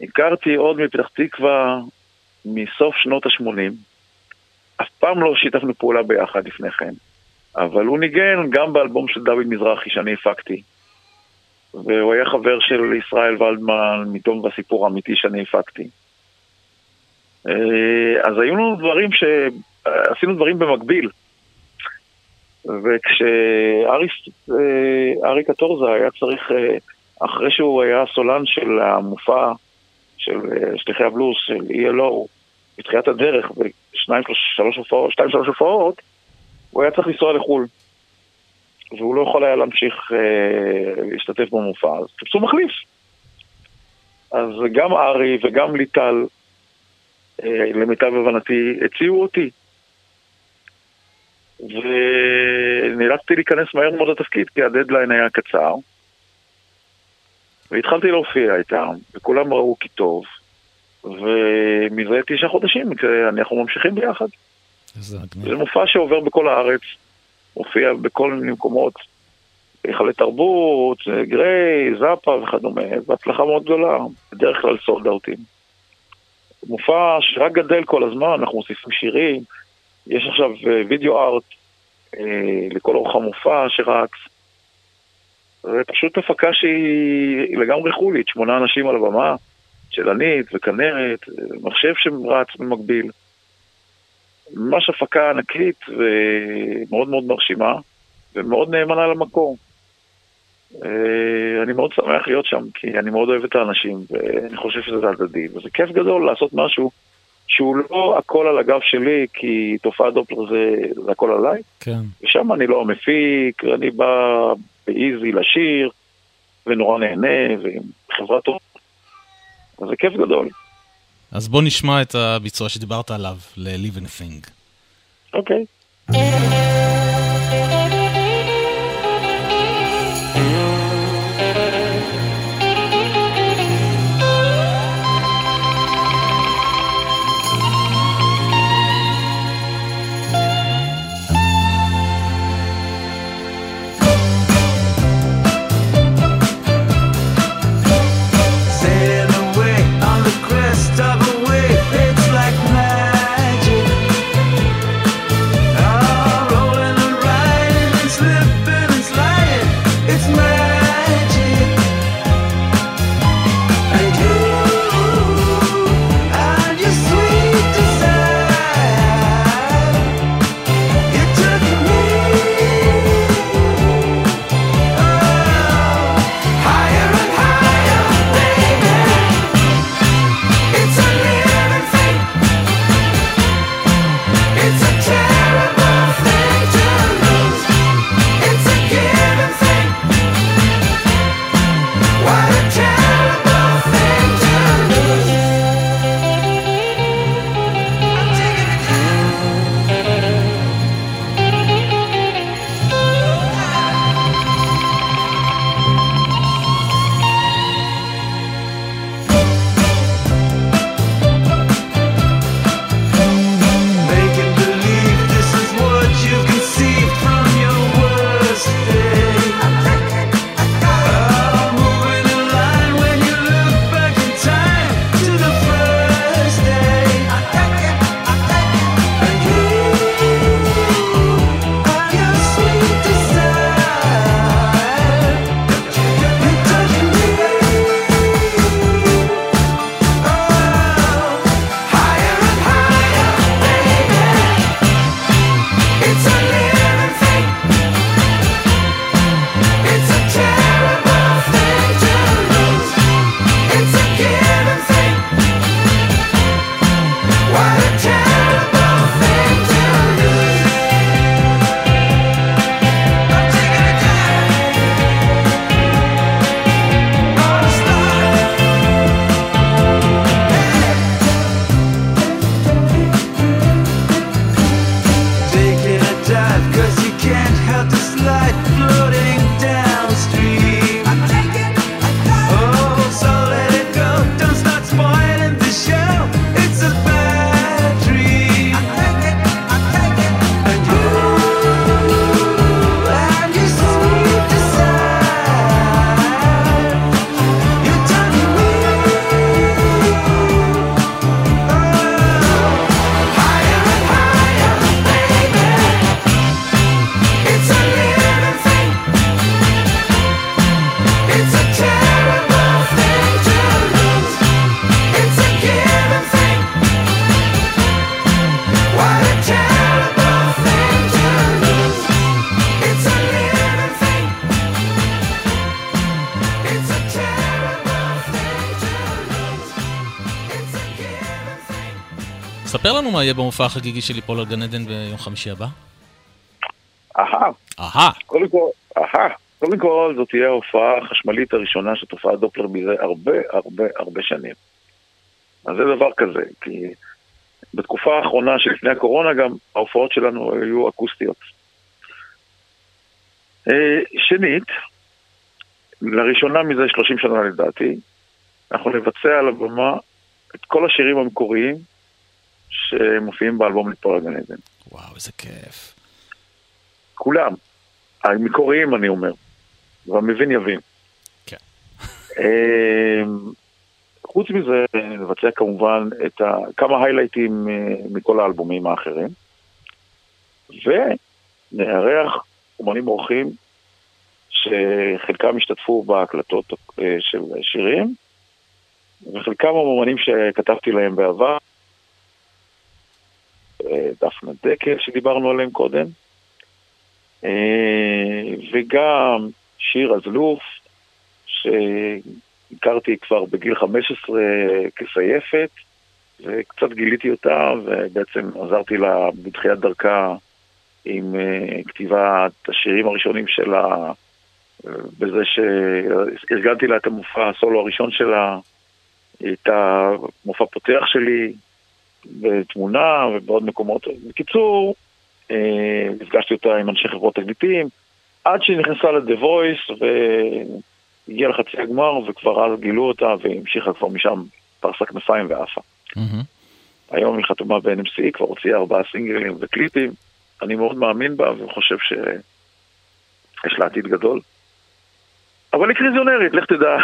הכרתי עוד מפתח תקווה מסוף שנות ה-80. אף פעם לא שיתפנו פעולה ביחד לפני כן, אבל הוא ניגן גם באלבום של דוד מזרחי שאני הפקתי. והוא היה חבר של ישראל ולדמן מתום והסיפור האמיתי שאני הפקתי. אה, אז היו לנו דברים ש... עשינו דברים במקביל. וכשאריק אה, קטורזה היה צריך, אה, אחרי שהוא היה סולן של המופע של אה, שליחי הבלוס של ELO בתחילת הדרך, ושניים, שלוש הופעות, שתיים, שלוש הופעות, הוא היה צריך לנסוע לחו"ל. והוא לא יכול היה להמשיך אה, להשתתף במופע, אז חיפשו מחליף. אז גם ארי וגם ליטל, אה, למיטב הבנתי, הציעו אותי. ונאלצתי להיכנס מהר מאוד לתפקיד, כי הדדליין היה קצר. והתחלתי להופיע איתם, וכולם ראו כי טוב, ומזה תשעה חודשים אנחנו ממשיכים ביחד. זה מופע שעובר בכל הארץ, מופיע בכל מיני מקומות, היכלי תרבות, גריי, זאפה וכדומה, והצלחה מאוד גדולה, בדרך כלל סולד אאוטים. מופע שרק גדל כל הזמן, אנחנו מוסיפים שירים, יש עכשיו אה, וידאו ארט אה, לכל אורך המופע שרץ. זה פשוט הפקה שהיא לגמרי חולית, שמונה אנשים על הבמה, צ'לנית וכנרת, מחשב שרץ במקביל. ממש הפקה ענקית ומאוד מאוד מרשימה ומאוד נאמנה למקום. אה, אני מאוד שמח להיות שם, כי אני מאוד אוהב את האנשים ואני חושב שזה הדדי, וזה כיף גדול לעשות משהו שהוא לא הכל על הגב שלי, כי תופעת דופלר זה, זה הכל עליי. כן. ושם אני לא מפיק, אני בא באיזי לשיר, ונורא נהנה, ועם חברה טובה. אז זה כיף גדול. אז בוא נשמע את הביצוע שדיברת עליו, ל-Live and Thing. אוקיי. Sail מה יהיה במופע החגיגי של ליפול על גן עדן ביום חמישי הבא. אהה, אהה, קודם כל, אהה, קודם כל זאת תהיה ההופעה החשמלית הראשונה של תופעת דופלר מזה הרבה הרבה הרבה שנים. אז זה דבר כזה, כי בתקופה האחרונה שלפני הקורונה גם ההופעות שלנו היו אקוסטיות. אה, שנית, לראשונה מזה 30 שנה לדעתי, אנחנו נבצע על הבמה את כל השירים המקוריים שמופיעים באלבום ליפול גן עדן. וואו, איזה כיף. כולם. המקוריים אני אומר. והמבין יבין. כן. אמ, חוץ מזה, נבצע כמובן את ה... כמה היילייטים אה, מכל האלבומים האחרים. ונארח אומנים אורחים שחלקם השתתפו בהקלטות אה, של שירים, וחלקם אומנים שכתבתי להם בעבר. דפנה דקל שדיברנו עליהם קודם, אה, וגם שיר אזלוף, שהכרתי כבר בגיל 15 כסייפת, וקצת גיליתי אותה, ובעצם עזרתי לה בתחילת דרכה עם אה, כתיבת השירים הראשונים שלה, בזה שארגנתי לה את המופע הסולו הראשון שלה, את המופע פותח שלי, בתמונה ובעוד מקומות. בקיצור, אה, נפגשתי אותה עם אנשי חברות תקליטים, עד שהיא נכנסה ל-The Voice והגיעה לחצי הגמר, וכבר אז גילו אותה והמשיכה כבר משם פרסה כנפיים ועפה. היום היא חתומה ב-NMC, כבר הוציאה ארבעה סינגלים וקליפים. אני מאוד מאמין בה וחושב שיש לה עתיד גדול. אבל היא קריזיונרית, לך תדע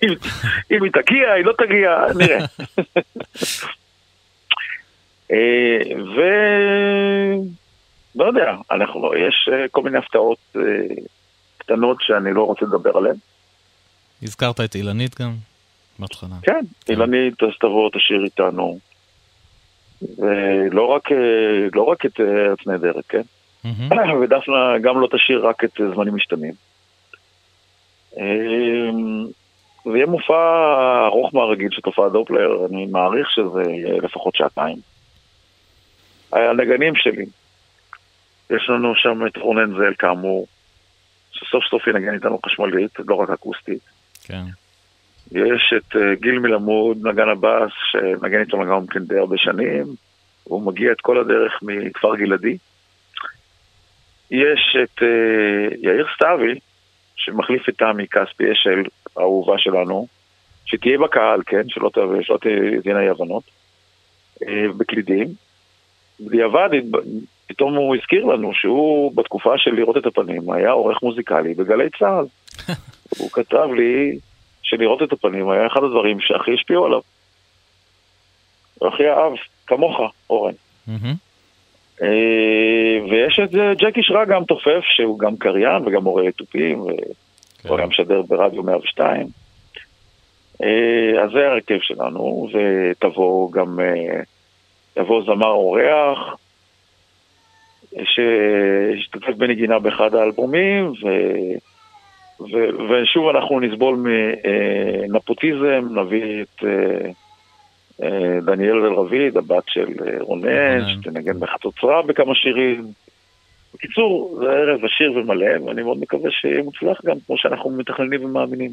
אם היא תגיע, היא לא תגיע, נראה. אה, ו... לא יודע, אנחנו, יש אה, כל מיני הפתעות אה, קטנות שאני לא רוצה לדבר עליהן. הזכרת את אילנית גם, בהתחלה. כן, אילנית, אז תבוא, תשאיר איתנו. ולא רק, לא רק את ארץ נהדרת, כן? מהמם. ודפנה גם לא תשאיר רק את זמנים משתנים. ויהיה מופע ארוך מהרגיל של תופעת דופלר, אני מעריך שזה יהיה לפחות שעתיים. הנגנים שלי, יש לנו שם את רונן זל כאמור, שסוף סוף ינגן איתנו חשמלית, לא רק אקוסטית. כן. יש את אה, גיל מלמוד, נגן הבאס, שנגן איתו גם כן די הרבה שנים, הוא מגיע את כל הדרך מכפר גלעדי. יש את אה, יאיר סתיוי, שמחליף את תמי כספי אשל, האהובה שלנו, שתהיה בקהל, כן? שלא תהיינה אי הבנות, אה, בקלידים. בדיעבד, פתאום הוא הזכיר לנו שהוא, בתקופה של לראות את הפנים, היה עורך מוזיקלי בגלי צה"ל. הוא כתב לי שלראות את הפנים היה אחד הדברים שהכי השפיעו עליו. הכי אהב, כמוך, אורן. אה, ויש את ג'קי שרגא המתופף, שהוא גם קריין וגם מורה לתופים, כן. והוא היה משדר ברדיו 102. אה, אז זה ההרכב שלנו, ותבוא גם, אה, יבוא זמר אורח, שהשתתף בנגינה באחד האלבומים, ו... ו... ושוב אנחנו נסבול מנפוטיזם, נביא את אה, אה, דניאל רביד, הבת של אה, רונן. שתנגן בחצוצרה בכמה שירים. בקיצור, זה ערב עשיר ומלא, ואני מאוד מקווה שיהיה מוצלח גם, כמו שאנחנו מתכננים ומאמינים.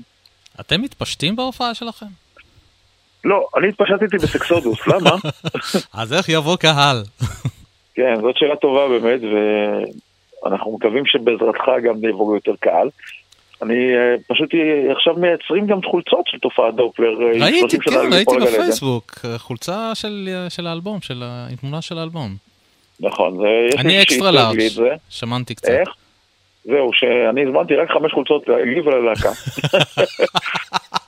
אתם מתפשטים בהופעה שלכם? לא, אני התפשטתי בסקסודוס, למה? אז איך יבוא קהל? כן, זאת שאלה טובה באמת, ואנחנו מקווים שבעזרתך גם יבוא יותר קהל. אני אה, פשוט אה, עכשיו מייצרים גם חולצות של תופעת דופלר. אה, ראיתי, 30 שנה כן, ראיתי על. בפייסבוק, חולצה של של האלבום, של ה- עם תמונה של האלבום. נכון, זה, אני אקסטרה לארג'. שמנתי קצת. איך? זהו, שאני הזמנתי רק חמש חולצות לי וללהקה.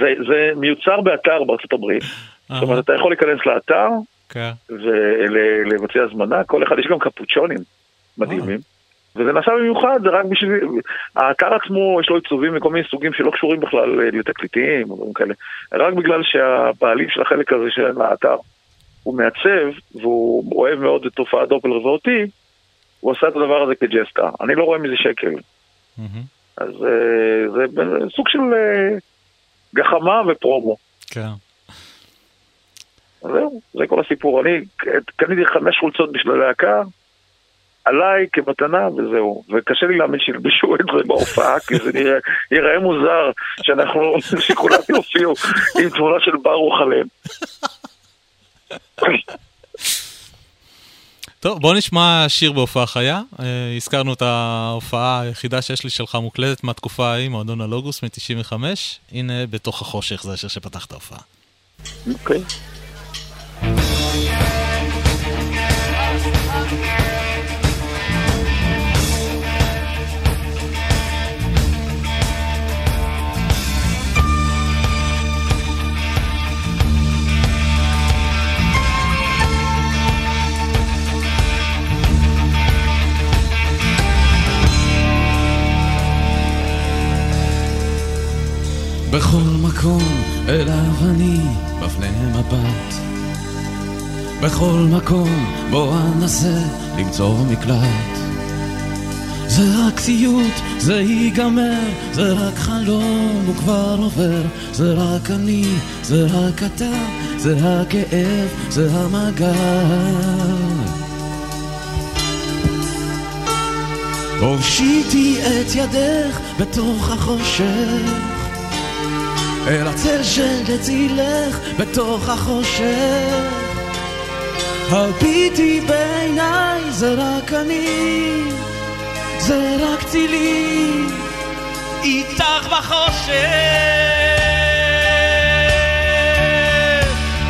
זה, זה מיוצר באתר בארצות הברית. זאת אומרת, אתה יכול להיכנס לאתר כן. ולבצע הזמנה, כל אחד, יש גם קפוצ'ונים מדהימים. וזה נעשה במיוחד, זה רק בשביל... האתר עצמו, יש לו עיצובים מכל מיני סוגים שלא קשורים בכלל לתקליטים או דברים כאלה. רק בגלל שהבעלים של החלק הזה של האתר הוא מעצב, והוא אוהב מאוד את תופעת דופלר ואותי, הוא עשה את הדבר הזה כג'סטה. אני לא רואה מזה שקל. אז אה, זה סוג של אה, גחמה ופרומו. כן. זהו, זה כל הסיפור. אני קניתי חמש חולצות בשביל הלהקה, עליי כמתנה וזהו. וקשה לי להאמין שילבשו את זה בהופעה, כי זה נראה, ייראה מוזר שאנחנו, שכולם יופיעו עם תמונה של ברוך עליהם. טוב, בוא נשמע שיר בהופעה חיה. אה, הזכרנו את ההופעה היחידה שיש לי שלך מוקלטת מהתקופה ההיא, מועדון הלוגוס מ-95. הנה, בתוך החושך, זה השיר שפתח את ההופעה. אוקיי. בכל מקום אליו אני מפנה מבט. בכל מקום בו אנסה למצוא מקלט. זה רק סיוט, זה ייגמר, זה רק חלום, הוא כבר עובר. זה רק אני, זה רק אתה, זה הכאב, זה המגע. הושיטי את ידך בתוך החושך אל הצל שתצילך בתוך החושך. הביטי בעיניי זה רק אני זה רק צילי. איתך בחושך.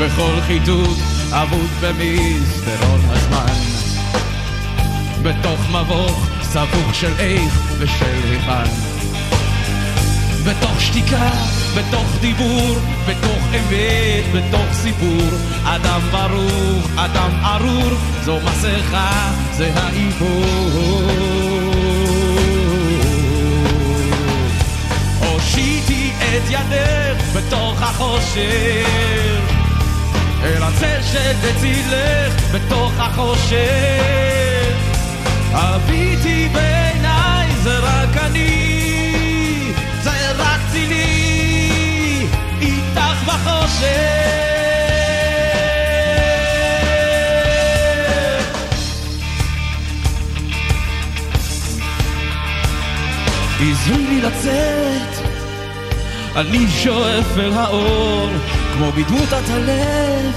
בכל חידוד אבוד במסדרון הזמן. בתוך מבוך סבוך של איך ושל היכן בתוך שתיקה, בתוך דיבור, בתוך אמת, בתוך סיפור. אדם ברוך, אדם ארור, זו מסכה, זה העיבור. הושיטי את ידך בתוך החושך, אל הצל שתצילך בתוך החושך. הביטי בעיניי אני שואף אל האור, כמו בדמות הטלף.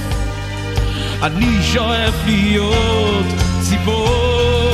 אני שואף להיות ציפור,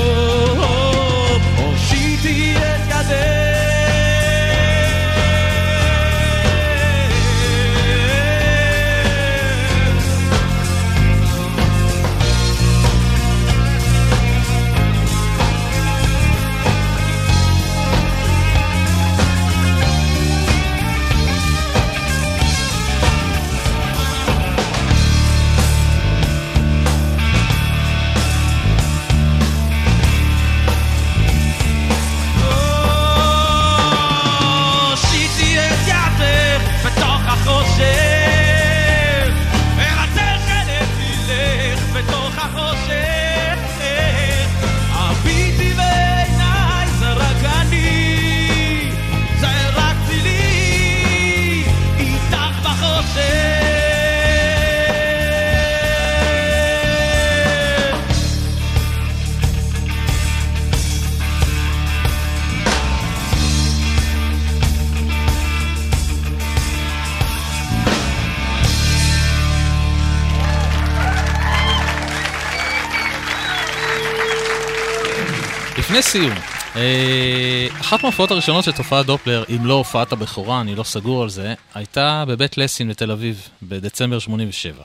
לפני סיום, אה, אחת מההופעות הראשונות של תופעת דופלר, אם לא הופעת הבכורה, אני לא סגור על זה, הייתה בבית לסין בתל אביב, בדצמבר 87.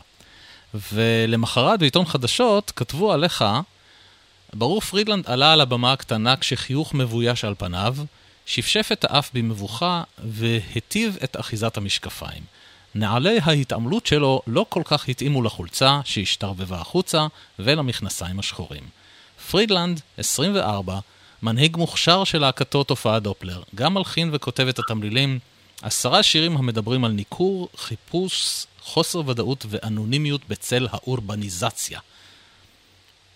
ולמחרת בעיתון חדשות כתבו עליך, ברור פרידלנד עלה על הבמה הקטנה כשחיוך מבויש על פניו, שפשף את האף במבוכה והטיב את אחיזת המשקפיים. נעלי ההתעמלות שלו לא כל כך התאימו לחולצה שהשתרבבה החוצה ולמכנסיים השחורים. פרידלנד, 24, מנהיג מוכשר של להקתו תופעת דופלר, גם מלחין וכותב את התמלילים, עשרה שירים המדברים על ניכור, חיפוש, חוסר ודאות ואנונימיות בצל האורבניזציה.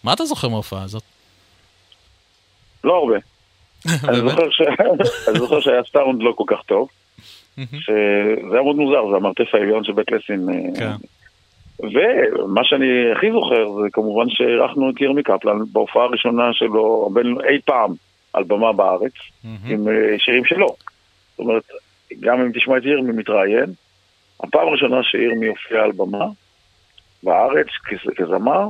מה אתה זוכר מההופעה הזאת? לא הרבה. אני באמת? זוכר ש- אני זוכר שהיה סאונד לא כל כך טוב, שזה היה מאוד מוזר, זה המרתף העליון של בית לסין, אה, כן. ומה שאני הכי זוכר זה כמובן שאירחנו את ירמי קפלן בהופעה הראשונה שלו בין אי פעם על במה בארץ, עם אה, שירים שלו. זאת אומרת, גם אם תשמע את ירמי מתראיין, הפעם הראשונה שירמי הופיע על במה בארץ כז- כזמר,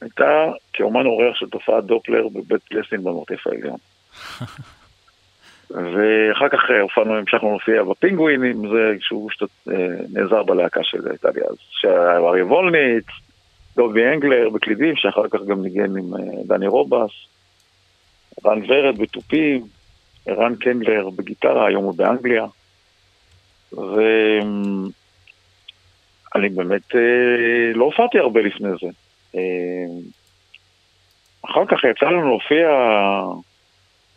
הייתה כאומן אורח של תופעת דופלר בבית לסין במרתף העליון. ואחר כך אה, הופענו, המשכנו להופיע בפינגווינים, זה כשהוא שת- אה, נעזר בלהקה שהייתה לי אז. שהיה אריה וולניץ, דובי אנגלר בקלידים, שאחר כך גם ניגן עם אה, דני רובס, רן ורד בתופים, רן קנדלר בגיטרה, היום הוא באנגליה. ואני באמת לא הופעתי הרבה לפני זה. אחר כך יצא לנו להופיע,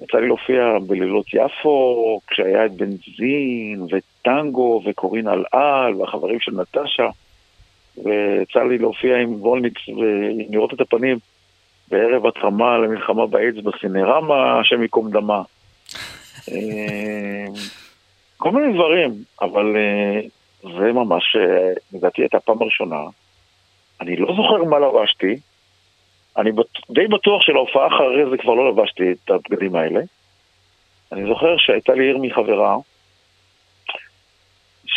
יצא לי להופיע בלילות יפו, כשהיה את בנזין וטנגו וקורין אלעל והחברים של נטשה, ויצא לי להופיע עם וולניץ ולראות את הפנים בערב התרמה למלחמה באיידס בסינרמה, השם ייקום דמה. אה, כל מיני דברים, אבל אה, זה ממש, אה, לדעתי הייתה הפעם הראשונה. אני לא זוכר מה לבשתי, אני די בטוח שלהופעה אחרי זה כבר לא לבשתי את הבגדים האלה. אני זוכר שהייתה לי עיר מחברה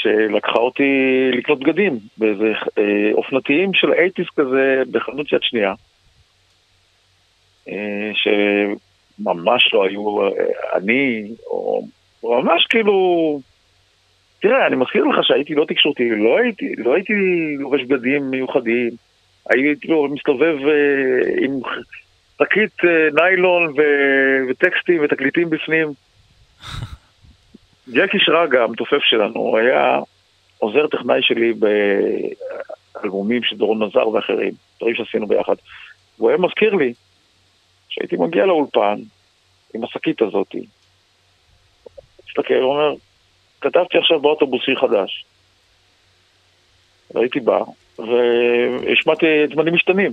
שלקחה אותי לקנות בגדים באיזה אה, אופנתיים של אייטיס כזה בחנות יד שנייה. אה, שממש לא היו, אה, אני, או ממש כאילו... תראה, אני מזכיר לך שהייתי לא תקשורתי, לא הייתי, לא הייתי לובש בגדים מיוחדים. הייתי כאילו מסתובב אה, עם שקית אה, ניילון ו- וטקסטים ותקליטים בפנים. ג'קי שרגא, המתופף שלנו, הוא היה עוזר טכנאי שלי באלבומים של דורון נזר ואחרים, דברים שעשינו ביחד. והוא היה מזכיר לי שהייתי מגיע לאולפן עם השקית הזאתי. מסתכל, הוא אומר, כתבתי עכשיו באוטובוס שיר חדש. והייתי בא, והשמעתי זמנים משתנים.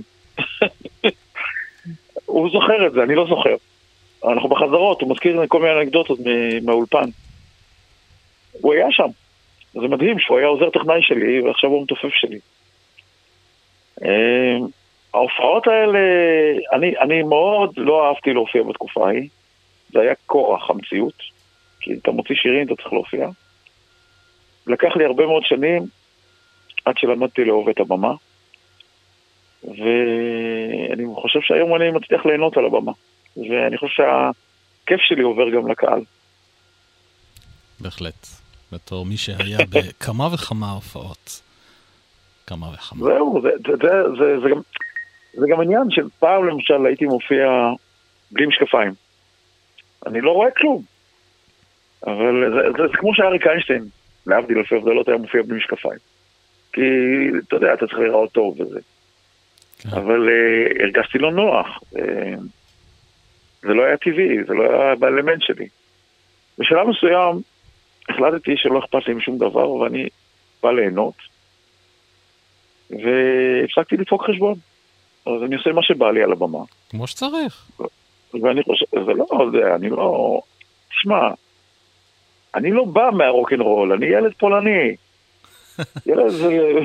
הוא זוכר את זה, אני לא זוכר. אנחנו בחזרות, הוא מזכיר כל מיני אנקדוטות מהאולפן. הוא היה שם. זה מדהים שהוא היה עוזר טכנאי שלי, ועכשיו הוא המתופף שלי. אה, ההופעות האלה, אני, אני מאוד לא אהבתי להופיע בתקופה ההיא. זה היה כורח המציאות, כי אתה מוציא שירים, אתה צריך להופיע. לקח לי הרבה מאוד שנים עד שלמדתי לאהוב את הבמה, ואני חושב שהיום אני מצליח ליהנות על הבמה, ואני חושב שהכיף שלי עובר גם לקהל. בהחלט. בתור מי שהיה בכמה וכמה הופעות. כמה וכמה. זהו, זה, זה, זה, זה, זה, גם, זה גם עניין של פעם למשל הייתי מופיע בלי משקפיים. אני לא רואה כלום. אבל זה, זה, זה כמו שאריק איינשטיין, להבדיל אלפי הבדלות, היה מופיע בלי משקפיים. כי, אתה יודע, אתה צריך להיראות טוב וזה. כן. אבל uh, הרגשתי לא נוח. Uh, זה לא היה טבעי, זה לא היה באלמנט שלי. בשלב מסוים החלטתי שלא אכפת לי משום דבר, ואני בא ליהנות, והפסקתי לדפוק חשבון. אז אני עושה מה שבא לי על הבמה. כמו שצריך. ואני חושב, זה לא, זה, אני לא, תשמע, אני לא בא מהרוקנרול, אני ילד פולני. ילד זה...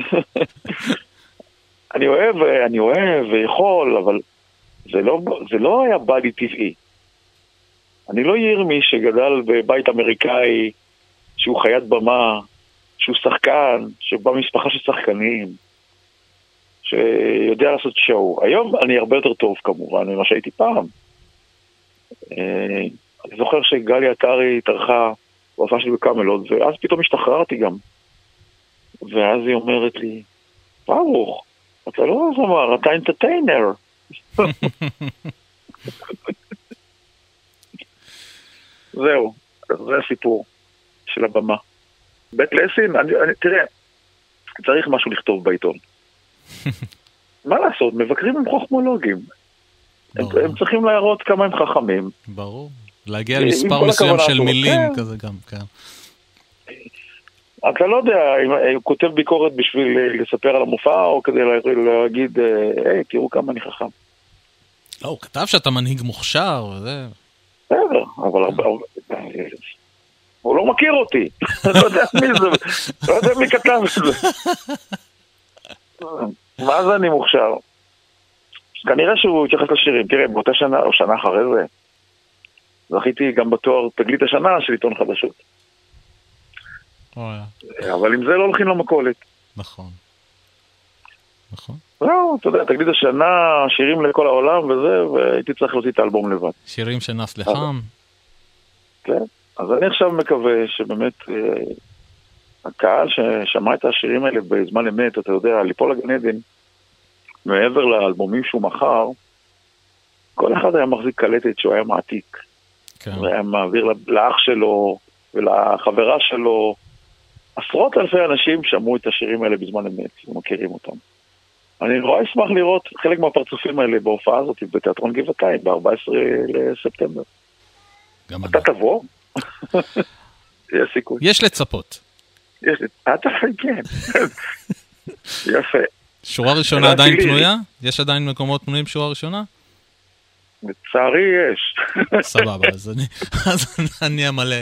אני אוהב, אני אוהב ויכול, אבל זה לא, זה לא היה בא לי טבעי. אני לא ירמי שגדל בבית אמריקאי, שהוא חיית במה, שהוא שחקן, שבא ממשפחה של שחקנים, שיודע לעשות שואו. היום אני הרבה יותר טוב כמובן ממה שהייתי פעם. אה, אני זוכר שגלי עטרי התארחה בהופעה שלי בקמלוד, ואז פתאום השתחררתי גם. ואז היא אומרת לי, ברוך, אתה לא זמר, אתה אינטרטיינר. זהו, זה הסיפור של הבמה. בית לסין, אני, אני, תראה, צריך משהו לכתוב בעיתון. מה לעשות, מבקרים הם חוכמולוגים. הם. הם צריכים להראות כמה הם חכמים. ברור. להגיע למספר מסוים של. מילים כן. כזה גם, כן. אתה לא יודע אם אה, הוא כותב ביקורת בשביל אה, לספר על המופע, או כדי לה- להגיד, אה, היי, תראו כמה אני חכם. לא, הוא כתב שאתה מנהיג מוכשר וזה. בסדר, אבל הרבה... הוא לא מכיר אותי, לא יודע מי זה, לא יודע מי כתב את זה. מה זה אני מוכשר? כנראה שהוא התייחס לשירים. תראה, באותה שנה, או שנה אחרי זה, זכיתי גם בתואר תגלית השנה של עיתון חדשות. אבל עם זה לא הולכים למכולת. נכון. נכון. זהו, אתה יודע, תגלית השנה, שירים לכל העולם וזה, והייתי צריך להוציא את האלבום לבד. שירים שנס לחם. כן. אז אני עכשיו מקווה שבאמת אה, הקהל ששמע את השירים האלה בזמן אמת, אתה יודע, ליפול לגן עדן, מעבר לאלבומים שהוא מכר, כל אחד היה מחזיק קלטת שהוא היה מעתיק. כן. והיה מעביר לאח שלו ולחברה שלו. עשרות אלפי אנשים שמעו את השירים האלה בזמן אמת ומכירים אותם. אני נורא אשמח לראות חלק מהפרצופים האלה בהופעה הזאת בתיאטרון גבעתיים ב-14 לספטמבר. גם אתה. תבוא? יש סיכוי. יש לצפות. יש. אתה כן. יפה. שורה ראשונה עדיין. פנויה? יש עדיין מקומות פנויים שורה ראשונה? לצערי יש. סבבה, אז אני, אז אני אמלא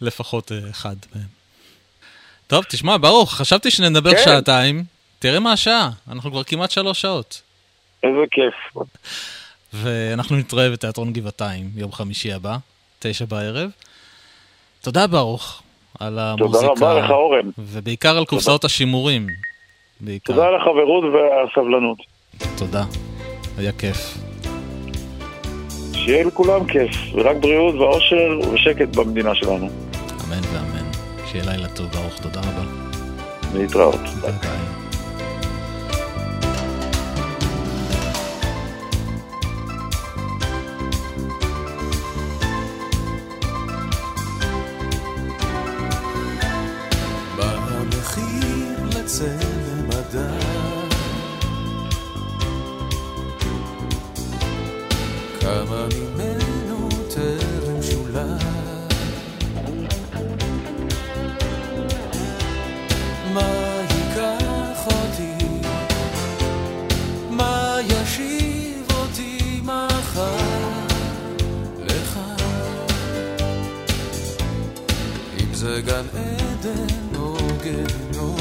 לפחות אה, אחד מהם. טוב, תשמע, ברוך, חשבתי שנדבר כן. שעתיים. תראה מה השעה, אנחנו כבר כמעט שלוש שעות. איזה כיף. ואנחנו נתראה בתיאטרון גבעתיים יום חמישי הבא, תשע בערב. תודה, ברוך, על המוזיקה. תודה רבה לך, אורן. ובעיקר על קופסאות השימורים. בעיקר. תודה על החברות והסבלנות. תודה. היה כיף. שיהיה לכולם כיף, ורק בריאות ואושר ושקט במדינה שלנו. אמן ואמן. שיהיה לילה טוב, ברוך. תודה רבה. להתראות. ביי ביי. כמה ממנו גן עדן או גיהנום